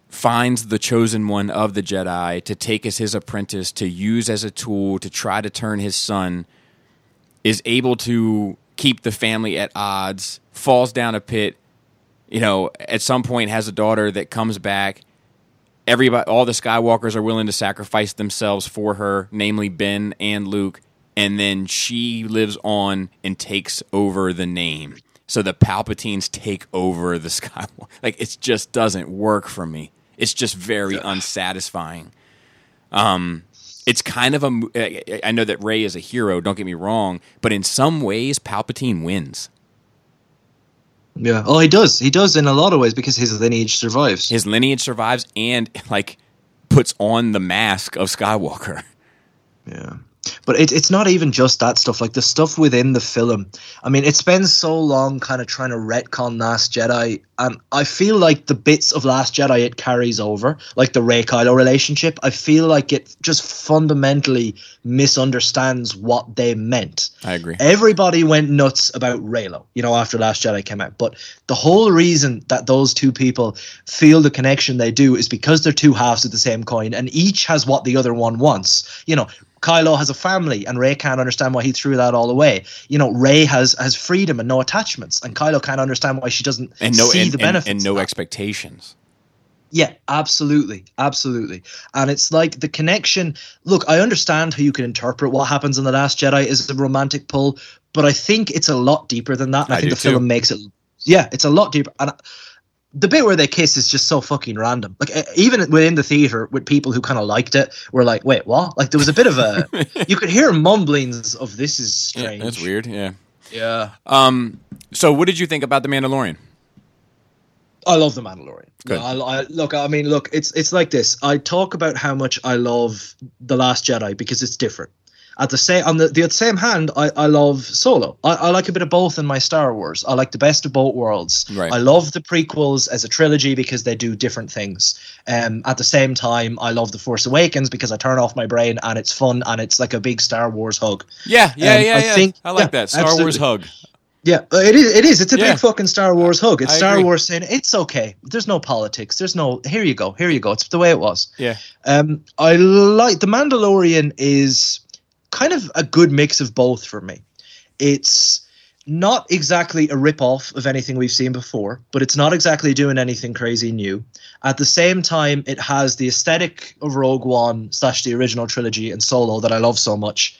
finds the chosen one of the Jedi to take as his apprentice, to use as a tool to try to turn his son, is able to keep the family at odds, falls down a pit, you know, at some point has a daughter that comes back. Everybody, all the Skywalkers are willing to sacrifice themselves for her, namely Ben and Luke, and then she lives on and takes over the name. So the Palpatines take over the [laughs] Skywalker. Like it just doesn't work for me. It's just very unsatisfying. Um, it's kind of a. I know that Rey is a hero. Don't get me wrong, but in some ways, Palpatine wins. yeah. Oh, he does. He does in a lot of ways because his lineage survives. His lineage survives and like puts on the mask of Skywalker. Yeah. But it, it's not even just that stuff. Like the stuff within the film. I mean, it spends so long kind of trying to retcon Last Jedi, and I feel like the bits of Last Jedi it carries over, like the Rey Kylo relationship. I feel like it just fundamentally misunderstands what they meant. I agree. Everybody went nuts about Reylo, you know, after Last Jedi came out. But the whole reason that those two people feel the connection they do is because they're two halves of the same coin, and each has what the other one wants. You know, Kylo has a family, and Rey can't understand why he threw that all away. You know, Rey has has freedom and no attachments, and Kylo can't understand why she doesn't And no see and, the benefits. and of no expectations. Yeah, absolutely. Absolutely. And it's like the connection. Look, I understand how you can interpret what happens in The Last Jedi as a romantic pull, but I think it's a lot deeper than that. And I, I think the too. film makes it. Yeah, it's a lot deeper. And the bit where they kiss is just so fucking random. Like, even within the theater, with people who kind of liked it, were like, wait, what? Like, there was a bit of a. [laughs] you could hear mumblings of this is Yeah, strange. that's weird. Yeah. Yeah. Um. So, what did you think about the Mandalorian? I love the Mandalorian. Good. I, I, look, I mean, look, it's it's like this. I talk about how much I love the Last Jedi because it's different. At the same on the, the same hand, I, I love Solo. I, I like a bit of both in my Star Wars. I like the best of both worlds. Right. I love the prequels as a trilogy because they do different things. Um, at the same time, I love the Force Awakens because I turn off my brain and it's fun and it's like a big Star Wars hug. Yeah, yeah, Um, yeah, I yeah. think- I like yeah, that Star Wars hug. Yeah, uh, it is. It is. It's a Yeah. big fucking Star Wars hug. It's I Star agree. Wars saying it's okay. There's no politics. There's no. Here you go. Here you go. It's the way it was. Yeah. Um, I like the Mandalorian is kind of a good mix of both for me. It's not exactly a rip off of anything we've seen before, but it's not exactly doing anything crazy new. At the same time, it has the aesthetic of Rogue One slash the original trilogy and Solo that I love so much.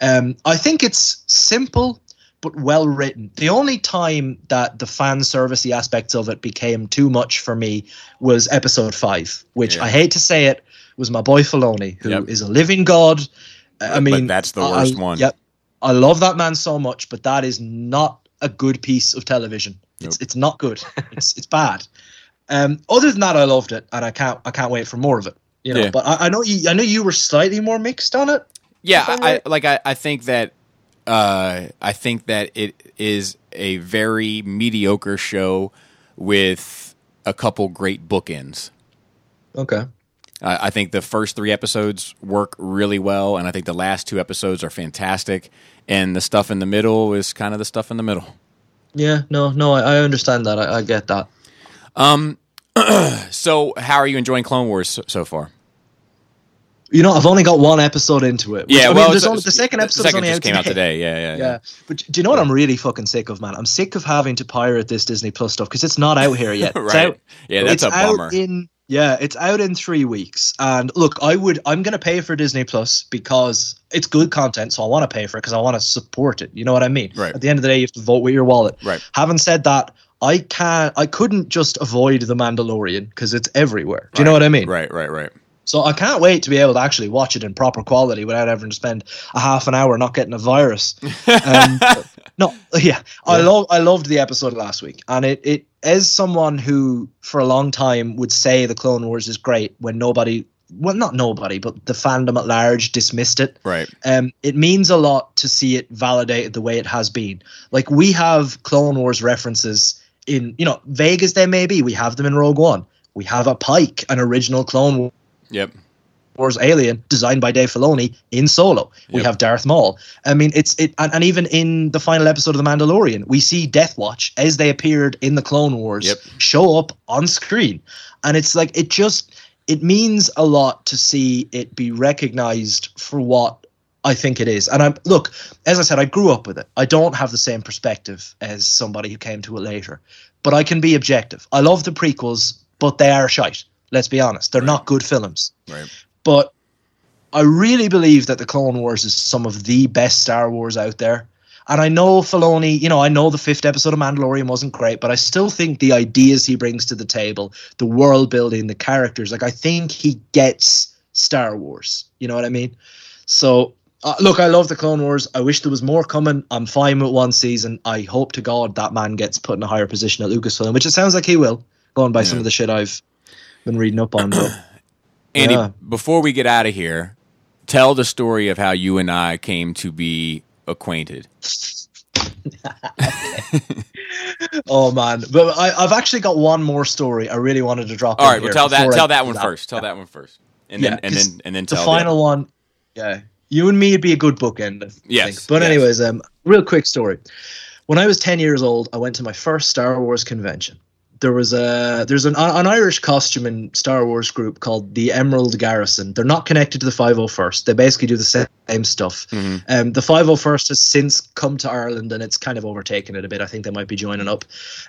Um, I think it's simple but well written. The only time that the fan servicey aspects of it became too much for me was episode five, which Yeah. I hate to say it was my boy Filoni, who is Yep. a living god. I But mean, that's the worst I- one. Yep, I love that man so much, but that is not a good piece of television. It's Nope. it's not good. [laughs] it's it's bad. Um, other than that, I loved it, and I can't I can't wait for more of it. You know, Yeah. but I, I know you I know you were slightly more mixed on it. Yeah, I, I like. I, I think that. Uh, I think that it is a very mediocre show with a couple great bookends. Okay. I I think the first three episodes work really well, and I think the last two episodes are fantastic. And the stuff in the middle is kind of the stuff in the middle. Yeah, no, no, I, I understand that. I, I get that. Um, [clears throat] So, how are you enjoying Clone Wars so, so far? You know, I've only got one episode into it. which- Yeah, I mean, well, there's only, the second the episode second only just out came out today. today. Yeah, yeah, yeah. Yeah, but do you know what I'm really fucking sick of, man? I'm sick of having to pirate this Disney Plus stuff because it's not out here yet. [laughs] Right. out- yeah, that's a bummer. In yeah, it's out in three weeks. And look, I would I'm gonna pay for Disney Plus because it's good content, so I want to pay for it because I want to support it. You know what I mean? Right. At the end of the day, you have to vote with your wallet. Right. Having said that, I can't I couldn't just avoid the Mandalorian because it's everywhere. Do you know what I mean? Right, right, right. So I can't wait to be able to actually watch it in proper quality without having to spend a half an hour not getting a virus. [laughs] Um, no, [laughs] yeah, I love I loved the episode last week, and it it as someone who for a long time would say the Clone Wars is great when nobody. Well, not nobody, but the fandom at large dismissed it. Right. Um, it means a lot to see it validated the way it has been. Like we have Clone Wars references in, you know, vague as they may be. We have them in Rogue One. We have a Pike, an original Clone Yep. Wars alien designed by Dave Filoni in Solo. We Yep. have Darth Maul. I mean, it's it, and, and even in the final episode of The Mandalorian, we see Death Watch as they appeared in the Clone Wars Yep. show up on screen, and it's like it just it means a lot to see it be recognized for what I think it is. And I'm look, as I said, I grew up with it. I don't have the same perspective as somebody who came to it later, but I can be objective. I love the prequels, but they are shite. Let's be honest; they're not good films Right. But I really believe that the Clone Wars is some of the best Star Wars out there. And I know Filoni, you know, I know the fifth episode of Mandalorian wasn't great, but I still think the ideas he brings to the table, the world building, the characters, like I think he gets Star Wars. You know what I mean? So, uh, look, I love the Clone Wars. I wish there was more coming. I'm fine with one season. I hope to God that man gets put in a higher position at Lucasfilm, which it sounds like he will, going by some of the shit I've been reading up on. But [clears throat] Andy, Yeah. before we get out of here, tell the story of how you and I came to be acquainted. [laughs] Oh man, but I, I've actually got one more story I really wanted to drop. All in right, well tell that before I tell do that one first. Tell that one first. And then Yeah, and 'cause then and then The tell final one, yeah, you and me would be a good bookend. I Yes, think. But yes. anyways, um, real quick story. When I was ten years old, I went to my first Star Wars convention. There was a there's an an Irish costume in Star Wars group called the Emerald Garrison. They're not connected to the 501st. They basically do the same stuff. Mhm. Um, the 501st has since come to Ireland and it's kind of overtaken it a bit. I think they might be joining up.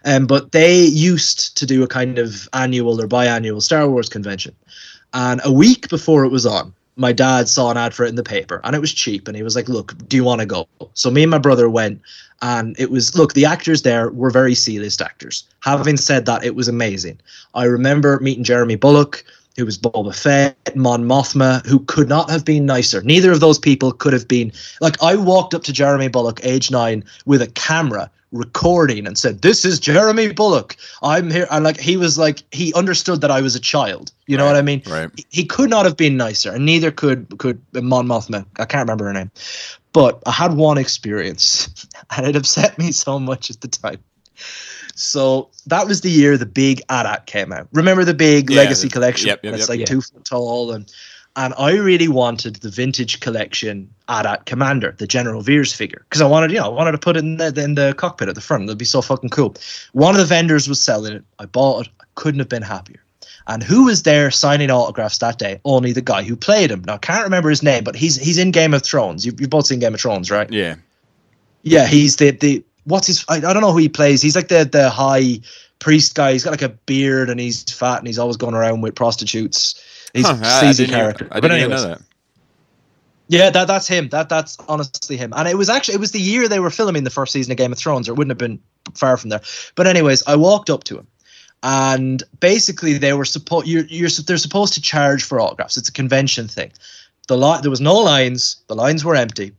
Um, but they used to do a kind of annual or biannual Star Wars convention. And a week before it was on, my dad saw an ad for it in the paper and it was cheap. And he was like, Look, do you want to go? So me and my brother went. And it was, look, the actors there were very C list actors. Having said that, it was amazing. I remember meeting Jeremy Bulloch, who was Boba Fett, Mon Mothma, who could not have been nicer. Neither of those people could have been. Like, I walked up to Jeremy Bulloch, age nine, with a camera recording and said, This is Jeremy Bulloch. I'm here. And like, he was like, he understood that I was a child. You know Right, what I mean? right. He- could not have been nicer, and neither could could Mon Mothma. I can't remember her name. But I had one experience, [laughs] and it upset me so much at the time. So that was the year the big AT-AT came out. Remember the big Yeah, Legacy the- collection? yep, yep, It's yep. like Yeah. two foot tall, and and I really wanted the vintage collection AT-AT Commander, the General Veers figure, because I wanted, you know, I wanted to put it in the in the cockpit at the front. That'd be so fucking cool. One of the vendors was selling it. I bought it. I couldn't have been happier. And who was there signing autographs that day? Only the guy who played him. Now I can't remember his name, but he's he's in Game of Thrones. You've, you've both seen Game of Thrones, right? Yeah. Yeah, he's the the what's his? I, I don't know who he plays. He's like the the high priest guy. He's got like a beard and he's fat and he's always going around with prostitutes. He's Huh, a I- I sleazy didn't even- character. I But didn't even anyways, know that. yeah, that that's him. That that's honestly him. And it was actually it was the year they were filming the first season of Game of Thrones, or it wouldn't have been far from there. But anyways, I walked up to him, and basically they were supposed you're you're they're supposed to charge for autographs. It's a convention thing. The li- there was no lines. The lines were empty.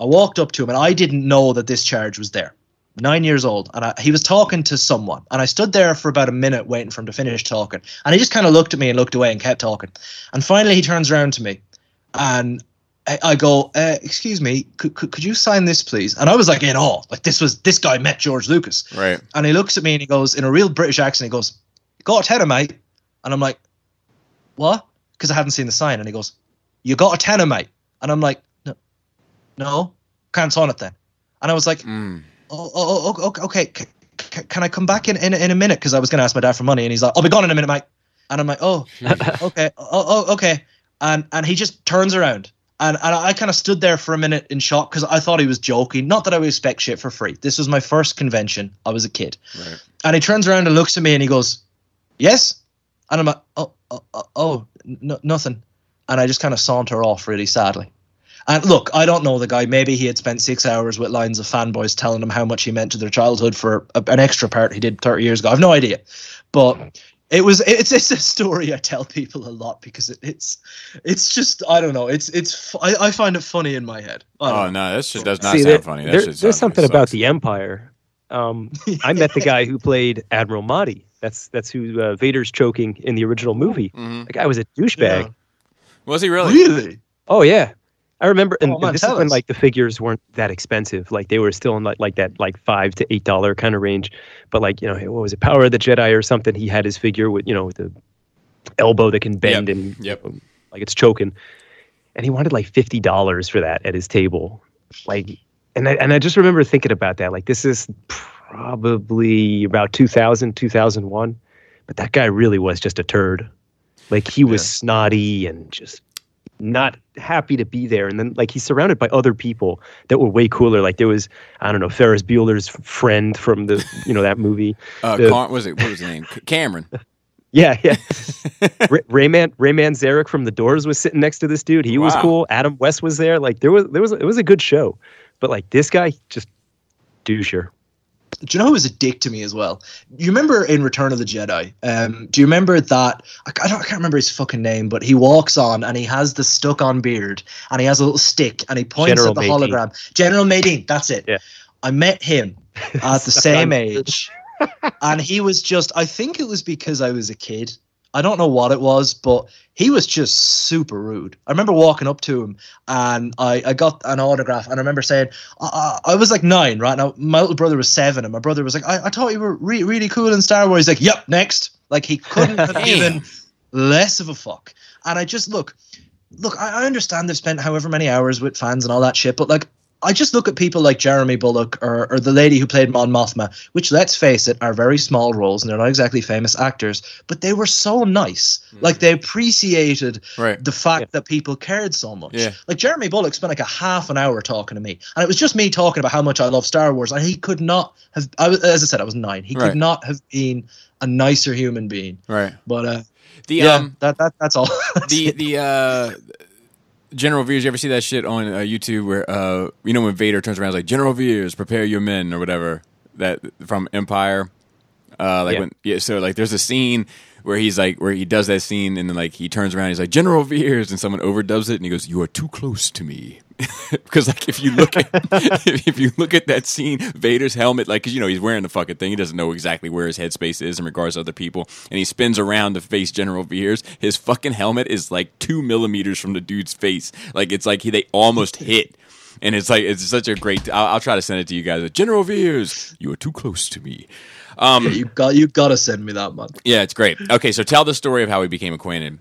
I walked up to him, and I didn't know that this charge was there. Nine years old, and I, he was talking to someone, and I stood there for about a minute waiting for him to finish talking, and he just kind of looked at me and looked away and kept talking, and finally he turns around to me, and I, I go, uh, "Excuse me, could, could could you sign this, please?" And I was like in awe, like this was this guy met George Lucas, Right. and he looks at me and he goes in a real British accent, he goes, got a tenner, mate. And I'm like, what? Because I hadn't seen the sign. And he goes, you got a tenner, mate. And I'm like, no, no, can't sign it then. And I was like, Mm. Oh, oh, oh, oh, okay, okay. C- c- can I come back in, in, in a minute? Because I was going to ask my dad for money. And he's like, I'll be gone in a minute, mate. And I'm like, oh, [laughs] okay, oh, oh, okay. And and he just turns around. And, and I kind of stood there for a minute in shock because I thought he was joking. Not that I would expect shit for free. This was my first convention. I was a kid. Right. And he turns around and looks at me and he goes, Yes? And I'm like, Oh, oh, oh, oh nothing. And I just kind of saunter off really sadly. And look, I don't know the guy. Maybe he had spent six hours with lines of fanboys telling him how much he meant to their childhood for a, an extra part he did 30 years ago. I've no idea. But it was it's it's a story I tell people a lot because it, it's it's just I don't know it's it's f- I, I find it funny in my head. Oh know. no, that shit does not See, sound there- funny. That there- shit there's sounds- something sucks. about the Empire. Um, [laughs] I met the guy who played Admiral Motti. That's that's who uh, Vader's choking in the original movie. Mhm. The guy was a douchebag. Yeah. Was he really? Really? Oh yeah, I remember. And, Oh, and this is when like the figures weren't that expensive. Like they were still in like like that like five to eight dollar kind of range. But like you know what was it, Power of the Jedi or something? He had his figure with you know with the elbow that can bend and Yep. like it's choking. And he wanted like fifty dollars for that at his table. Like, and I and I just remember thinking about that. Like this is probably about 2000, 2001. But that guy really was just a turd. Like he was Yeah. snotty and just not happy to be there. And then like he's surrounded by other people that were way cooler. Like there was I don't know Ferris Bueller's friend from the you know that movie. [laughs] Uh, The- Car- what was it? What was his name? Cameron. [laughs] Yeah, yeah. [laughs] Ray- Rayman Ray Manzarek from The Doors was sitting next to this dude. He was cool. Adam West was there. Like there was there was it was a good show. But like this guy just doucher. Do you know who was a dick to me as well? You remember in Return of the Jedi? Um, do you remember that? I, I, don't, I can't remember his fucking name, but he walks on and he has the stuck on beard and he has a little stick and he points General at the hologram. General Madine, that's it. Yeah. I met him at the [laughs] same age, and he was just. I think it was because I was a kid. I don't know what it was, but he was just super rude. I remember walking up to him and I, I got an autograph, and I remember saying, I, I I was like nine, right? Now, my little brother was seven, and my brother was like, I, I thought you were re- really cool in Star Wars. He's like, Yep, next. Like, he couldn't [laughs] have given less of a fuck. And I just look, look, I, I understand they've spent however many hours with fans and all that shit, but like, I just look at people like Jeremy Bulloch or, or the lady who played Mon Mothma, which let's face it, are very small roles and they're not exactly famous actors, but they were so nice. Like they appreciated Right. the fact Yeah. that people cared so much. Yeah. Like Jeremy Bulloch spent like a half an hour talking to me, and it was just me talking about how much I love Star Wars, and he could not have. I was, as I said, I was nine. He Right. could not have been a nicer human being. Right. But uh, The yeah, um that, that that's all. [laughs] That's the it. the uh General Veers, you ever see that shit on uh, YouTube where uh you know when Vader turns around he's like General Veers, prepare your men or whatever that from Empire. Uh like Yeah. when yeah, so like there's a scene where he's like where he does that scene and then like he turns around he's like General Veers and someone overdubs it and he goes you are too close to me [laughs] because like if you look at [laughs] if you look at that scene Vader's helmet like cuz you know he's wearing the fucking thing. He doesn't know exactly where his headspace is in regards to other people. And he spins around to face General Veers. His fucking helmet is like 2 millimeters from the dude's face. Like it's like he, they almost hit. And it's like it's such a great I'll, I'll try to send it to you guys. General Veers you are too close to me. Um you got you got to send me that man. yeah it's great. Okay so tell the story of how we became acquainted.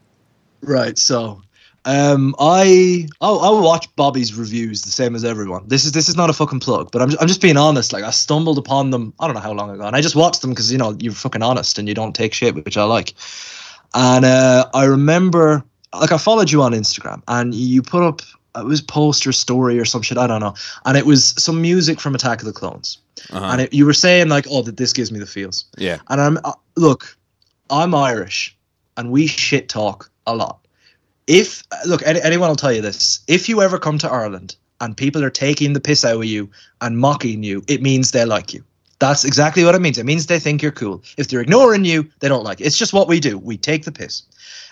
Right. So, um, I I'll, I'll watch Bobby's reviews the same as everyone. This is this is not a fucking plug, but I'm I'm just being honest. Like I stumbled upon them. I don't know how long ago, and I just watched them because you know you're fucking honest and you don't take shit, which I like. And uh, I remember, like, I followed you on Instagram, and you put up it was post or story or some shit. I don't know, and it was some music from Attack of the Clones, uh-huh. and it, you were saying like, oh, that this gives me the feels. yeah And I'm uh, look, I'm Irish, and we shit talk a lot. If look, any, anyone will tell you this. If you ever come to Ireland and people are taking the piss out of you and mocking you, it means they like you. That's exactly what it means. It means they think you're cool. If they're ignoring you, they don't like it. It's just what we do. We take the piss.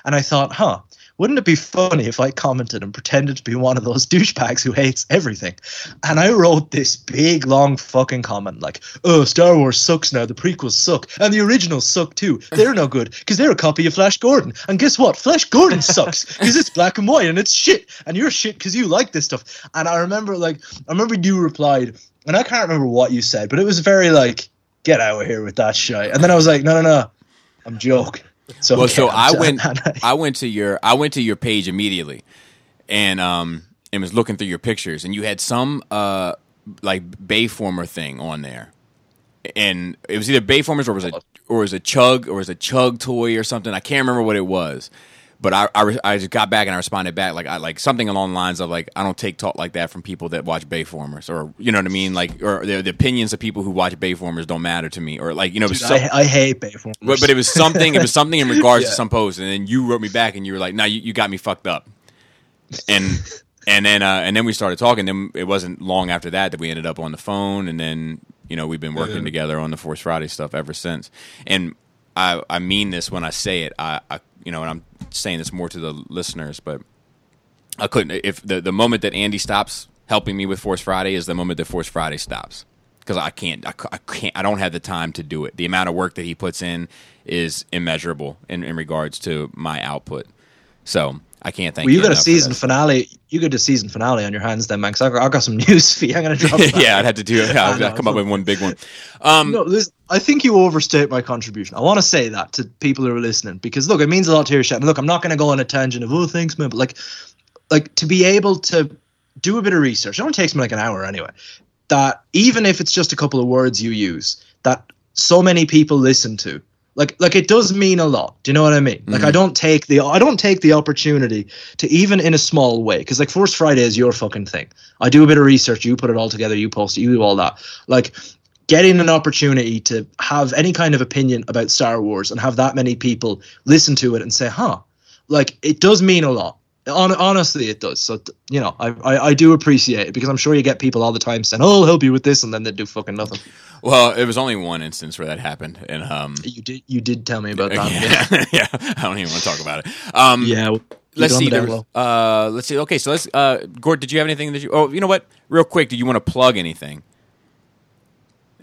And I thought, huh, wouldn't it be funny if I commented and pretended to be one of those [laughs] douchebags who hates everything? And I wrote this big, long fucking comment like, oh, Star Wars sucks now. The prequels suck. And the originals suck too. They're no good because they're a copy of Flash Gordon. And guess what? Flash Gordon sucks [laughs] because it's black and white and it's shit. And you're shit because you like this stuff. And I remember, like, I remember you replied, and I can't remember what you said, but it was very like, get out of here with that shit. And then I was like, no, no, no. I'm joking. So Well, so okay, I I'm- went, I went to your, I went to your page immediately, and um, and was looking through your pictures, and you had some uh, like Bayformer thing on there, and it was either Bayformers or it was a or it was a chug or it was a chug toy or something. I can't remember what it was, but I I, I just got back and I responded back like I like something along the lines of like I don't take talk like that from people that watch Bayformers or you know what I mean like or the, the opinions of people who watch Bayformers don't matter to me or like you know Dude, I, I hate Bayformers. but, but it was something. It was something in regards to [laughs] some post, and then you wrote me back, and you were like, "No, you, you got me fucked up." And and then uh, and then we started talking. Then it wasn't long after that that we ended up on the phone, and then you know we've been working Yeah. together on the Force Friday stuff ever since. And I I mean this when I say it. I, I you know, and I'm saying this more to the listeners, but I couldn't. If the the moment that Andy stops helping me with Force Friday is the moment that Force Friday stops because I can't, I can't, I don't have the time to do it. The amount of work that he puts in is immeasurable in, in regards to my output. So I can't thank well, you got a season finale. You got a season finale on your hands, then, man. Because I, got- I got some [laughs] news for you. I'm gonna drop. that. [laughs] yeah, I'd have to do. Yeah, [laughs] I I'd come up with one big one. Um, No, I think you overstate my contribution. I want to say that to people who are listening because look, it means a lot to your show. And look, I'm not going to go on a tangent of oh, thanks, man, but like, like to be able to do a bit of research. It only takes me like an hour anyway. That even if it's just a couple of words you use, that so many people listen to. Like, like it does mean a lot. Do you know what I mean? Like, I mm-hmm. don't take the I don't take the opportunity to even in a small way because like Force Friday is your fucking thing. I do a bit of research. You put it all together. You post it. You do all that. Like, getting an opportunity to have any kind of opinion about Star Wars and have that many people listen to it and say, huh, like it does mean a lot. Hon- honestly, it does. So, you know, I, I, I do appreciate it because I'm sure you get people all the time saying, oh, I'll help you with this. And then they do fucking nothing. well, it was only one instance where that happened, and um, You did, you did tell me about that. Yeah. [laughs] yeah, I don't even want to talk about it. Um, yeah let's see. There the uh, let's see. Okay, so let's. Uh, Gort, did you have anything that you? Oh, you know what? Real quick, do you want to plug anything?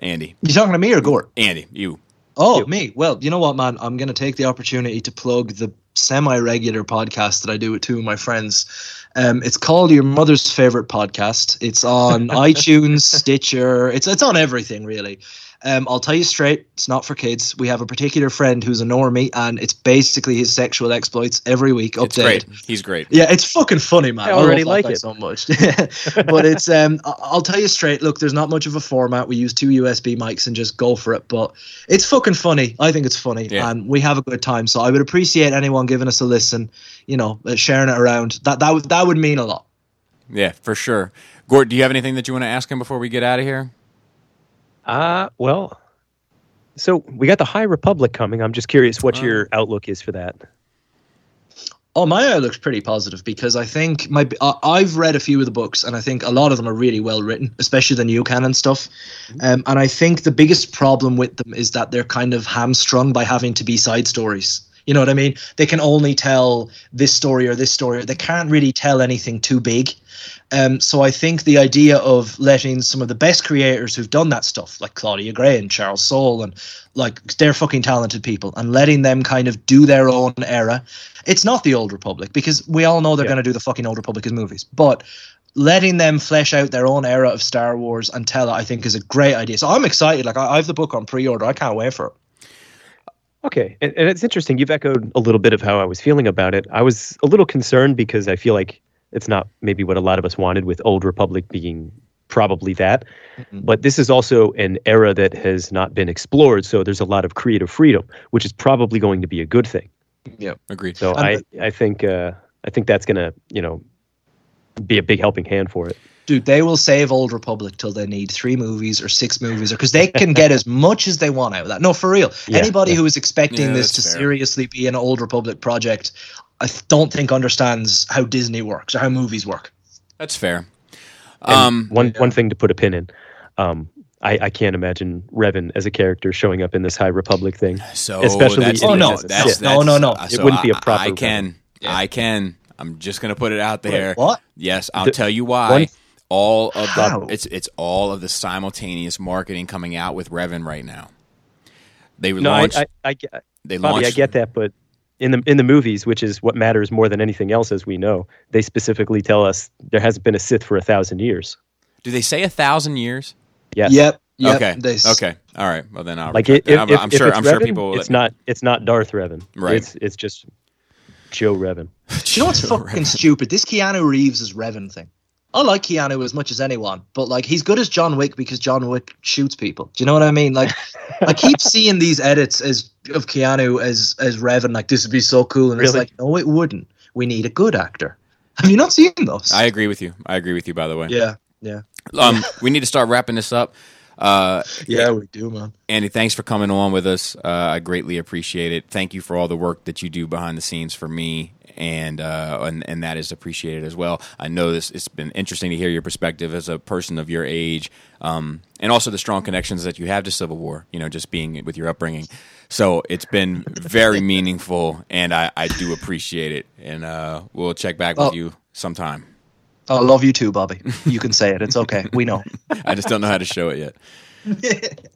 Andy, You talking to me or Gort? Andy, you. Oh, me. Well, you know what, man? I'm going to take the opportunity to plug the semi-regular podcast that I do with two of my friends. Um, it's called Your Mother's Favorite Podcast. It's on [laughs] iTunes, Stitcher. It's it's on everything really. Um, I'll tell you straight, it's not for kids. We have a particular friend who's a normie, and it's basically his sexual exploits every week. It's Updated. great. He's great. Yeah, it's fucking funny, man. I already love like it. so much. [laughs] but it's um, I- I'll tell you straight. Look, there's not much of a format. We use two USB mics and just go for it. But it's fucking funny. I think it's funny, Yeah. and we have a good time. So I would appreciate anyone giving us a listen. You know, uh, sharing it around. That that would that would mean a lot. Yeah, for sure. Gort, do you have anything that you want to ask him before we get out of here? Uh, well, so we got the High Republic coming. I'm just curious what Oh. your outlook is for that. Oh, my outlook's pretty positive because I think my I've read a few of the books and I think a lot of them are really well written, especially the new canon stuff. Um, and I think the biggest problem with them is that they're kind of hamstrung by having to be side stories. You know what I mean? They can only tell this story or this story. They can't really tell anything too big. Um, so I think the idea of letting some of the best creators who've done that stuff, like Claudia Gray and Charles Soule, and like they're fucking talented people, and letting them kind of do their own era. It's not the Old Republic because we all know they're Yeah. going to do the fucking Old Republic as movies, but letting them flesh out their own era of Star Wars and tell it, I think, is a great idea. So I'm excited. Like I, I have the book on pre-order. I can't wait for it. Okay, and, and it's interesting. You've echoed a little bit of how I was feeling about it. I was a little concerned because I feel like it's not maybe what a lot of us wanted with Old Republic being probably that. Mhm. But this is also an era that has not been explored, so there's a lot of creative freedom, which is probably going to be a good thing. Yeah, agreed. So And I, I think uh, I think that's gonna you know be a big helping hand for it. Dude, they will save Old Republic till they need three movies or six movies, or because they can get as much as they want out of that. No, for real. Yeah, Anybody yeah. who is expecting Yeah, this to fair. seriously be an Old Republic project, I don't think understands how Disney works or how movies work. That's fair. Um, one one thing to put a pin in. Um, I, I can't imagine Revan as a character showing up in this High Republic thing. so especially that's, Oh, no, that's, no, that's, no, no, no. It so wouldn't be a proper I can. Yeah. I can. I'm just gonna put it out there. What? Yes, I'll The- tell you why. one- all of How? the it's it's all of the simultaneous marketing coming out with Revan right now. They No, I, launched. I, I, get- they Bobby, launched. I get that, but in the in the movies, which is what matters more than anything else, as we know, they specifically tell us there hasn't been a Sith for a thousand years. Do they say a thousand years? Yes. Yep. Yep, okay. they okay. All right. Well, then I'll Like it, if, I'm, if, I'm if sure. it's I'm sure people. will It's let- not. It's not Darth Revan. Right. It's it's just Joe Revan. Do you know what's [laughs] fucking stupid? This Keanu Reeves is Revan thing. I like Keanu as much as anyone, but like he's good as John Wick because John Wick shoots people. Do you know what I mean? Like I keep [laughs] seeing these edits as of Keanu as as Revan, like this would be so cool, and it's like no, it wouldn't. We need a good actor. Have you not seen those? I agree with you. I agree with you. By the way. yeah, yeah, Um, [laughs] we need to start wrapping this up. Uh, yeah. We do, man. Andy, thanks for coming on with us. Uh, I greatly appreciate it. Thank you for all the work that you do behind the scenes for me, and uh, and and that is appreciated as well. I know this. It's been interesting to hear your perspective as a person of your age, um, and also the strong connections that you have to Civil War. You know, just being with your upbringing. So it's been very meaningful, and I, I do appreciate it. And uh, we'll check back with Oh. you sometime. I love you too, Bobby. You can say it. It's okay. We know. [laughs] I just don't know how to show it yet. [laughs]